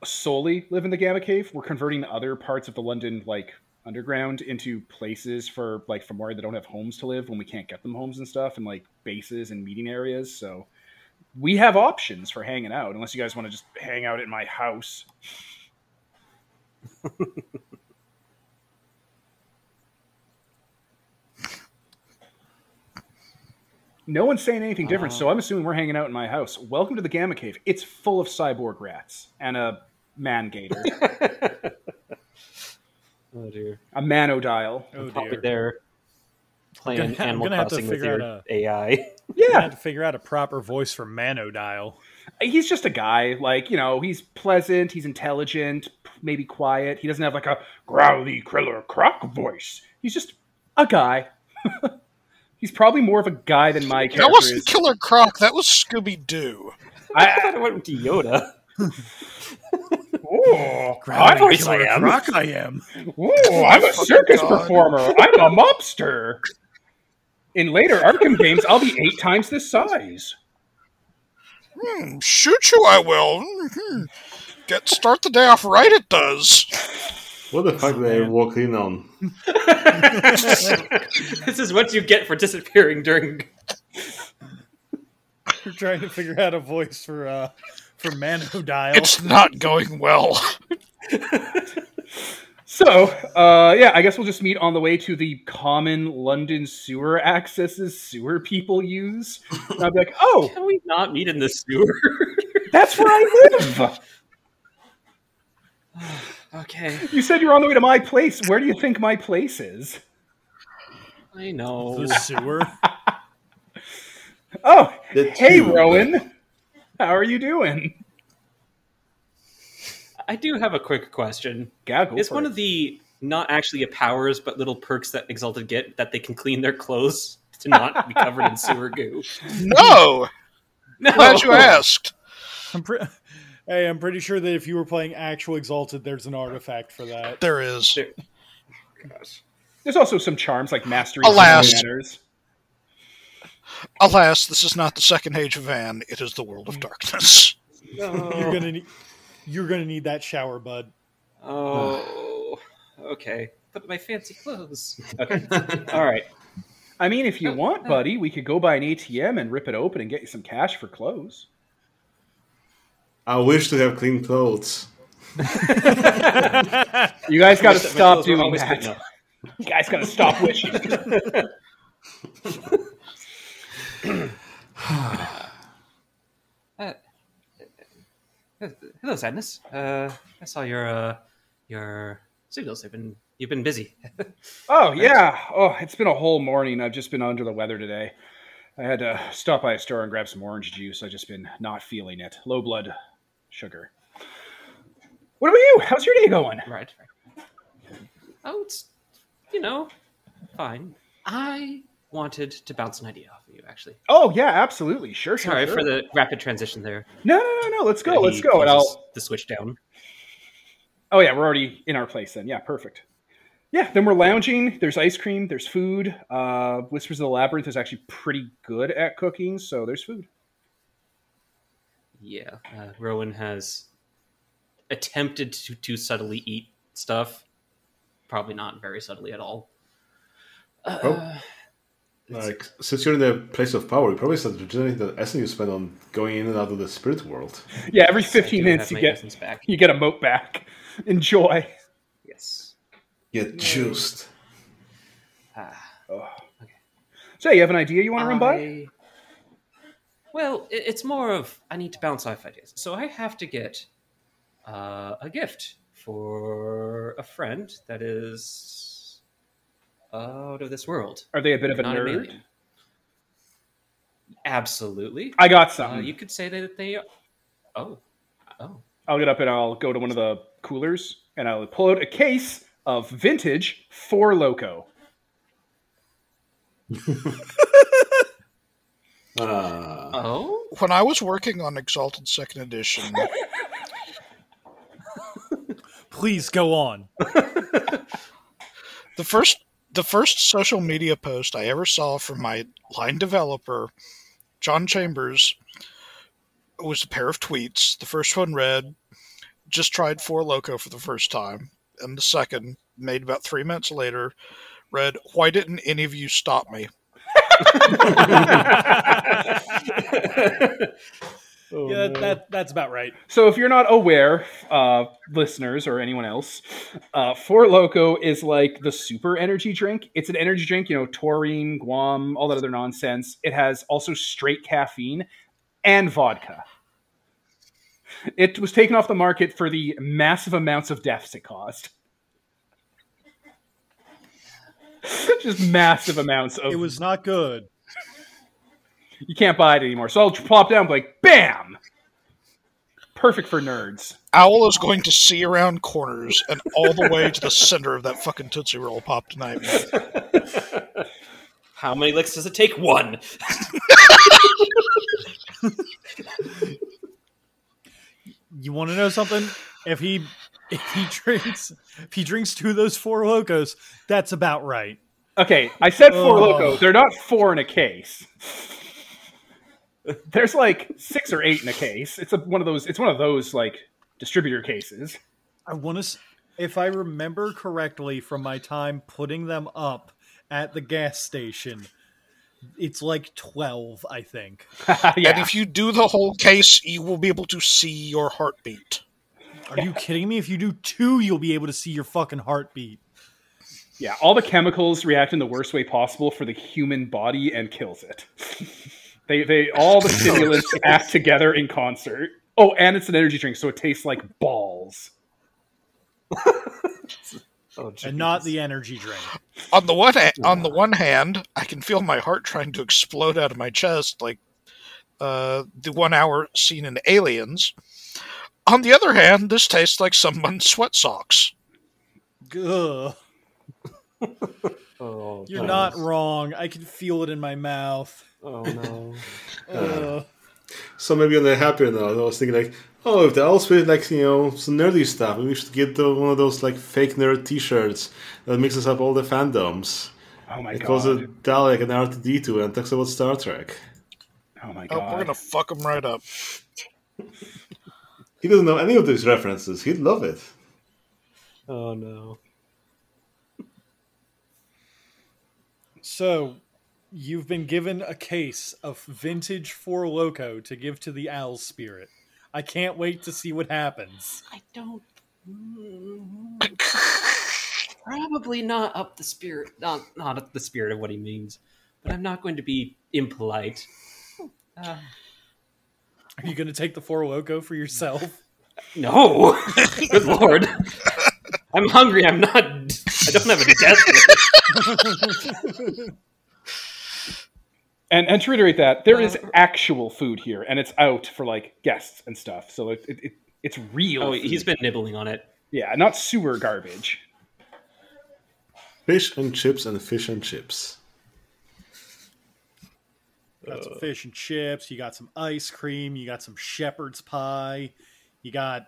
solely live in the Gamma Cave. We're converting other parts of the London like underground into places for like from where they don't have homes to live when we can't get them homes and stuff and like bases and meeting areas. So we have options for hanging out unless you guys want to just hang out at my house. No one's saying anything different, so uh-huh. I'm assuming we're hanging out in my house. Welcome to the Gamma Cave. It's full of cyborg rats and a man gator, oh dear. a manodial. Oh dear. there playing gonna- I'm gonna have to Crossing with figure your out AI. I Yeah, had to figure out a proper voice for Manodial. he's just a guy. Like you know, he's pleasant, he's intelligent, maybe quiet. He doesn't have like a growly Killer Croc voice. He's just a guy. he's probably more of a guy than my That wasn't is. Killer Croc. That was Scooby Doo. I I, thought it went to Yoda. oh, I'm I'm, a croc I am. oh, I'm a circus God. performer. I'm a mobster. In later Arkham games, I'll be eight times this size. Hmm, shoot you, I will. Hmm. Get start the day off right. It does. What the fuck they walk in on? this is what you get for disappearing during. We're trying to figure out a voice for uh for Manodial. It's not going well. So, uh, yeah, I guess we'll just meet on the way to the common London sewer accesses sewer people use. And I'll be like, oh, Can we not meet in the sewer? that's where I live. okay, You said you're on the way to my place. Where do you think my place is? I know. the sewer. Oh, The hey. Rowan. How are you doing? I do have a quick question. Yeah, go Is for one it. of the not actually a powers but little perks that Exalted get that they can clean their clothes to not be covered in sewer goo? No, No. glad you asked. I'm pre- hey, I'm pretty sure that if you were playing actual Exalted, there's an artifact for that. There is. There- There's also some charms like mastery Alas. manners. Alas, this is not the second age of Man. It is the world of darkness. No. You're gonna need, you're gonna need that shower, bud. Oh, okay. But my fancy clothes. Okay. All right. I mean, if you want, buddy, we could go by an ATM and rip it open and get you some cash for clothes. I wish to have clean clothes. You guys got to Wish that my stop doing that. You guys got to stop wishing. Uh, uh, hello, Sadness. Uh, I saw your uh, your signals. They've been you've been busy. Oh yeah. Oh, it's been a whole morning. I've just been under the weather today. I had to stop by a store and grab some orange juice. I've just been not feeling it. Low blood sugar. What about you? How's your day going? right. right. Oh, it's you know fine. I wanted to bounce an idea off of you, actually. Oh yeah, absolutely. Sure, sure. Sorry sure. for the rapid transition there. No, no, no, no. Let's go. He Let's go. And I'll. the switch down. Oh yeah, we're already in our place then. Yeah, perfect. Yeah, then we're lounging. There's ice cream. There's food. Uh, Whispers of the Labyrinth is actually pretty good at cooking, so there's food. Yeah, uh, Rowan has attempted to, to subtly eat stuff. Probably not very subtly at all. Uh, Oh. Like, since you're in the place of power, you probably start regenerating the essence you spend on going in and out of the spirit world. Yeah, every 15 do minutes you get back. you get a mote back. Enjoy. Yes. Get juiced. Ah. So you have an idea you want to run by? Well, it's more of I need to bounce off ideas. So I have to get uh, a gift for a friend that is out of this world. Are they a bit of a an nerd? alien. Absolutely. I got Uh, you could say that they. Oh, oh. I'll get up and I'll go to one of the coolers and I'll pull out a case of vintage Four Loco. Ah. Oh, When I was working on Exalted Second Edition, Please go on. the first the first social media post I ever saw from my line developer, John Chambers, was a pair of tweets. The first one read, "Just tried Four Loco for the first time." and the second, made about three minutes later, read, Why didn't any of you stop me? Oh, yeah, no. that that's about right. So, if you're not aware, uh, listeners or anyone else, uh, Four Loco is like the super energy drink. It's an energy drink, you know, taurine, guam, all that other nonsense. It has also straight caffeine and vodka. It was taken off the market for the massive amounts of deaths it caused. Just massive amounts of. It was not good. You can't buy it anymore. So I'll plop down, and be like, bam! Perfect for nerds. Owl is going to see around corners and all the way to the center of that fucking Tootsie Roll pop tonight. How many licks does it take? One. You want to know something? If he if he drinks if he drinks two of those four locos, that's about right. Okay, I said four Oh. locos. They're not four in a case. There's like six or eight in a case. It's a, one of those. It's one of those like distributor cases. I want to, if I remember correctly from my time putting them up at the gas station, it's like twelve, I think. And yeah, if you do the whole case, you will be able to see your heartbeat. Are you kidding me? If you do two, you'll be able to see your fucking heartbeat. yeah. All the chemicals react in the worst way possible for the human body and kills it. they, they, all the stimulants act together in concert. Oh, and it's an energy drink, so it tastes like balls. Oh, and not the energy drink. On the one ha- on the one hand, I can feel my heart trying to explode out of my chest, like uh, the one hour scene in Aliens. On the other hand, this tastes like someone's sweat socks. Ugh. Oh, You're no. not wrong. I can feel it in my mouth. Oh no. Ugh. Uh, so maybe on the happier note, I was thinking like, oh, if they all spirit like you know some nerdy stuff, maybe we should get the, one of those like fake nerd T-shirts that mixes up all the fandoms. Oh my It calls god. it Dalek and R2D2 and talks about Star Trek. Oh my Oh, we're gonna fuck him right up. He doesn't know any of these references. He'd love it. Oh no. So, you've been given a case of vintage Four Loco to give to the owl spirit. I can't wait to see what happens. I don't. Probably not up the spirit. Not not up the spirit of what he means. But I'm not going to be impolite. Uh, Are you going to take the Four Loco for yourself? no. Good lord. I'm hungry. I'm not. I don't have a desk. And, and to reiterate that, there is actual food here, and it's out for like guests and stuff. So it, it, it it's real. Oh, food. he's been nibbling on it. yeah, not sewer garbage. Fish and chips and fish and chips. got some fish and chips. You got some ice cream. You got some shepherd's pie. You got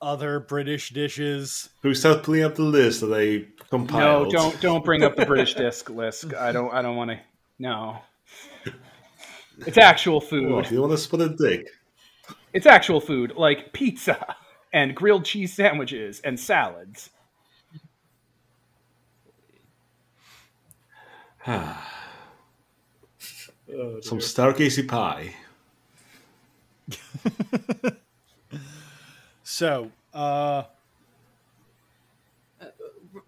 other British dishes. We start pulling up the list that I No, don't don't bring up the British disc list. I don't I don't want to. No, it's actual What, food. you want to split a dick? It's actual food like pizza and grilled cheese sandwiches and salads. Some Stargazy pie. So, uh,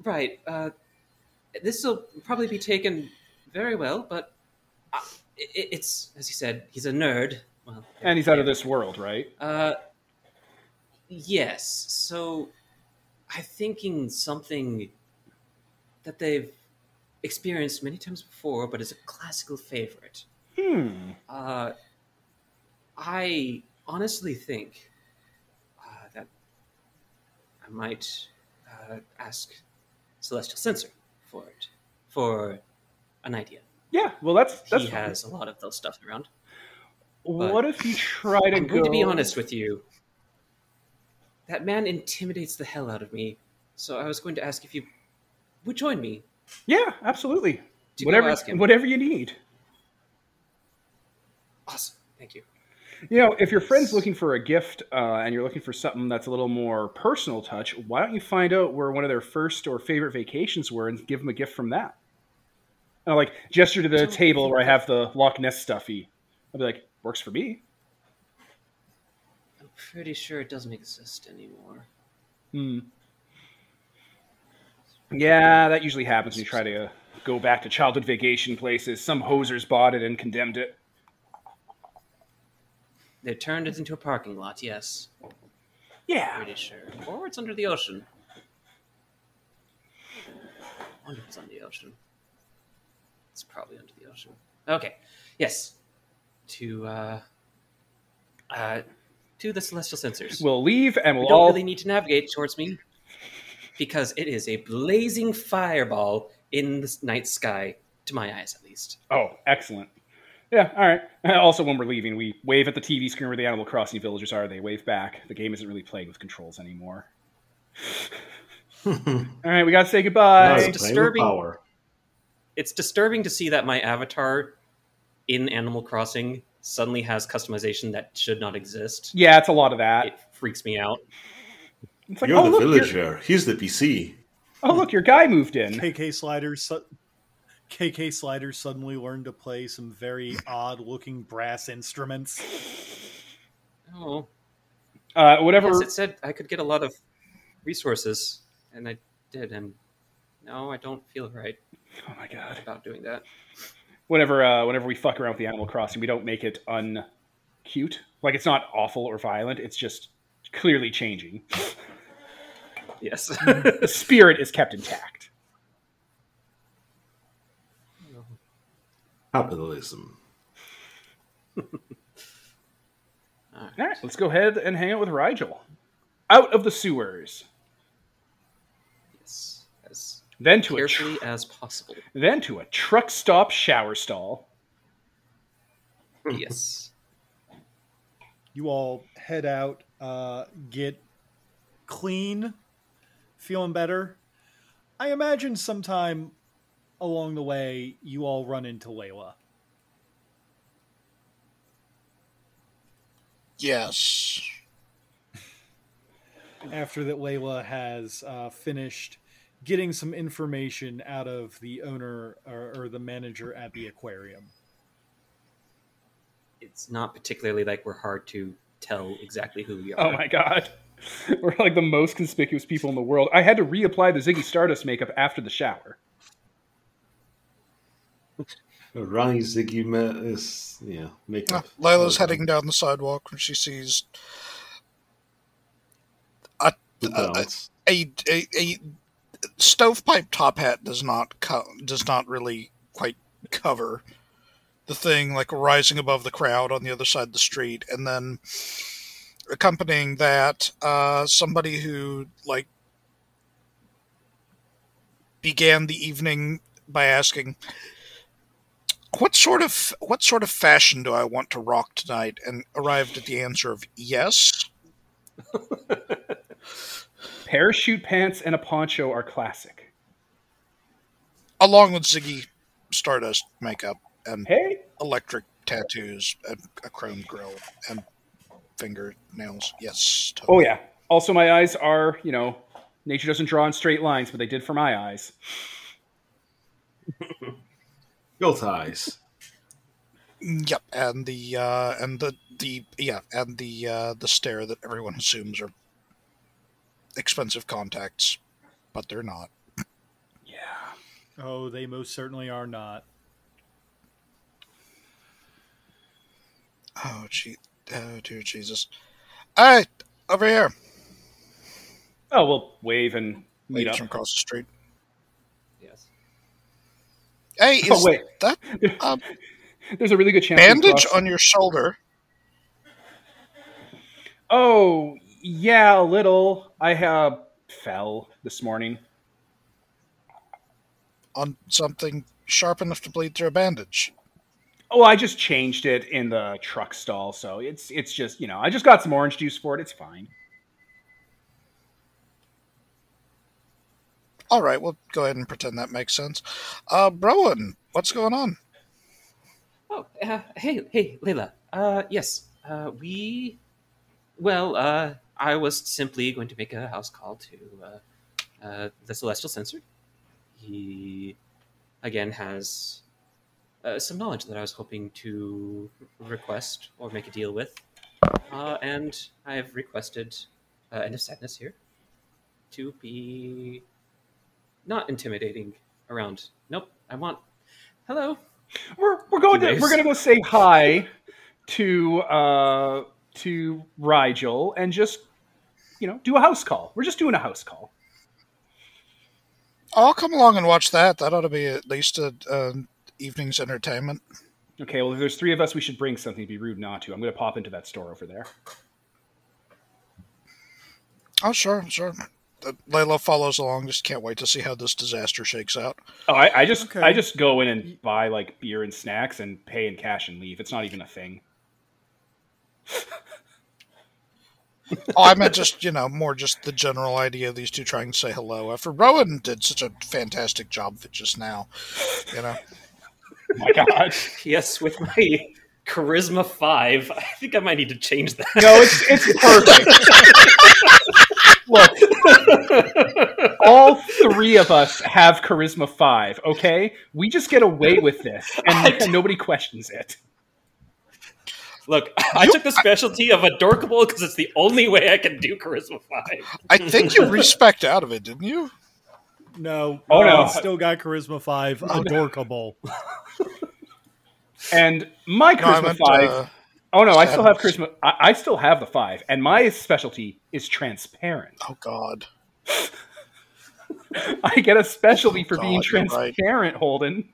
Right. Uh, this will probably be taken very well, but uh, it, it's as you said, he's a nerd. Well, And he's out of this world, right? Uh, yes. So, I'm thinking something that they've experienced many times before, but is a classical favorite. Hmm. Uh, I honestly think uh, that I might uh, ask Celestial Censor for it, for an idea. Yeah. Well, that's that's. he fine. has a lot of those stuff around. What if you try to I'm go? going to be honest with you. That man intimidates the hell out of me. So I was going to ask if you would join me. Yeah, absolutely. Whatever, ask him. whatever you need. Awesome. Thank you. You know, if your friend's looking for a gift uh, and you're looking for something that's a little more personal touch, why don't you find out where one of their first or favorite vacations were and give them a gift from that? And I'll like gesture to the table where I have the Loch Ness stuffy. I'll be like, works for me. I'm pretty sure it doesn't exist anymore. Hmm. Yeah, that usually happens when you try to uh, go back to childhood vacation places. Some hosers bought it and condemned it. They turned it into a parking lot, yes. Yeah. Pretty sure. Or it's under the ocean. I wonder if it's under the ocean. It's probably under the ocean. Okay. Yes. To uh uh to the Celestial Censors. We'll leave and we we'll don't all really need to navigate towards me because it is a blazing fireball in the night sky, to my eyes at least. Oh, excellent. Yeah, all right. Also, when we're leaving, we wave at the TV screen where the Animal Crossing villagers are. They wave back. The game isn't really playing with controls anymore. All right, we got to say goodbye. it's It's playing with disturbing. Power. It's disturbing to see that my avatar in Animal Crossing suddenly has customization that should not exist. Yeah, it's a lot of that. It freaks me out. It's like, You're oh the look, your, villager. He's the PC. oh look, your guy moved in. KK Sliders. Su- KK Sliders suddenly learned to play some very odd-looking brass instruments. Oh, Uh, whatever. yes, it said I could get a lot of resources, and I did, and no, I don't feel right Oh my god. about doing that. Whenever, uh, whenever we fuck around with the Animal Crossing, we don't make it uncute. Like it's not awful or violent. It's just clearly changing. Yes. the spirit is kept intact. Capitalism. All right, let's go ahead and hang out with Rigel. Out of the sewers, yes. As then to a tr- as possible. then to a truck stop shower stall. yes. You all head out, uh, get clean, feeling better. I imagine sometime along the way you all run into Layla. Yes. after that Layla has uh, finished getting some information out of the owner or, or the manager at the aquarium. It's not particularly like we're hard to tell exactly who we are. Oh my god. We're like the most conspicuous people in the world. I had to reapply the Ziggy Stardust makeup after the shower. Ronnie Ziggy is yeah makeup. Layla's heading down the sidewalk when she sees Good uh, a, a, a stovepipe top hat does not co- does not really quite cover the thing like rising above the crowd on the other side of the street and then accompanying that uh, somebody who like began the evening by asking what sort of what sort of fashion do I want to rock tonight? and arrived at the answer of yes Parachute pants and a poncho are classic. along with Ziggy Stardust makeup and Hey, electric tattoos and a chrome grill and fingernails. Yes. oh yeah. Also, my eyes are, you know, nature doesn't draw in straight lines, but they did for my eyes. Gold eyes. Yep. And the uh, and the the yeah and the uh, the stare that everyone assumes are expensive contacts, but they're not. Yeah. Oh, they most certainly are not. Oh gee. Oh dear Jesus. All right, over here. Oh, we'll wave and meet Ladies up. from across the street. Yes. Hey, is Oh wait, that um, there's a really good chance. bandage on your shoulder? Oh yeah, a little. I uh, fell this morning. on something sharp enough to bleed through a bandage. Oh, I just changed it in the truck stall, so it's it's just you know I just got some orange juice for it. It's fine. All right, we'll go ahead and pretend that makes sense. Uh, Rowan, what's going on? Oh, uh, hey, hey, Layla. Uh, yes. Uh, we, well, uh, I was simply going to make a house call to uh, uh, the Celestial Censor. He, again, has uh, some knowledge that I was hoping to request or make a deal with. Uh, and I have requested uh, End of Sadness here to be not intimidating around. Nope, I want. Hello. We're we're going to we're gonna go say hi to uh to Rigel and just you know do a house call. We're just doing a house call. I'll come along and watch that. That ought to be at least a, a evening's entertainment. Okay, well if there's three of us, we should bring something. It'd be rude not to. I'm gonna pop into that store over there. Oh, sure, sure. Uh, Layla follows along. Just can't wait to see how this disaster shakes out. Oh, I, I just Okay. I just go in and buy like beer and snacks and pay in cash and leave. It's not even a thing. Oh, I meant just you know more just the general idea of these two trying to say hello after Rowan did such a fantastic job of it just now. You know, my God. Yes, with my charisma five, I think I might need to change that. No, it's it's perfect. Look, all three of us have charisma five. Okay, we just get away with this, and nobody questions it. Look, I took the specialty of adorkable because it's the only way I can do charisma five. I think you respect out of it, didn't you? No. Oh, no. uh, Still got charisma five. Adorkable. And my No, I charisma meant. five. Uh, oh no, I still have charisma. I, I still have the five, and my specialty is transparent. oh God. I get a specialty for God, being you're right. transparent, Holden.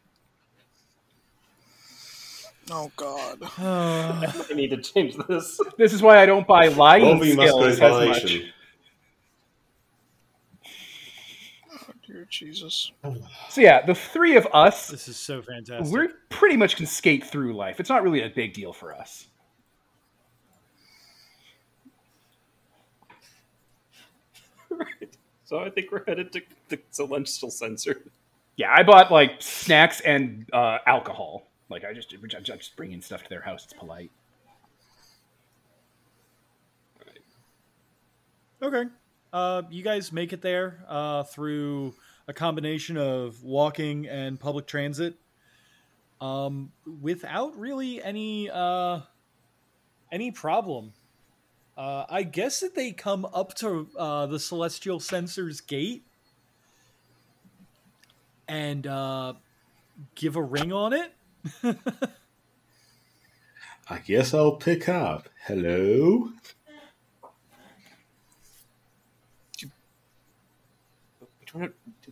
Oh God. Uh, I need to change this. This is why I don't buy lying Roving skills as much. foundation. Oh, dear Jesus. So yeah, the three of us this is so fantastic. we're pretty much can skate through life. It's not really a big deal for us. So I think we're headed to the Celestial Censor. Yeah, I bought like snacks and uh, alcohol. Like I just, I'm just bringing stuff to their house. It's polite. Okay. Uh, you guys make it there uh, through a combination of walking and public transit, um, without really any uh, any problem. Uh, I guess that they come up to uh, the Celestial Censor's gate and uh, give a ring on it. I guess I'll pick up. Hello?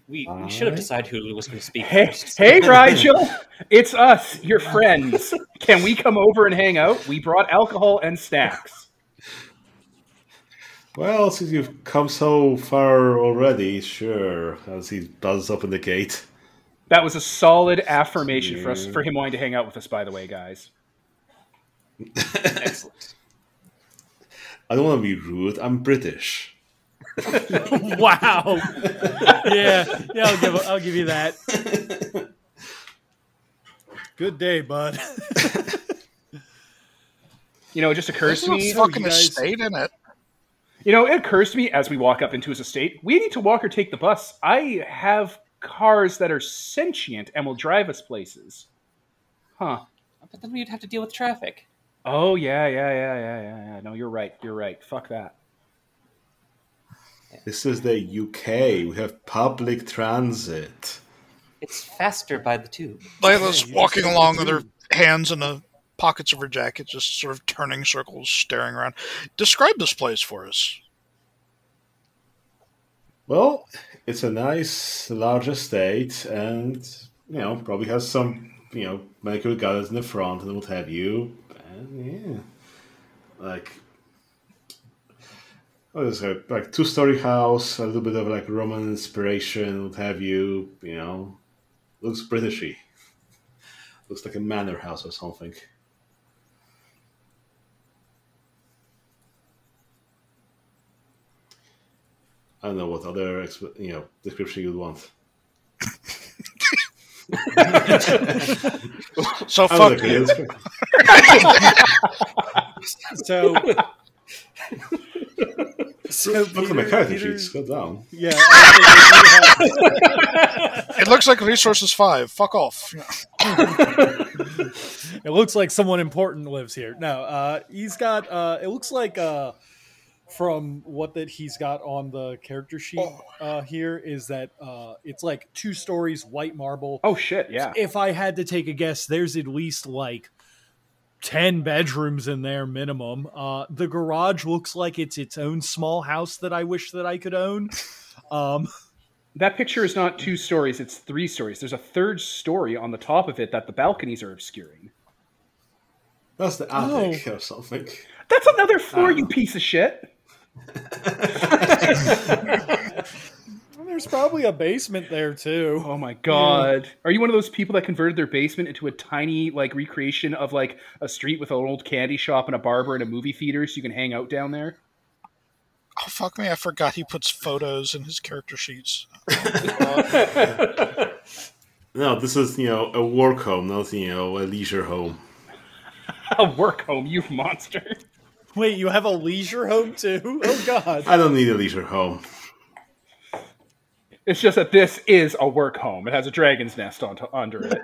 We, we should have decided who was going to speak Hey, first. hey, Rigel, it's us, your friends. Can we come over and hang out? We brought alcohol and snacks. Well, since you've come so far already, sure. As he buzzes up in the gate. That was a solid affirmation for us for him wanting to hang out with us. By the way, guys. Excellent. I don't want to be rude. I'm British. wow. yeah, yeah, I'll give I'll give you that. Good day, bud. You know, it just occurs There's to me. fucking you guys- estate in it. You know, it occurs to me as we walk up into his estate, we need to walk or take the bus. I have cars that are sentient and will drive us places. Huh. But then we'd have to deal with traffic. Oh yeah, yeah, yeah, yeah, yeah, yeah. No, you're right. You're right. Fuck that. This is the UK. We have public transit. It's faster by the tube. Layla's you walking along have with her hands in the pockets of her jacket, just sort of turning circles, staring around. Describe this place for us. Well, it's a nice large estate, and you know probably has some you know medical gardens in the front and what have you. And yeah, like what is it? Like two story house, a little bit of like Roman inspiration, what have you. You know, looks Britishy. Looks like a manor house or something. I don't know what other exp- you know description you'd want. So I fuck you. it. So, so Look at my Peter- character Peter- sheets. Go down. Yeah. actually, they do have- It looks like resources five. Fuck off. it looks like someone important lives here. No, uh, he's got. Uh, it looks like uh, from what that he's got on the character sheet uh, here is that uh, it's like two stories, white marble. Oh shit, yeah. If I had to take a guess, there's at least like. 10 bedrooms in there minimum uh the garage looks like it's its own small house that i wish that i could own um That picture is not two stories, it's three stories. There's a third story on the top of it that the balconies are obscuring. That's the attic or something. That's another floor, you piece of shit. there's probably a basement there too Oh my god. Are you one of those people that converted their basement into a tiny like recreation of like a street with an old candy shop and a barber and a movie theater so you can hang out down there? Oh fuck me! I forgot he puts photos in his character sheets. No, this is you know a work home, not you know a leisure home. A work home, you monster. Wait, you have a leisure home too? Oh god. I don't need a leisure home. It's just that this is a work home. It has a dragon's nest on under it.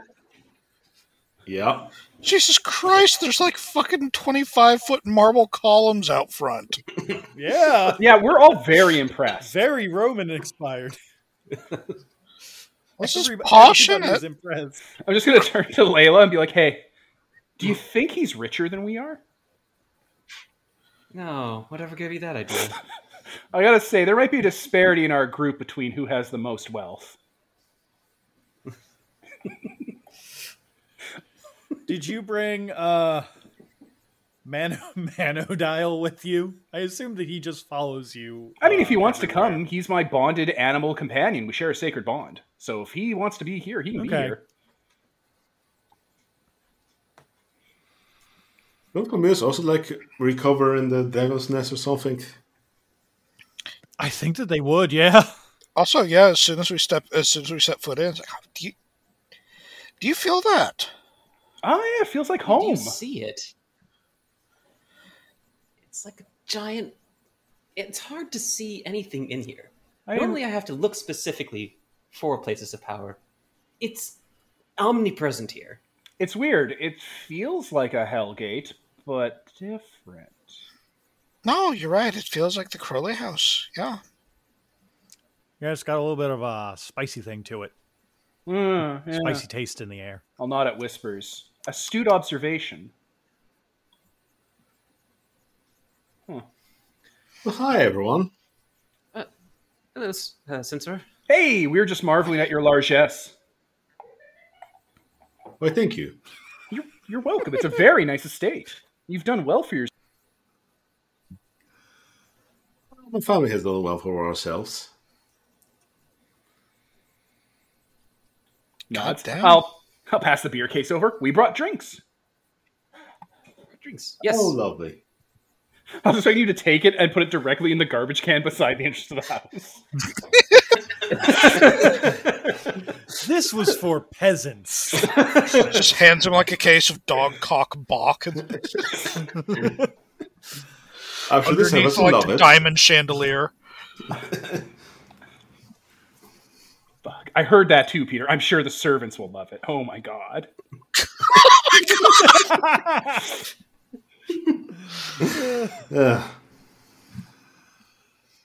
Yeah. Jesus Christ! There's like fucking twenty-five foot marble columns out front. Yeah. Yeah, we're all very impressed. Very Roman inspired. This is Everybody- posh, everybody innit? I'm just gonna turn to Layla and be like, "Hey, do you think he's richer than we are?" No, whatever gave you that idea? I gotta say, there might be a disparity in our group between who has the most wealth. Did you bring uh Mano Manodial with you? I assume that he just follows you. I mean, if uh, he wants to come, he's my bonded animal companion. We share a sacred bond. So if he wants to be here, he can be here. Don't Camille's also like recover in the devil's nest or something? I think that they would, yeah. Also, yeah, as soon as we step, as soon as we set foot in, it's like, oh, do you, do you feel that? Oh yeah, it feels like Do home. you see it? It's like a giant. It's hard to see anything in here. I am- Normally, I have to look specifically for places of power. It's omnipresent here. It's weird. It feels like a Hellgate, but different. No, you're right. It feels like the Crowley House. Yeah. Yeah, it's got a little bit of a spicy thing to it. Uh, yeah. Spicy taste in the air. I'll nod at whispers. Astute observation. Well, hi everyone. Hello, uh, Censor. Hey, we were just marveling at your largesse. Why, thank you. You're, you're welcome. It's a very nice estate. You've done well for yourself. My family has done well for ourselves. Nods. damn. I'll, I'll pass the beer case over. We brought drinks. Drinks. Oh, yes. Oh, lovely. I was expecting you to take it and put it directly in the garbage can beside the entrance to the house. This was for peasants. Just hands him like a case of dog cock Bach and I'm sure this underneath will like love the it. diamond chandelier. Fuck. I heard that too, Peter. I'm sure the servants will love it. Oh my god.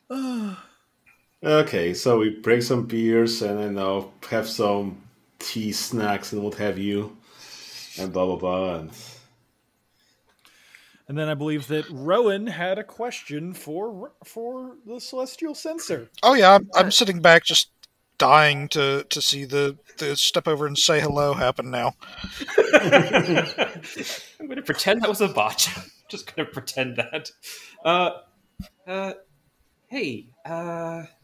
Ugh. Okay, so we break some beers and I know have some tea, snacks, and what have you, and blah blah blah. And and then I believe that Rowan had a question for for the celestial censor. Oh yeah, I'm, I'm sitting back just dying to to see the the step over and say hello happen now. I'm going to pretend that was a botch. Just going to pretend that. Uh, uh, hey, uh, so,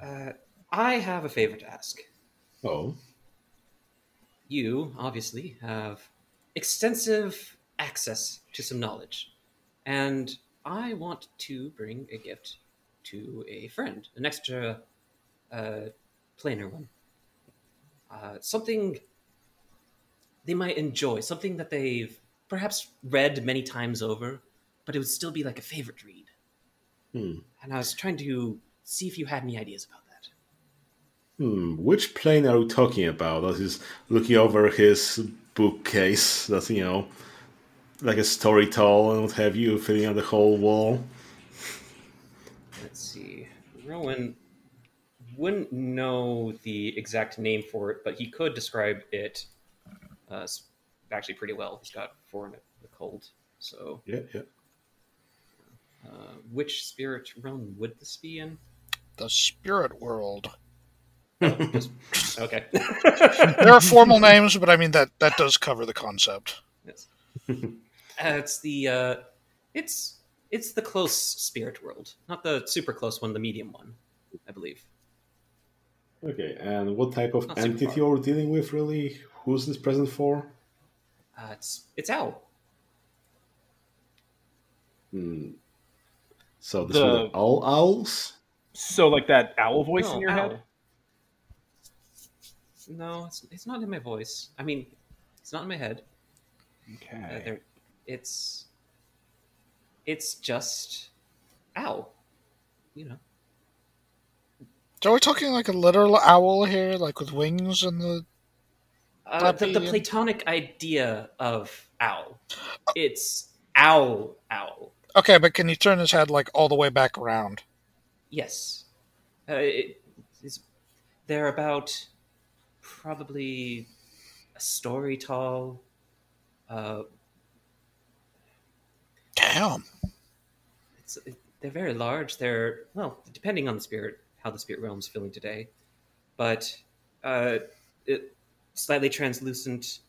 uh, I have a favor to ask. oh, You, obviously, have extensive access to some knowledge, and I want to bring a gift to a friend, an extra, uh, planar one. Uh, something they might enjoy, something that they've perhaps read many times over, but it would still be like a favorite read. Hmm. And I was trying to see if you had any ideas about that. Hmm. Which plane are we talking about? As he's looking over his bookcase, that's you know, like a story tall and what have you, filling out the whole wall. Let's see. Rowan wouldn't know the exact name for it, but he could describe it uh, actually pretty well. He's got four in the cold. So, Yeah, yeah. uh, which spirit realm would this be in? The spirit world. Okay. There are formal names, but I mean that that does cover the concept. yes. Uh, it's the uh, it's it's the close spirit world, not the super close one, the medium one, I believe. Okay, and what type of Not entity are we dealing with, really? Who's this present for? Uh, it's it's owl. Hmm. So this The- will all owls? So like that owl voice No, in your owl. head? No, it's it's not in my voice. I mean, it's not in my head. Uh, Okay. there, it's it's just owl. You know, So we're talking like a literal owl here, like with wings and the. uh, the, the Puppy and- platonic idea of owl. It's owl owl. Okay, but can you turn his head like all the way back around? Yes, uh, it, it's, they're about probably a story tall. Uh, Damn. it's they're very large. They're well, depending on the spirit, how the spirit realm's feeling today, but uh, it, slightly translucent.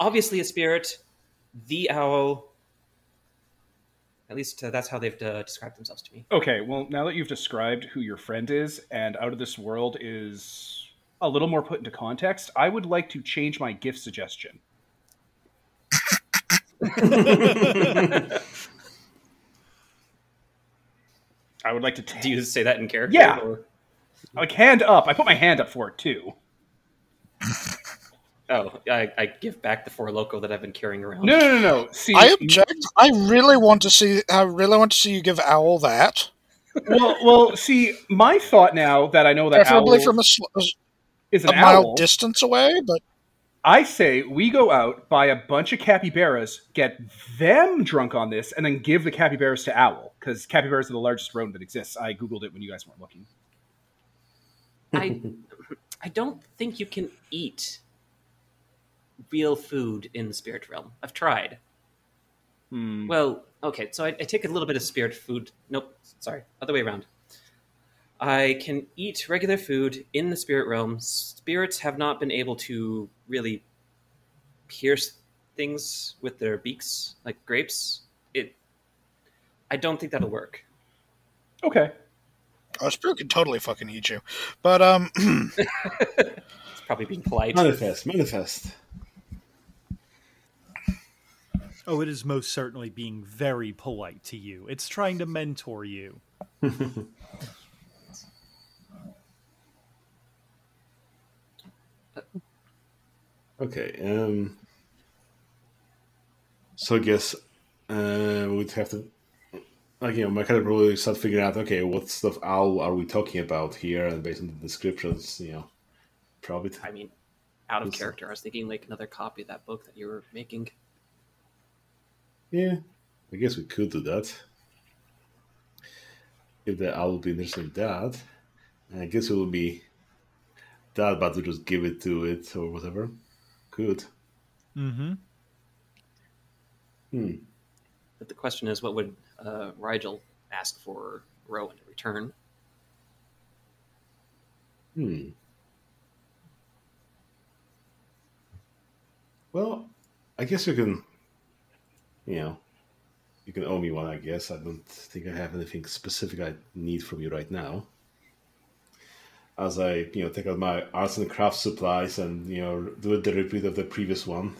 Obviously, a spirit. The owl. At least uh, that's how they've uh, described themselves to me. Okay, well, now that you've described who your friend is and Out of This World is a little more put into context, I would like to change my gift suggestion. I would like to Do you say that in character? Yeah. or- like hand up. I put my hand up for it too. Oh, I, I give back the Four Loko that I've been carrying around. No, no, no, no. See, I object. I really want to see. I really want to see you give Owl that, well, well, see, my thought now that I know that preferably owl from a, sl- is a an mile owl. distance away. But I say we go out, buy a bunch of capybaras, get them drunk on this, and then give the capybaras to Owl because capybaras are the largest rodent that exists. I googled it when you guys weren't looking. I I don't think you can eat real food in the spirit realm. I've tried. Hmm. Well, okay, so I, I take a little bit of spirit food. Nope, sorry, other way around. I can eat regular food in the spirit realm. Spirits have not been able to really pierce things with their beaks, like grapes. It. I don't think that'll work. Okay. a spirit could totally fucking eat you. But um, It's probably being polite. Manifest, manifest. Oh, it is most certainly being very polite to you. It's trying to mentor you. Okay. Um. So I guess uh, we'd have to, like you know, my character probably start figuring out. Okay, what stuff owl are we talking about here? And based on the descriptions, you know, probably. I mean, out of character. I was thinking like another copy of that book that you were making. Yeah, I guess we could do that. If the owl would be interested in that, I guess it would be that, but to just give it to it or whatever. Good. Mm-hmm. Hmm. But the question is, what would uh, Rigel ask for Rowan in return? Hmm. Well, I guess we can, you know, you can owe me one. I guess I don't think I have anything specific I need from you right now. As I, you know, take out my arts and crafts supplies and you know do the repeat of the previous one,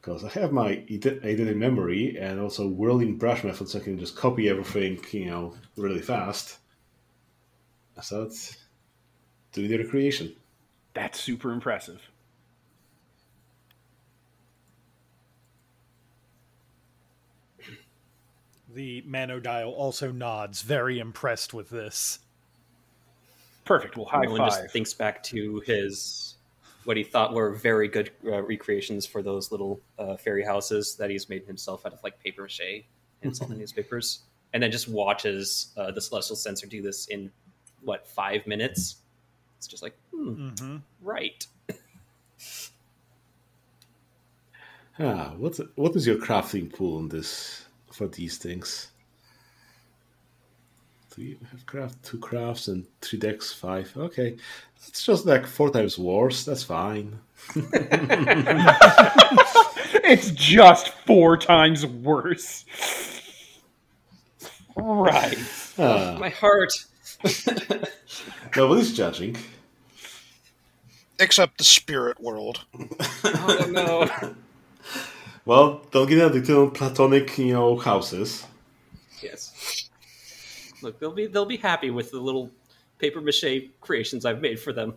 because I have my eidetic memory and also whirling brush method, so I can just copy everything, you know, really fast. So that's doing the recreation. That's super impressive. The Manodial also nods, very impressed with this. Perfect. Well, high Rowan five. just thinks back to his what he thought were very good uh, recreations for those little uh, fairy houses that he's made himself out of like paper mache and some newspapers, and then just watches uh, the Celestial Censor do this in what five minutes. It's just like, hmm, Mm-hmm. right. Ah, what what is your crafting pool in this for these things? Do you have craft two crafts and three decks five? Okay, it's just like four times worse. That's fine. it's just four times worse. Right. Ah, My heart. nobody's judging. Except the spirit world. oh no. Well, don't get addicted on platonic, you know, houses. yes. Look, they'll be they'll be happy with the little paper mache creations I've made for them.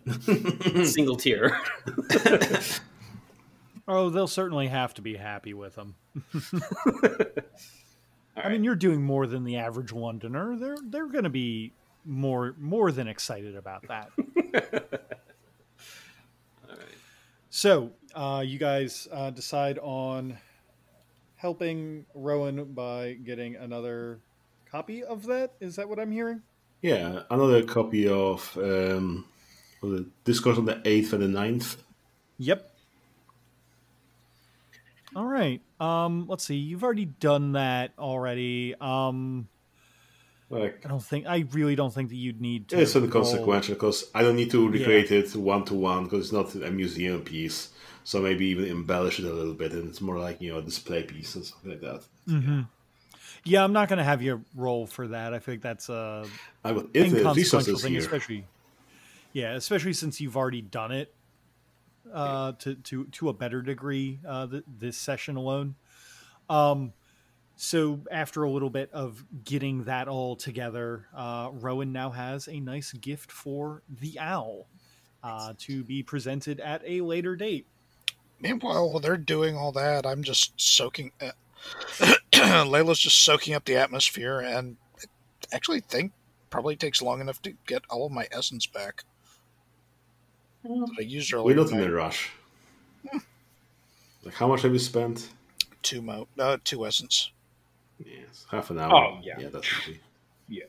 Single tier. Oh, they'll certainly have to be happy with them. I mean, you're doing more than the average Londoner. They're they're going to be more more than excited about that. All right. So, uh, you guys uh, decide on helping Rowan by getting another copy of that. Is that what I'm hearing? Yeah, another copy of um, was it Discourse on the 8th and the 9th. Yep. All right. Um, let's see. You've already done that already. Um, Like, I don't think. I really don't think that you'd need to. it's inconsequential because I don't need to recreate it one to one because it's not a museum piece. So maybe even embellish it a little bit, and it's more like you know a display piece or something like that. Mhm. Yeah, I'm not going to have you roll for that. I think that's a I the inconsequential thing, here. especially. Yeah, especially since you've already done it uh, to to to a better degree uh, th- this session alone. Um, so after a little bit of getting that all together, uh, Rowan now has a nice gift for the owl uh, to be presented at a later date. Meanwhile, while they're doing all that, I'm just soaking. Uh, Layla's just soaking up the atmosphere, and I actually think probably takes long enough to get all of my essence back that I used earlier. We're not in tonight. a rush. Like, how much have you spent? Two mo, uh, two essence. Yes, half an hour. Oh, yeah. yeah, definitely. Yeah.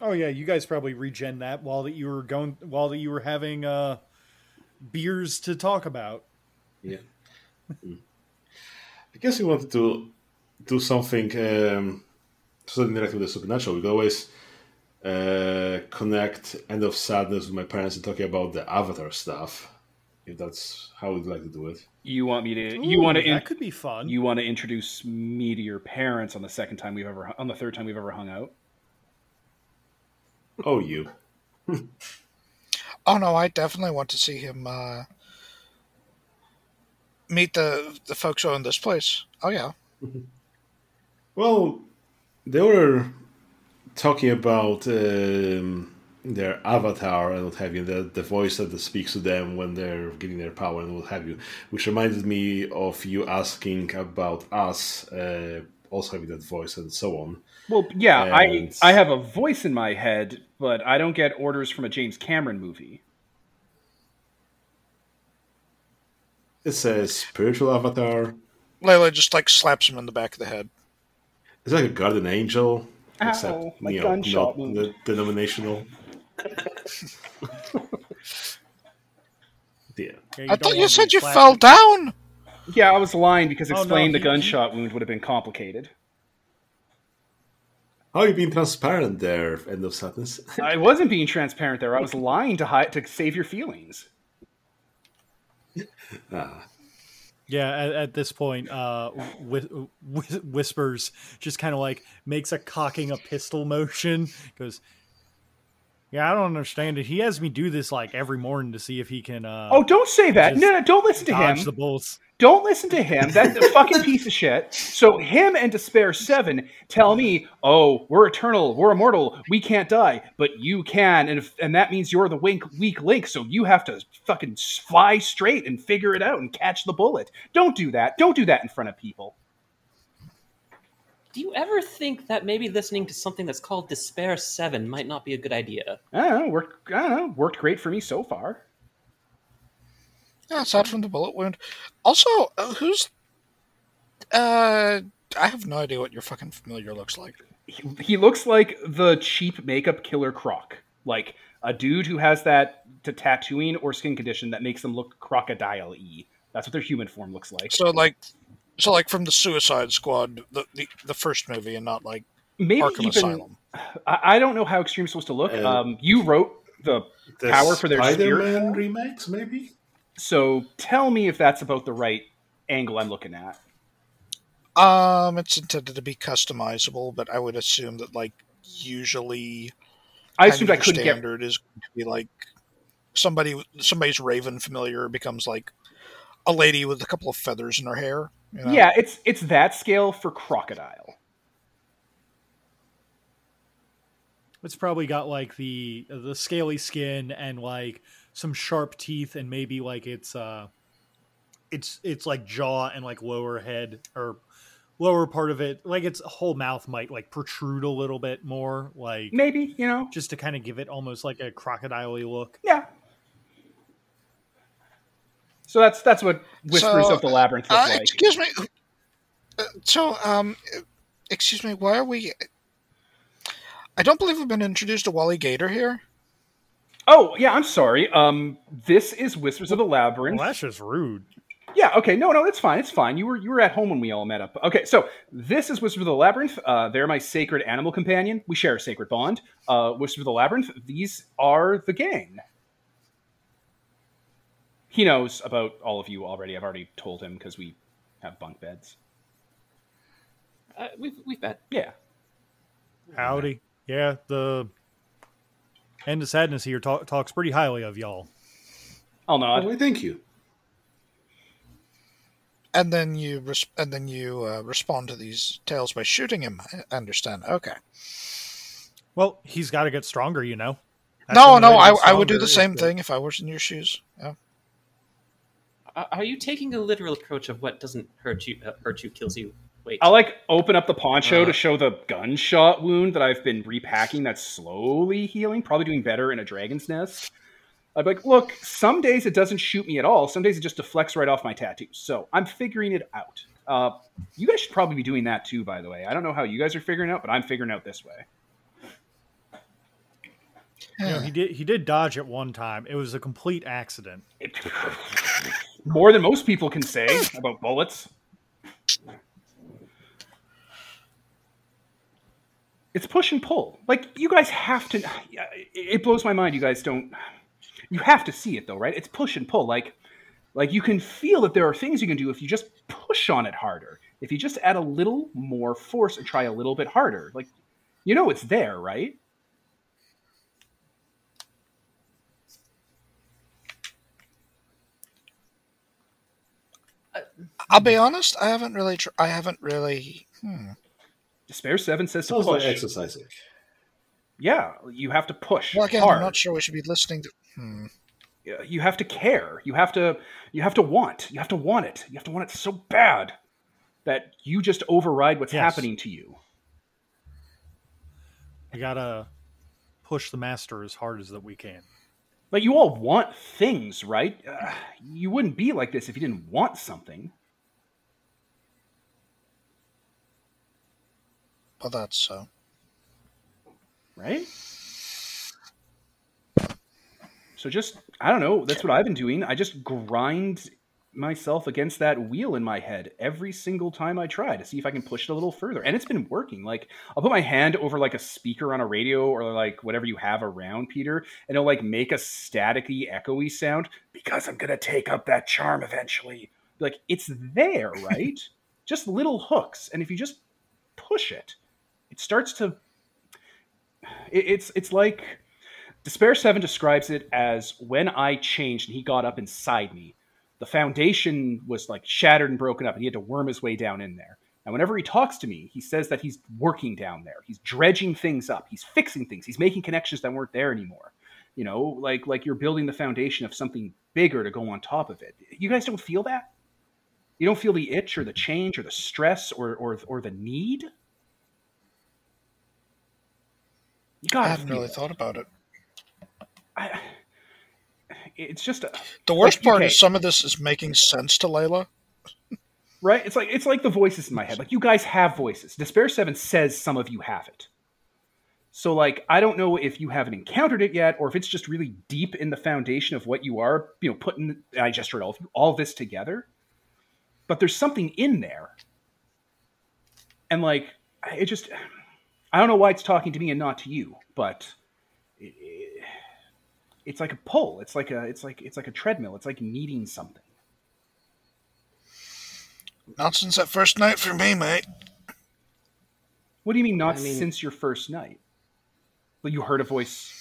Oh yeah, you guys probably regen that while that you were going while that you were having uh, beers to talk about. Yeah. Mm. I guess we wanted to do something, um, something direct with the supernatural. We could always uh, connect End of Sadness with my parents and talking about the Avatar stuff, if that's how we'd like to do it. You want me to? You want Ooh, to? That could be fun. You want to introduce me to your parents on the second time we've ever on the third time we've ever hung out? Oh, you. Oh no, I definitely want to see him uh, meet the the folks who own this place. Oh yeah, Well, they were talking about um, their avatar and what have you, the, the voice that speaks to them when they're getting their power and what have you, which reminded me of you asking about us uh, also having that voice and so on. Well, yeah, I I have a voice in my head, but I don't get orders from a James Cameron movie. It says spiritual avatar. Layla just like slaps him in the back of the head. It's like a guardian angel, Ow, except my you know, not wound. the denominational. yeah. Yeah, I thought you said you slapped. fell down. Yeah, I was lying because Oh, no, explaining the he- gunshot wound would have been complicated. How are you being transparent there, End of Sadness? I wasn't being transparent there. I was lying to hide to save your feelings. ah. Yeah, at, at this point, uh, whi- whi- whispers just kind of like makes a cocking a pistol motion. Goes, yeah, I don't understand it. He has me do this like every morning to see if he can. Uh, Oh, don't say that. No, no, don't listen to him. dodge the bullets. Don't listen to him. That's a fucking piece of shit. So him and Despair Seven tell me, "Oh, we're eternal, we're immortal, we can't die, but you can, and if, and that means you're the weak weak link. So you have to fucking fly straight and figure it out and catch the bullet. Don't do that. Don't do that in front of people. Do you ever think that maybe listening to something that's called Despair Seven might not be a good idea? I don't know. Worked. I don't know. Worked great for me so far. Yeah, aside from the bullet wound. Also, uh, who's? Uh, I have no idea what your fucking familiar looks like. He, he looks like the cheap makeup Killer Croc, like a dude who has that to tattooing or skin condition that makes them look crocodile-y. That's what their human form looks like. So like, so like from the Suicide Squad, the the, the first movie, and not like Maybe Arkham even Asylum. I, I don't know how Extreme's supposed to look. And- um, you wrote the The Power for their spirit Spider-Man form? remakes, maybe. So tell me if that's about the right angle I'm looking at. Um, it's intended to be customizable, but I would assume that like usually I kind assumed of I couldn't get standard is going to be like somebody somebody's Raven familiar becomes like a lady with a couple of feathers in her hair. You know? Yeah, it's it's that scale for crocodile. It's probably got like the the scaly skin and like some sharp teeth and maybe like it's uh it's it's like jaw and like lower head or lower part of it like its whole mouth might like protrude a little bit more like Maybe you know. just to kind of give it almost like a crocodile look. Yeah. So that's that's what Whispers So, of the Labyrinth look Uh, like. excuse me. Uh, so, um, excuse me. Why are we? I don't believe we've been introduced to Wally Gator here. Oh yeah, I'm sorry. Um, this is Whispers of the Labyrinth. Well, that's just rude. Yeah, okay, no, no, it's fine, it's fine. You were you were at home when we all met up. Okay, so this is Whisper of the Labyrinth. Uh, they're my sacred animal companion. We share a sacred bond. Uh, Whisper of the Labyrinth. These are the gang. He knows about all of you already. I've already told him because we have bunk beds. Uh, we've we've met. Yeah. Howdy. Yeah, the end the sadness here talk, talks pretty highly of y'all. I'll nod. Oh, why, thank you. And then you res- and then you uh, respond to these tales by shooting him. I understand. Okay. Well, he's got to get stronger, you know. That's no, no, I, I would do the same thing if I was in your shoes. Yeah. Are are you taking a literal approach of what doesn't hurt you uh, hurt you kills you? Wait. I'll like open up the poncho Uh. to show the gunshot wound that I've been repacking that's slowly healing, probably doing better in a dragon's nest. I'd be like, look, some days it doesn't shoot me at all. Some days it just deflects right off my tattoos. So I'm figuring it out. Uh, you guys should probably be doing that too, by the way. I don't know how you guys are figuring it out, but I'm figuring out this way. You know, he did he did dodge at one time. It was a complete accident. More than most people can say about bullets. It's push and pull. Like you guys have to. It blows my mind. You guys don't. You have to see it though, right? It's push and pull. Like, like you can feel that there are things you can do if you just push on it harder. If you just add a little more force and try a little bit harder, like you know it's there, right? I'll be honest. I haven't really. Tr- I haven't really. Hmm. Despair Seven says to Sounds like push. exercising. yeah, you have to push Well, again, hard. I'm not sure we should be listening to. Hmm. you have to care. You have to you have to want. You have to want it. You have to want it so bad that you just override what's Yes. happening to you. We gotta push the master as hard as that we can. Like you all want things, right? Uh, you wouldn't be like this if you didn't want something. Well, that's so. right? So just I don't know, that's what I've been doing. I just grind myself against that wheel in my head every single time I try to see if I can push it a little further. And it's been working. Like I'll put my hand over like a speaker on a radio or like whatever you have around Peter and it'll like make a staticky echoey sound because I'm going to take up that charm eventually. Like it's there, right? just little hooks and if you just push it, it starts to it- it's it's like Despair 7 describes it as when I changed and he got up inside me, the foundation was like shattered and broken up and he had to worm his way down in there. And whenever he talks to me, he says that he's working down there. He's dredging things up. He's fixing things. He's making connections that weren't there anymore. You know, like like you're building the foundation of something bigger to go on top of it. You guys don't feel that? You don't feel the itch or the change or the stress or or or the need? You I hadn't really thought about it. I, it's just a, The worst Like, part okay. is some of this is making sense to Layla. right. It's like it's like the voices in my head. Like you guys have voices. Despair Seven says some of you have it. So like I don't know if you haven't encountered it yet, or if it's just really deep in the foundation of what you are. You know, putting I just read all all this together. But there's something in there, and like it just I don't know why it's talking to me and not to you, but it, it, it's like a pull. It's like a it's like it's like a treadmill. It's like needing something. Not since that first night for me, mate. What do you mean not I mean- since your first night? Well, you heard a voice.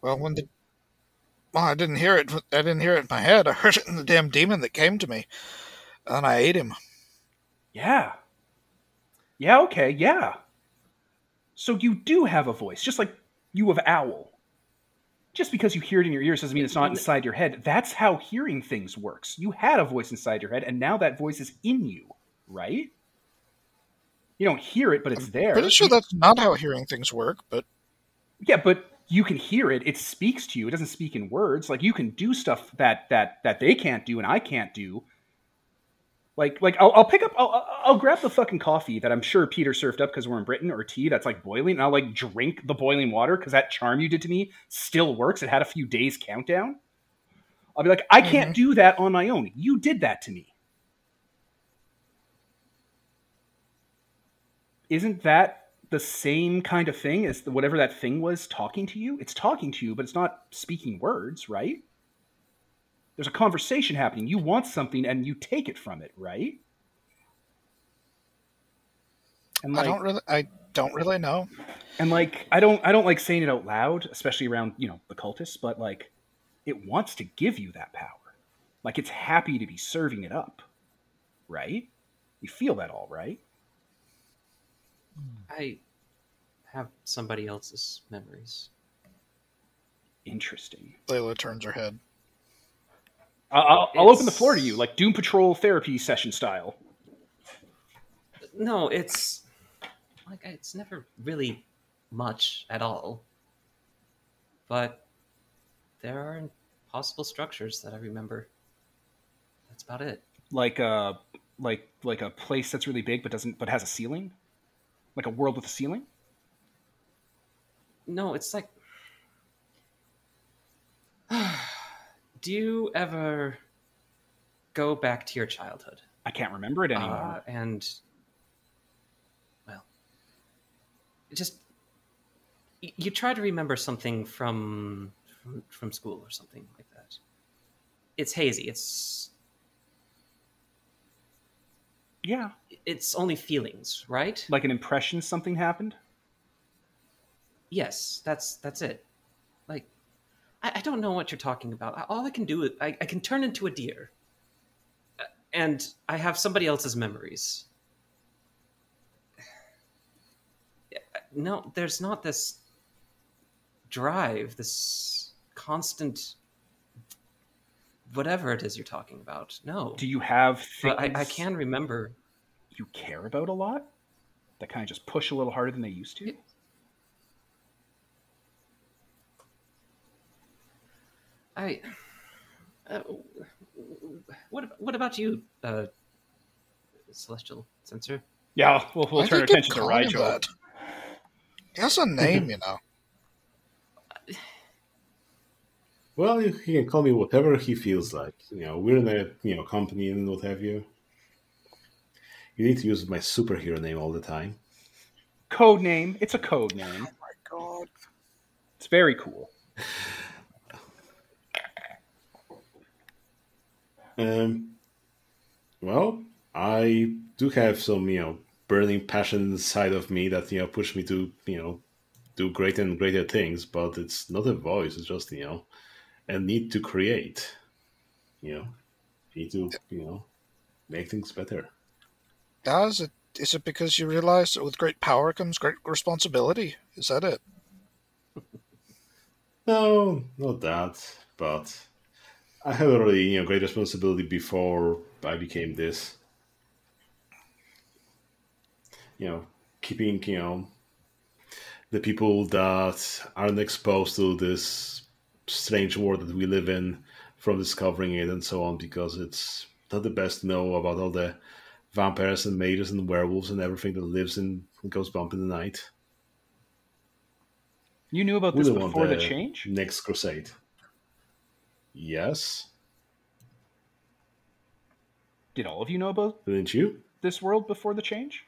Well, when the well, I didn't hear it. I didn't hear it in my head. I heard it in the damn demon that came to me, and I ate him. Yeah. Yeah, okay, yeah. So you do have a voice, just like you have owl. Just because you hear it in your ears doesn't mean it's not inside your head. That's how hearing things works. You had a voice inside your head, and now that voice is in you, right? You don't hear it, but it's there. Pretty sure that's not how hearing things work, but Yeah, but you can hear it. It speaks to you. It doesn't speak in words. Like you can do stuff that that that they can't do and I can't do. Like like I'll, I'll pick up. I'll, I'll- grab the fucking coffee that I'm sure Peter served up because we're in Britain or tea that's like boiling, and I'll like drink the boiling water because that charm you did to me still works. It had a few days countdown. I'll be like, I can't mm-hmm. do that on my own. You did that to me. Isn't that the same kind of thing as the, whatever that thing was talking to you? It's talking to you, but it's not speaking words, right? There's a conversation happening. You want something and you take it from it, right? And I don't really. I don't really know. and like I don't I don't like saying it out loud, especially around, you know, the cultists, but like it wants to give you that power. Like it's happy to be serving it up. Right? You feel that all, right? I have somebody else's memories. Interesting. Layla turns her head. I- I'll, I'll open the floor to you, like Doom Patrol therapy session style. No, it's like it's never really much at all. But there are possible structures that I remember. That's about it. Like a like like a place that's really big but doesn't but has a ceiling, like a world with a ceiling. No, it's like. Do you ever go back to your childhood? I can't remember it anymore. Uh, and well, just you try to remember something from, from from school or something like that. It's hazy. It's yeah, it's only feelings, right? like an impression something happened. Yes, that's that's it. Like, I, I don't know what you're talking about. All I can do is I, I can turn into a deer, and I have somebody else's memories. No, there's not this drive, this constant whatever it is you're talking about. No, Do you have things but I, I can remember. you care about a lot that kind of just push a little harder than they used to? I. Uh, what what about you, uh, Celestial Censor? Yeah, we'll, we'll turn our think you'd attention to call him Rigel. that. He has a name, you know. Well, he he can call me whatever he feels like. You know, we're in a you know company and what have you. You need to use my superhero name all the time. Code name. It's a code name. Oh my God. It's very cool. Um, well, I do have some you know burning passion inside of me that you know push me to you know do greater and greater things. But it's not a voice; it's just you know a need to create. You know, need to you know make things better. Is it is it because you realize that with great power comes great responsibility? Is that it? No, not that. But I had already, you know, great responsibility before I became this. You know, keeping, you know, the people that aren't exposed to this strange world that we live in from discovering it and so on because it's not the best to know about all the vampires and mages and werewolves and everything that lives and goes bump in the night. You knew about We this before the change? Next crusade. Yes. Did all of you know about Didn't you? this world before the change?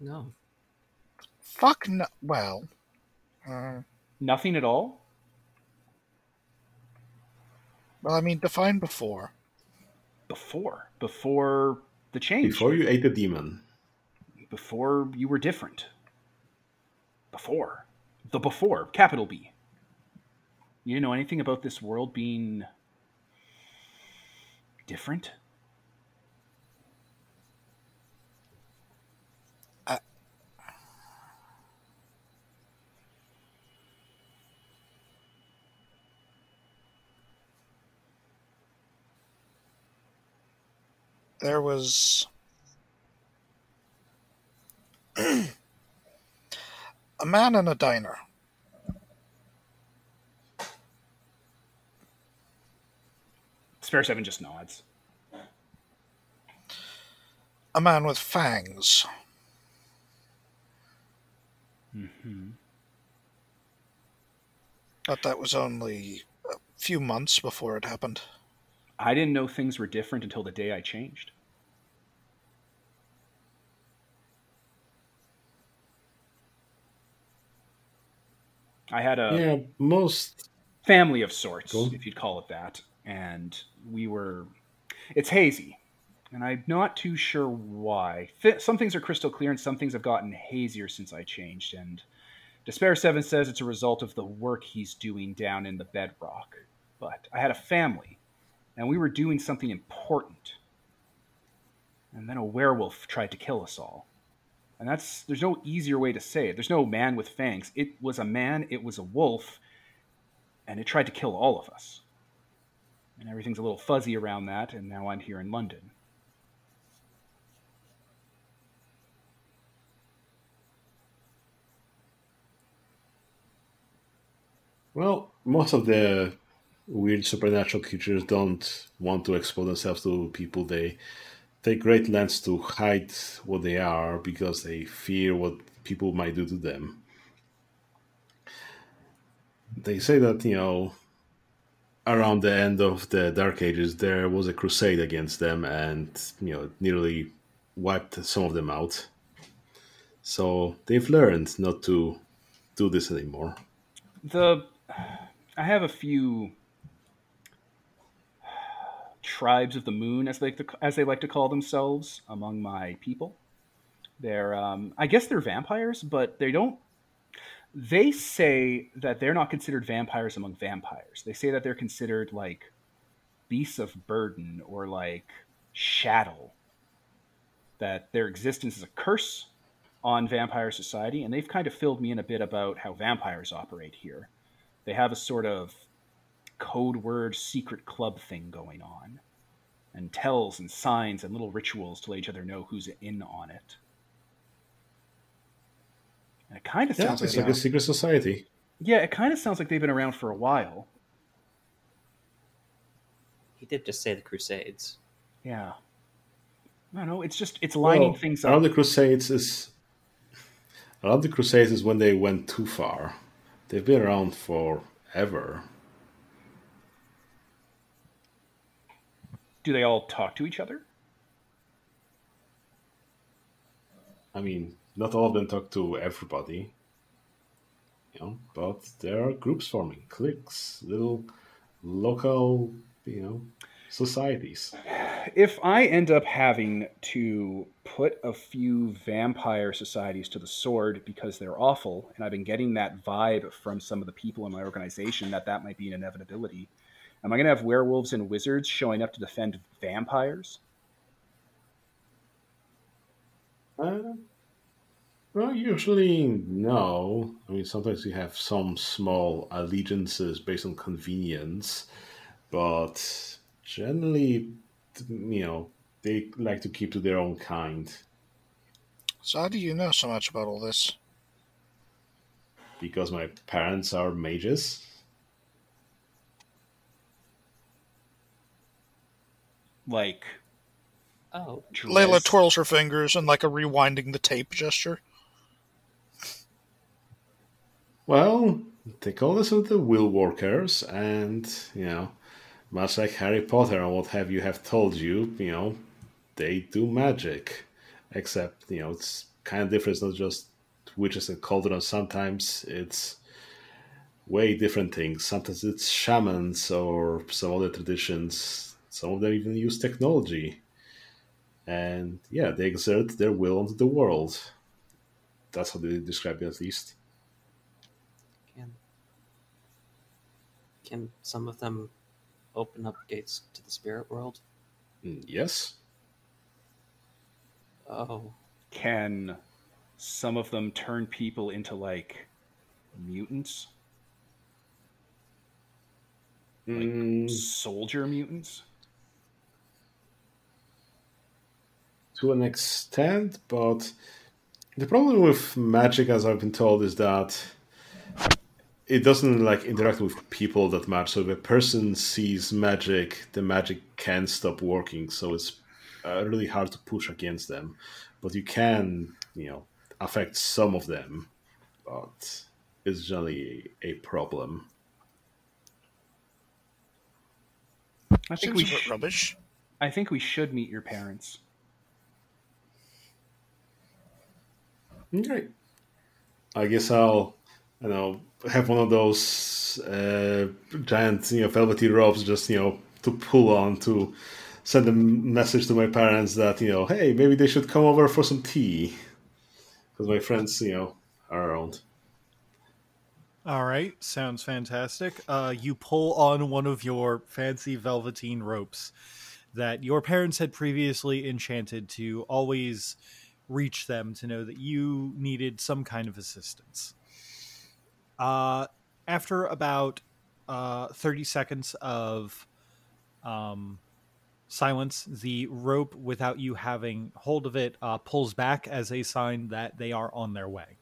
No. Fuck no. Well, uh, Nothing at all? well, I mean, define before. Before. Before the change. Before you ate the demon. before you were different. Before. The before, capital B. You know anything about this world being different? There was a man in a diner. Spare Seven just nods. A man with fangs. hmm But that was only a few months before it happened. I didn't know things were different until the day I changed. I had a yeah, most. family of sorts, Cool. if you'd call it that. And we were. It's hazy. And I'm not too sure why. Some things are crystal clear, and some things have gotten hazier since I changed. And Despair 7 says it's a result of the work he's doing down in the bedrock. But I had a family, and we were doing something important. And then a werewolf tried to kill us all. And that's there's no easier way to say it. There's no man with fangs. It was a man, it was a wolf, and it tried to kill all of us. And everything's a little fuzzy around that, and now I'm here in London. Well, most of the weird supernatural creatures don't want to expose themselves to people. They take great lengths to hide what they are because they fear what people might do to them. They say that, you know, around the end of the Dark Ages, there was a crusade against them and, you know, nearly wiped some of them out. So they've learned not to do this anymore. The I have a few tribes of the moon, as they as they like to call themselves, among my people. They're, um, I guess they're vampires, but they don't. They say that they're not considered vampires among vampires. They say that they're considered like beasts of burden or like chattel. That their existence is a curse on vampire society, and they've kind of filled me in a bit about how vampires operate here. They have a sort of code word secret club thing going on, and tells and signs and little rituals to let each other know who's in on it. And it kind of Yeah, sounds it's like, like a secret society. yeah, it kind of sounds like they've been around for a while. He did just say the Crusades. Yeah. I don't know. It's just it's lining Well, things up. Around up. the Crusades is around the Crusades is when they went too far. They've been around forever. Do they all talk to each other? I mean, not all of them talk to everybody, you know, but there are groups forming, cliques, little local, you know, societies. if I end up having to put a few vampire societies to the sword because they're awful, and I've been getting that vibe from some of the people in my organization that that might be an inevitability, am I going to have werewolves and wizards showing up to defend vampires? Uh, well, usually no. I mean, sometimes you have some small allegiances based on convenience, but generally, you know, they like to keep to their own kind. So how do you know so much about all this? Because my parents are mages. Like Oh, Layla twirls her fingers in like a rewinding the tape gesture. Well, they call us the will workers, and you know, much like Harry Potter and what have you have told you, you know, they do magic. Except, you know, it's kind of different. It's not just witches and cauldrons. Sometimes it's way different things. Sometimes it's shamans or some other traditions. Some of them even use technology. And yeah, they exert their will onto the world. That's how they describe it, at least. can can some of them open up gates to the spirit world? Mm, Yes. Oh, Can some of them turn people into like mutants? Mm, Soldier mutants? to an extent, but the problem with magic, as I've been told, is that it doesn't like interact with people that much. So if a person sees magic, the magic can stop working. So it's uh, really hard to push against them. But you can, you know, affect some of them, but it's generally a problem. I think Seems we a sh- rubbish. I think we should meet your parents. Okay. I guess I'll, you know, have one of those uh, giant, you know, velvety ropes just, you know, to pull on to send a message to my parents that, you know, hey, maybe they should come over for some tea. Because my friends, you know, are around. All right, sounds fantastic. Uh, you pull on one of your fancy velveteen ropes that your parents had previously enchanted to always reach them to know that you needed some kind of assistance. Uh, after about uh, 30 seconds of um, silence, the rope, without you having hold of it, uh, pulls back as a sign that they are on their way.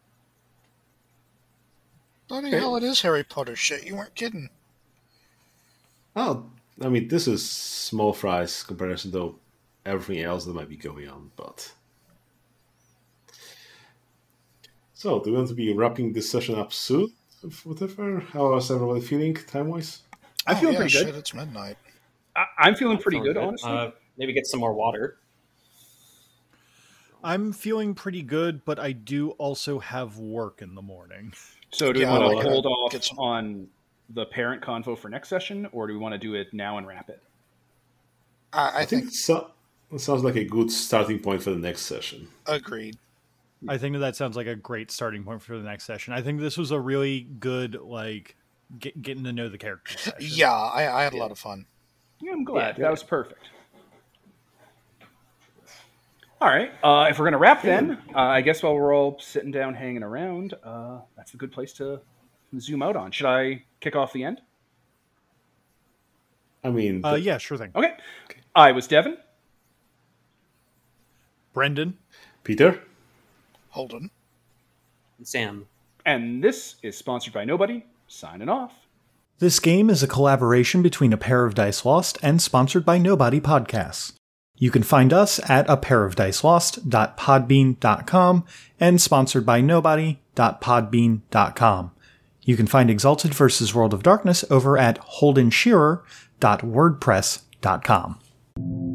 Bloody Okay. hell, it is Harry Potter shit. You weren't kidding. Oh, I mean, this is small fries comparison to everything else that might be going on, but. So, do we want to be wrapping this session up soon? Whatever. How is everybody feeling time wise? I'm Oh, feeling yeah, pretty good. Shit, it's midnight. I- I'm feeling pretty Feeling good, honestly. Uh, maybe get some more water. I'm feeling pretty good, but I do also have work in the morning. so, do yeah, we want to it. hold off Get some- on the parent convo for next session, or do we want to do it now and wrap it? I, I, I think think so, it sounds like a good starting point for the next session. agreed. I think that that sounds like a great starting point for the next session. I think this was a really good like get, getting to know the characters. session. Yeah, I, I had a lot of fun. Yeah, I'm glad. Yeah, that was perfect. All right. Uh, if we're going to wrap then, uh, I guess while we're all sitting down hanging around, uh, that's a good place to zoom out on. Should I kick off the end? I mean, Uh, the- yeah, sure thing. Okay. I was Devin. Brendan, Peter? Holden. Sam, And this is sponsored by Nobody. Signing off. This game is a collaboration between A Pair of Dice Lost and sponsored by Nobody Podcasts. You can find us at a pair of dice lost.podbean.com and sponsored by nobody.podbean.com. You can find Exalted versus World of Darkness over at holdenshearer.wordpress.com.